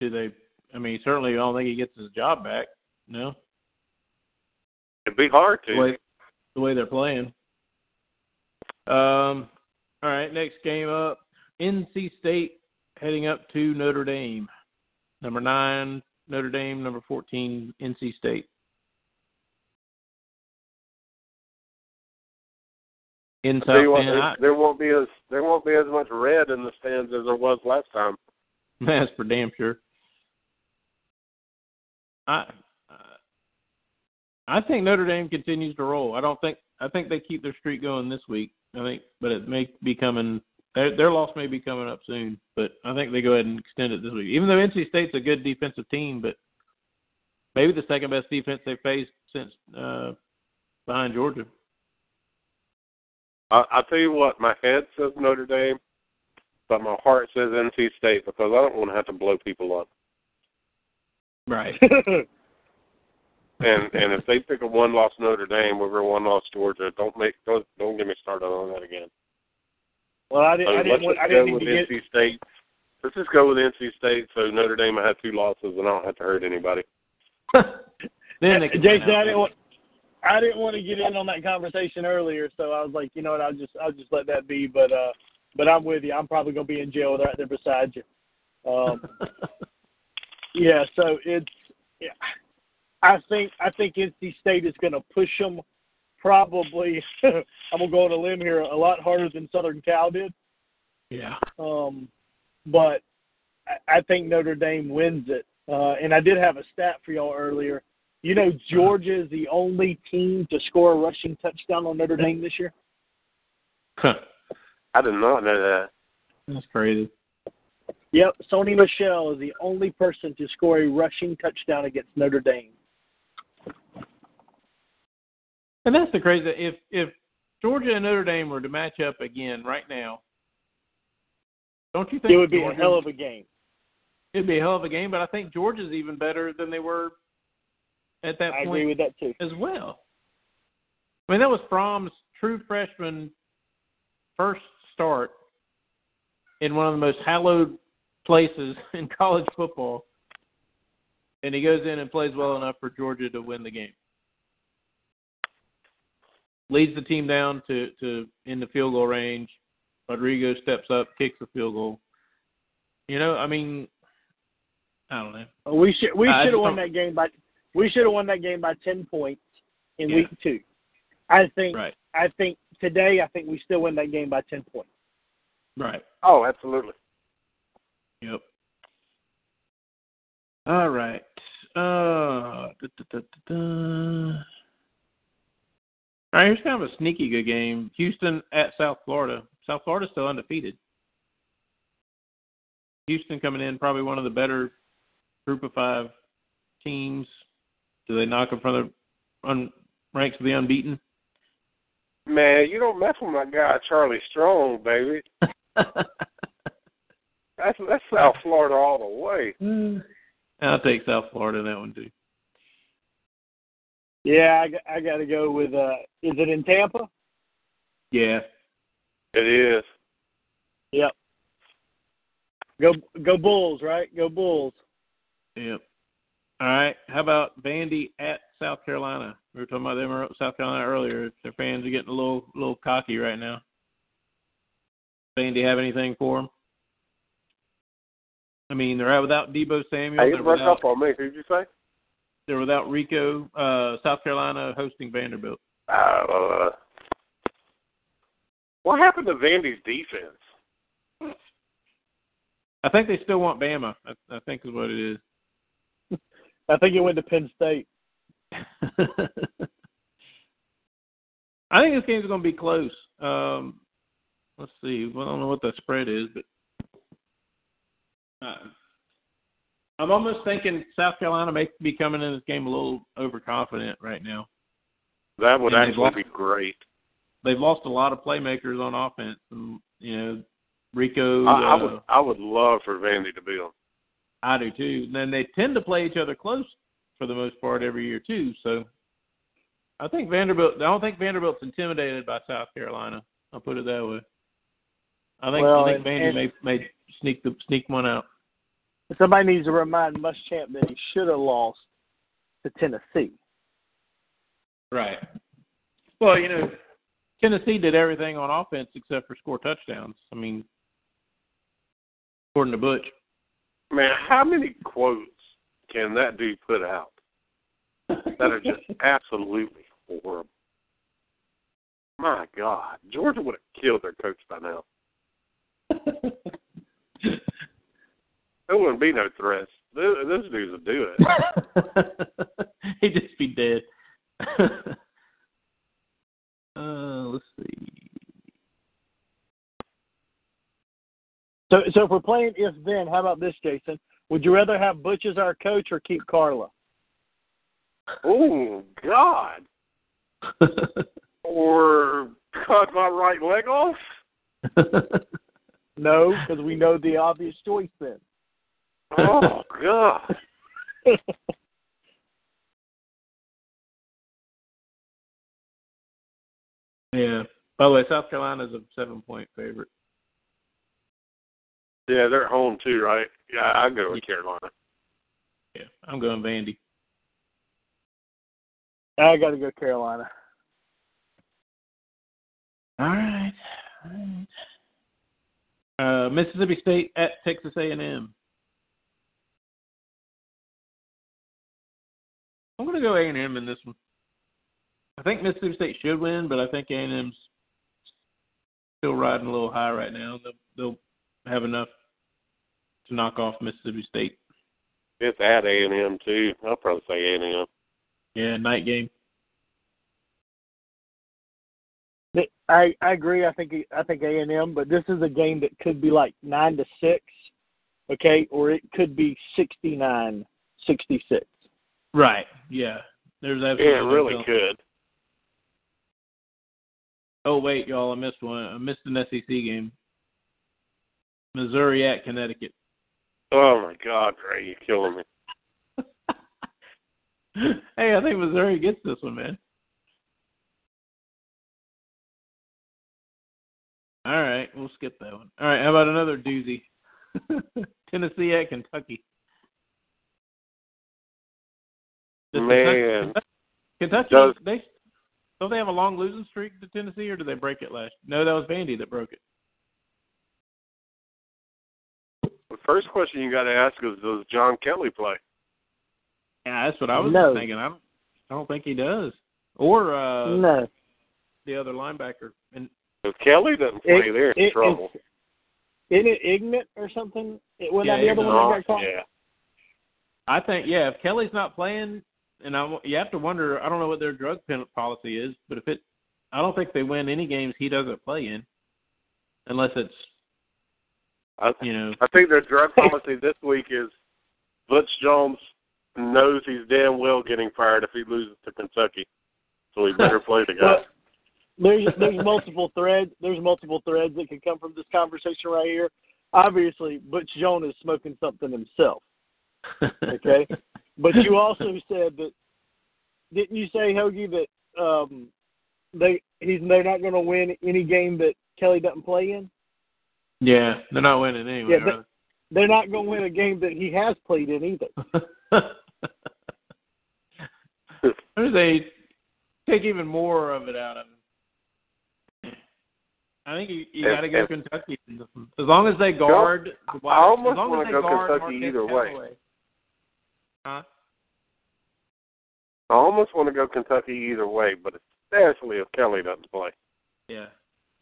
do they? I mean, certainly, I don't think he gets his job back. No, it'd be hard to. the way the way they're playing. Um. All right, next game up, NC State heading up to Notre Dame. Number nine, Notre Dame. Number fourteen, NC State. In South what, Bend, there, I- there won't be as there won't be as much red in the stands as there was last time. (laughs) That's for damn sure. I I think Notre Dame continues to roll. I don't think I think they keep their streak going this week. I think, but it may be coming. Their, their loss may be coming up soon, but I think they go ahead and extend it this week. Even though NC State's a good defensive team, but maybe the second best defense they've faced since uh, behind Georgia. I, I'll tell you what, my head says Notre Dame, but my heart says NC State because I don't want to have to blow people up. Right. (laughs) And and if they pick a one loss Notre Dame over a one loss Georgia, don't make don't don't get me started on that again. Well, I So didn't. I let's didn't. want- just I go didn't with even get. NC State. Let's just go with NC State so Notre Dame I have two losses and I don't have to hurt anybody. (laughs) then they can Jason, out. I didn't want. I didn't want to get in on that conversation earlier, so I was like, you know what, I'll just I'll just let that be. But uh, but I'm with you. I'm probably gonna be in jail right there beside you. Um, (laughs) yeah, so it's yeah. I think I think NC State is going to push them probably. (laughs) I'm gonna go on a limb here a lot harder than Southern Cal did. yeah. Um, but I, I think Notre Dame wins it. Uh, and I did have a stat for y'all earlier. You know, Georgia is the only team to score a rushing touchdown on Notre Dame this year. Huh. I did not know that. That's crazy. Yep, Sony Michel is the only person to score a rushing touchdown against Notre Dame. And that's the crazy. If if Georgia and Notre Dame were to match up again right now, don't you think It would be a hell of a game. It'd be a hell of a game, but I think Georgia's even better than they were at that I point agree with that too. as well. I mean, that was Fromm's true freshman first start in one of the most hallowed places (laughs) in college football, and he goes in and plays well enough for Georgia to win the game. Leads the team down to to in the field goal range. Rodrigo steps up, kicks the field goal. You know, I mean, I don't know. We should we should have won that game by we should have won that game by ten points in Yeah. week two. I think Right, I think today I think we still win that game by ten points. right. Oh, absolutely. Yep. All right. Uh, da, da, da, da, da. All right, here's kind of a sneaky good game. Houston at South Florida. South Florida's still undefeated. Houston coming in probably one of the better group of five teams. Do they knock them from the un, ranks of the unbeaten? Man, you don't mess with my guy Charlie Strong, baby. (laughs) That's that's South Florida all the way. Mm. I'll take South Florida in that one too. Yeah, I, got- I got to go with. uh Is it in Tampa? Yeah. It is. Yep. Go go Bulls, right? Go Bulls. Yep. All right. How about Vandy at South Carolina? We were talking about them or South Carolina earlier. Their fans are getting a little little cocky right now. Vandy have anything for them? I mean, they're out without Debo Samuel. Hey, you They're broke without, up on me. Who'd you say? They're without Rico. Uh, South Carolina hosting Vanderbilt. Uh, what happened to Vandy's defense? I think they still want Bama. I, I think is what it is. (laughs) I think it went to Penn State. (laughs) I think this game's going to be close. Um, let's see. Well, I don't know what the spread is, but Uh, I'm almost thinking South Carolina may be coming in this game a little overconfident right now. That would And they've actually lost- be great. They've lost a lot of playmakers on offense, and you know, Rico. I, I uh, would I would love for Vandy to beat them. I do too. And then they tend to play each other close for the most part every year too. So I think Vanderbilt. I don't think Vanderbilt's intimidated by South Carolina. I'll put it that way. I think Well, I think and- Vandy and- may may sneak the sneak one out. Somebody needs to remind Muschamp that he should have lost to Tennessee. Right. Well, you know, Tennessee did everything on offense except for score touchdowns. I mean, according to Butch. Man, how many quotes can that dude put out that are just (laughs) absolutely horrible? My God, Georgia would have killed their coach by now. (laughs) There wouldn't be no threats. This, this dude would do it. (laughs) He'd just be dead. (laughs) uh, let's see. So, so if we're playing if then, how about this, Jason? Would you rather have Butch as our coach or keep Carla? Oh God! (laughs) Or cut my right leg off? No, because we know the obvious choice then. Oh God! (laughs) yeah. By the way, South Carolina's a seven point favorite. Yeah, they're at home too, right? Yeah, I go with Carolina. Yeah. I'm going Vandy. I got to go Carolina. All right. All right. Uh, Mississippi State at Texas A&M. I'm going to go A&M in this one. I think Mississippi State should win, but I think A&M's still riding a little high right now. They'll, they'll have enough to knock off Mississippi State. It's at A and M too. I'll probably say A and M. Yeah, night game. I I agree. I think I think A and M, but this is a game that could be like nine to six, okay, or it could be 69-66. Right. Yeah. There's absolutely Yeah, no really telling. could. Oh wait, y'all, I missed one. I missed an SEC game. Missouri at Connecticut. Oh my God, Ray, you're killing me. (laughs) hey, I think Missouri gets this one, man. All right, we'll skip that one. All right, how about another doozy? (laughs) Tennessee at Kentucky. Man. Kentucky, Kentucky Does- they don't they have a long losing streak to Tennessee, or did they break it last? No, that was Vandy that broke it. The first question you got to ask is, does John Kelly play? Yeah, that's what I was No. thinking. I don't, I don't think he does. Or uh no, the other linebacker. And If Kelly doesn't play, It- they're in it- trouble. it's- isn't it Ignat or something? It, wasn't Yeah, that the other one that got caught? yeah. I think yeah, if Kelly's not playing, and I, you have to wonder. I don't know what their drug policy is, but if it, I don't think they win any games he doesn't play in, unless it's I, you know. I think their drug policy (laughs) this week is Butch Jones knows he's damn well getting fired if he loses to Kentucky, so he better play the (laughs) guy. There's there's multiple threads. There's multiple threads that could come from this conversation right here. Obviously, Butch Jones is smoking something himself. (laughs) Okay, but you also said that didn't you say Hoagie that um they he's they're not going to win any game that Kelly doesn't play in? yeah, they're not winning anyway. Yeah, They're not going to win a game that he has played in either. (laughs) Or they take even more of it out of him. I think you, you got to go if- Kentucky. in this one. As long as they guard, the I almost wanna go Kentucky Marquez either way. Callaway. Huh? I almost want to go Kentucky either way, but especially if Kelly doesn't play. Yeah.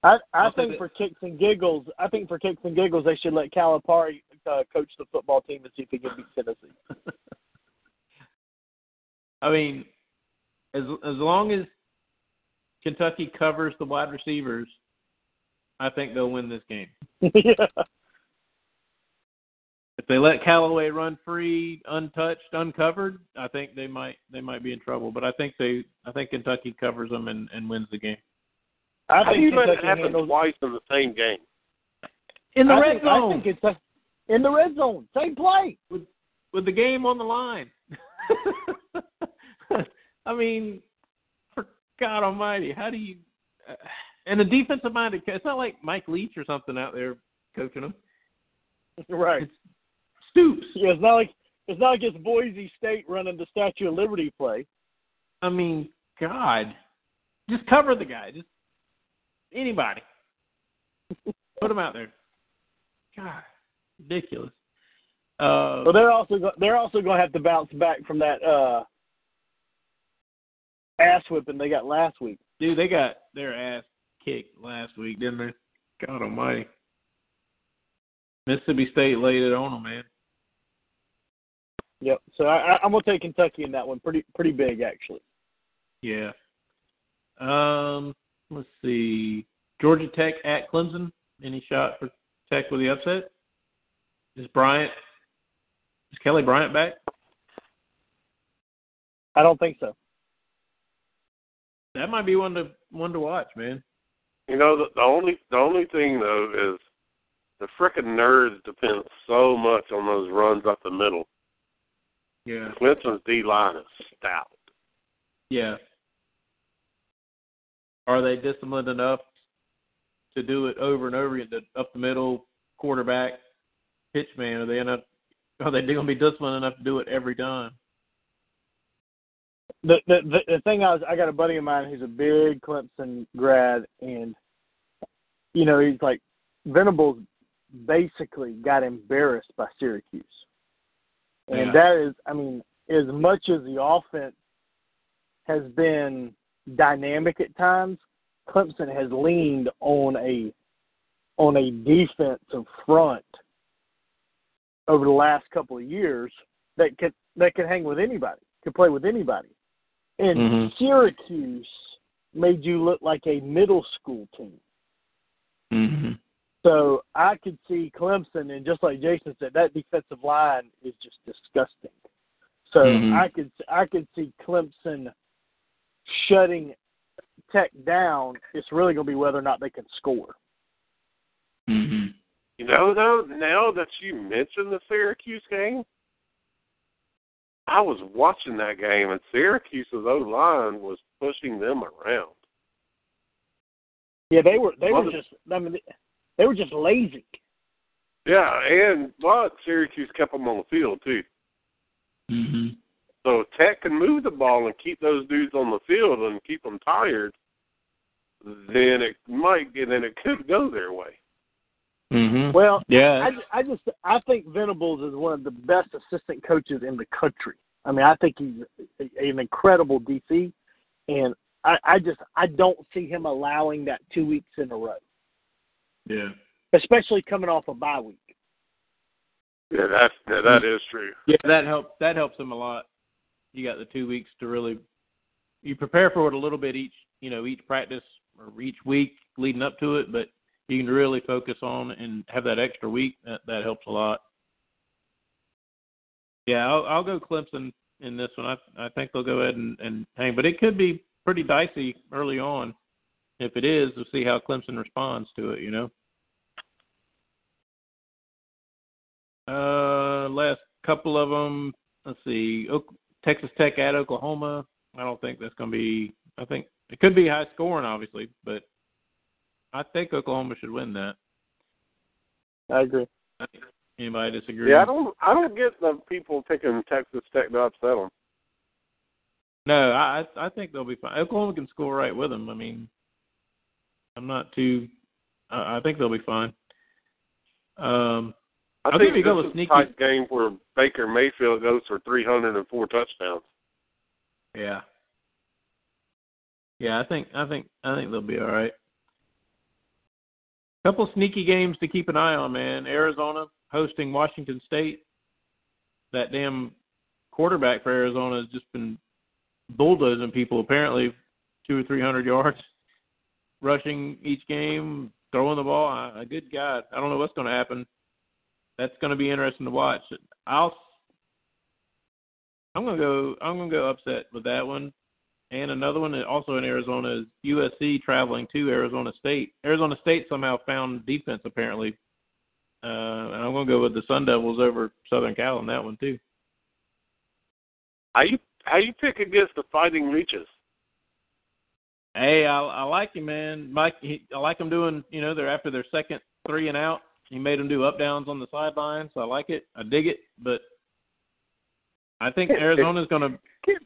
I I I'll think for kicks and giggles, I think for kicks and giggles, they should let Calipari uh, coach the football team and see if he can beat Tennessee. (laughs) I mean, as as long as Kentucky covers the wide receivers, I think they'll win this game. (laughs) (laughs) yeah. If they let Callaway run free, untouched, uncovered, I think they might they might be in trouble. But I think they I think Kentucky covers them and, and wins the game. I How do think you let it Kentucky happen handles twice in the same game? In the I red think, I think it's a, in the red zone. Same play. with the game on the line. (laughs) I mean, for God Almighty, how do you? Uh, and a defensive minded, it's not like Mike Leach or something out there coaching them. (laughs) Right. It's Stoops. Yeah, it's not like it's not like it's Boise State running the Statue of Liberty play. I mean, God, just cover the guy. Just anybody. (laughs) Put him out there. God, ridiculous. Uh, But they're also go- they're also going to have to bounce back from that uh ass whipping they got last week. dude, they got their ass kicked last week, didn't they? God Almighty. Mississippi State laid it on them, man. Yep. So I, I, I'm going to take Kentucky in that one. Pretty pretty big actually. Yeah. Um, let's see. Georgia Tech at Clemson. Any shot for Tech with the upset? Is Bryant? Is Kelly Bryant back? I don't think so. That might be one to one to watch, man. You know, the, the only the only thing though is the frickin' nerds depend so much on those runs up the middle. Yeah. Clemson's D line is stout. Yeah. Are they disciplined enough to do it over and over again? The up the middle quarterback pitch man. Are they enough? Are they going to be disciplined enough to do it every time? The the the, the thing I was I got a buddy of mine who's a big Clemson grad and you know he's like Venables basically got embarrassed by Syracuse. And Yeah. that is I mean as much as the offense has been dynamic at times, Clemson has leaned on a on a defensive front over the last couple of years that could that could hang with anybody, could play with anybody. And Mhm. Syracuse made you look like a middle school team. Mm-hmm. So I could see Clemson, and just like Jason said, that defensive line is just disgusting. So Mhm. I could I could see Clemson shutting Tech down. It's really going to be whether or not they can score. Mm-hmm. You know, though, now that you mentioned the Syracuse game, I was watching that game, and Syracuse's O line was pushing them around. Yeah, they were they were just I mean they were just lazy. Yeah, and but Syracuse kept them on the field too. Mm-hmm. So if Tech can move the ball and keep those dudes on the field and keep them tired, then it might, then it could go their way. Mm-hmm. Well, Yeah. I, I just I think Venables is one of the best assistant coaches in the country. I mean, I think he's a- an incredible DC, and I, I just I don't see him allowing that two weeks in a row, Yeah. especially coming off a bye week. Yeah, that's that, that is true. Yeah, that helps. That helps them a lot. You got the two weeks to really you prepare for it a little bit each, you know, each practice or each week leading up to it, but you can really focus on and have that extra week. That that helps a lot. Yeah, I'll, I'll go Clemson in this one. I I think they'll go ahead and, and hang, but it could be pretty dicey early on. If it is, we'll see how Clemson responds to it. You know. Uh, last couple of them. Let's see. Ok- Texas Tech at Oklahoma. I don't think that's going to be. I think it could be high scoring, obviously, but I think Oklahoma should win that. I agree. Anybody disagree? Yeah, I don't, I don't get the people picking Texas Tech to upset them. No, I I I think they'll be fine. Oklahoma can score right with them. I mean, I'm not too. I I think they'll be fine. Um, I I'll think a this is a sneaky- tight game where Baker Mayfield goes for 304 touchdowns. yeah. Yeah, I think I think I think they'll be all right. Couple sneaky games to keep an eye on, man. Arizona hosting Washington State. That damn quarterback for Arizona has just been bulldozing people. Apparently, two or three hundred yards rushing each game, throwing the ball. A good God, I don't know what's going to happen. that's going to be interesting to watch. I'll I'm gonna go I'm gonna go upset with that one. And another one also in Arizona is USC traveling to Arizona State. Arizona State somehow found defense apparently. Uh, and I'm gonna go with the Sun Devils over Southern Cal on that one too. How you how you pick against the Fighting Leeches? Hey, I, I like him, man. Mike, he, I like him doing. You know, they're after their second three and out. He made them do up downs on the sideline, so I like it. I dig it, but I think Arizona's going to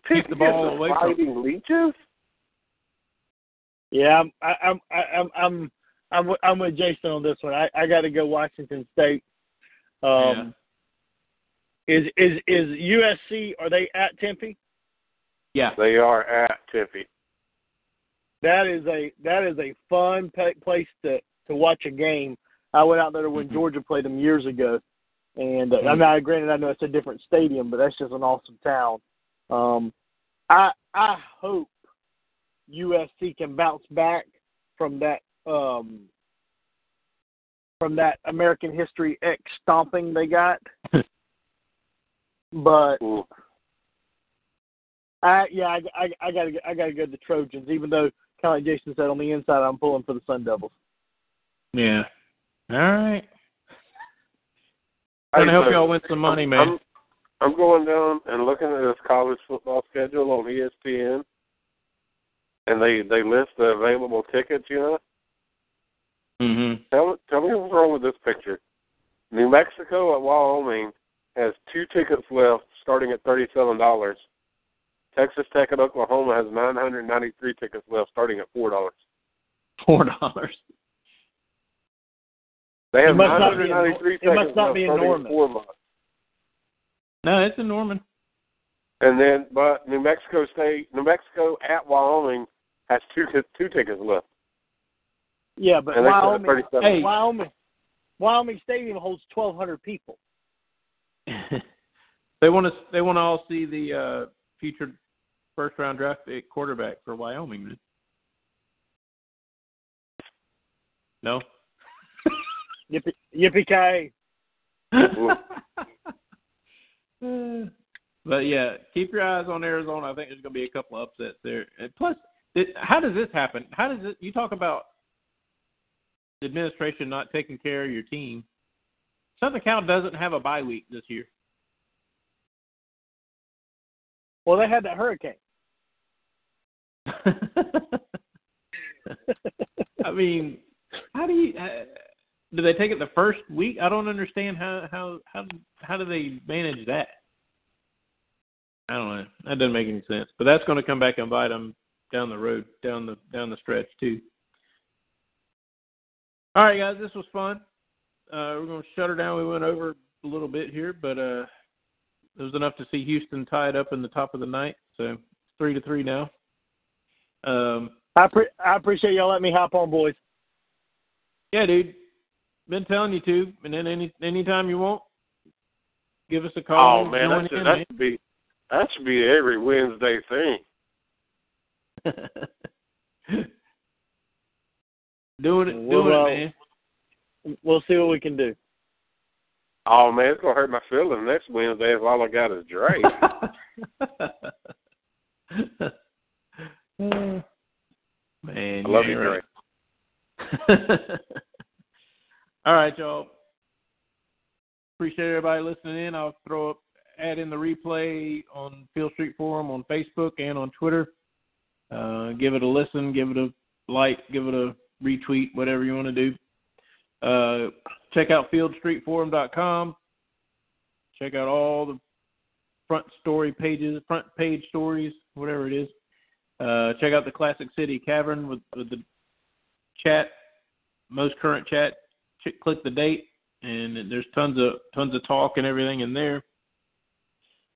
keep the ball away from Leeches. Yeah, I'm I'm I'm I'm I'm I'm with Jason on this one. I I got to go Washington State. Um, is is is USC? Are they at Tempe? Yeah, They are at Tempe. That is a that is a fun pa- place to to watch a game. I went out there when Mhm. Georgia played them years ago, and uh, I Mhm. mean, I granted I know it's a different stadium, but that's just an awesome town. Um, I I hope USC can bounce back from that um, from that American History X stomping they got. (laughs) but Ooh. I yeah I I, I gotta I gotta go to the Trojans, even though kind of like Jason said on the inside I'm pulling for the Sun Devils. yeah. All right. Trying to Hey, help look, y'all win some money, I'm, man. I'm, I'm going down and looking at this college football schedule on ESPN, and they they list the available tickets. You know, Mm-hmm. tell tell me what's wrong with this picture. New Mexico at Wyoming has two tickets left, starting at thirty-seven dollars. Texas Tech at Oklahoma has nine hundred ninety-three tickets left, starting at four dollars. Four dollars. They have It must not be in- 993 it must tickets not left, be in starting at Norman. four bucks. No, it's in Norman. And then, but New Mexico State, New Mexico at Wyoming has two two tickets left, Yeah, but and Wyoming thirty-seven. Hey. Wyoming Wyoming Stadium holds 1,200 people. (laughs) they want to they want to all see the uh future first round draft pick quarterback for Wyoming. man. No. (laughs) Yippee yippee (laughs) but yeah, keep your eyes on Arizona. I think there's going to be a couple of upsets there. And plus, it, how does this happen? How does it? You talk about the administration not taking care of your team. Southern Cal doesn't have a bye week this year. Well, they had that hurricane. I mean, how do you? Uh, do they take it the first week? I don't understand how how how how do they manage that? I don't know. That doesn't make any sense. But that's going to come back and bite them down the road, down the down the stretch too. All right, guys, this was fun. Uh, we're going to shut her down. We went over a little bit here, but uh, it was enough to see Houston tied up in the top of the night. So three to three now. Um, I pre- I appreciate y'all letting me hop on, boys. Yeah, dude. Been telling you to, and then any anytime you want, give us a call. Oh man, join that should, in, that should be that should be every Wednesday thing. (laughs) man. doing it, Well, doing it, man. We'll see what we can do. Oh man, it's gonna hurt my feelings next Wednesday if all I got is Drake. (laughs) man, I love you, ain't Drake. right. (laughs) All right, y'all. Appreciate everybody listening in. I'll throw up, add in the replay on Field Street Forum on Facebook and on Twitter. Uh, give it a listen, give it a like, give it a retweet, whatever you want to do. Uh, check out fieldstreetforum.com. Check out all the front story pages, front page stories, whatever it is. Uh, check out the Classic City Cavern with, with the chat, most current chat. Ch- click the date, and there's tons of tons of talk and everything in there.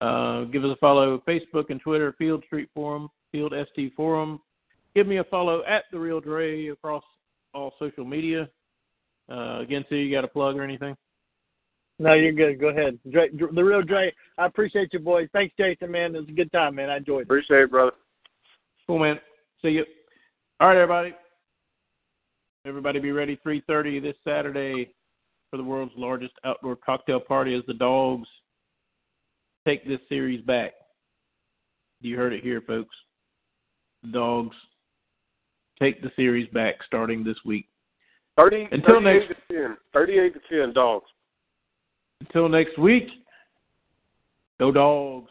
Uh, give us a follow Facebook and Twitter, Field Street Forum, Field ST Forum. Give me a follow at the Real Dre across all social media. Uh, again, so you got a plug or anything? No, you're good. Go ahead. Dre, Dre, the real Dre. I appreciate you, boys. Thanks, Jason. Man, it was a good time, man. I enjoyed it. Appreciate it, brother. Cool, man. See you. All right, everybody. Everybody be ready 3.30 this Saturday. for the world's largest outdoor cocktail party as the Dogs take this series back. You heard it here, folks. The Dogs take the series back starting this week. 30, Until 38 next- to 10. 38 to 10, dogs. Until next week, go Dogs.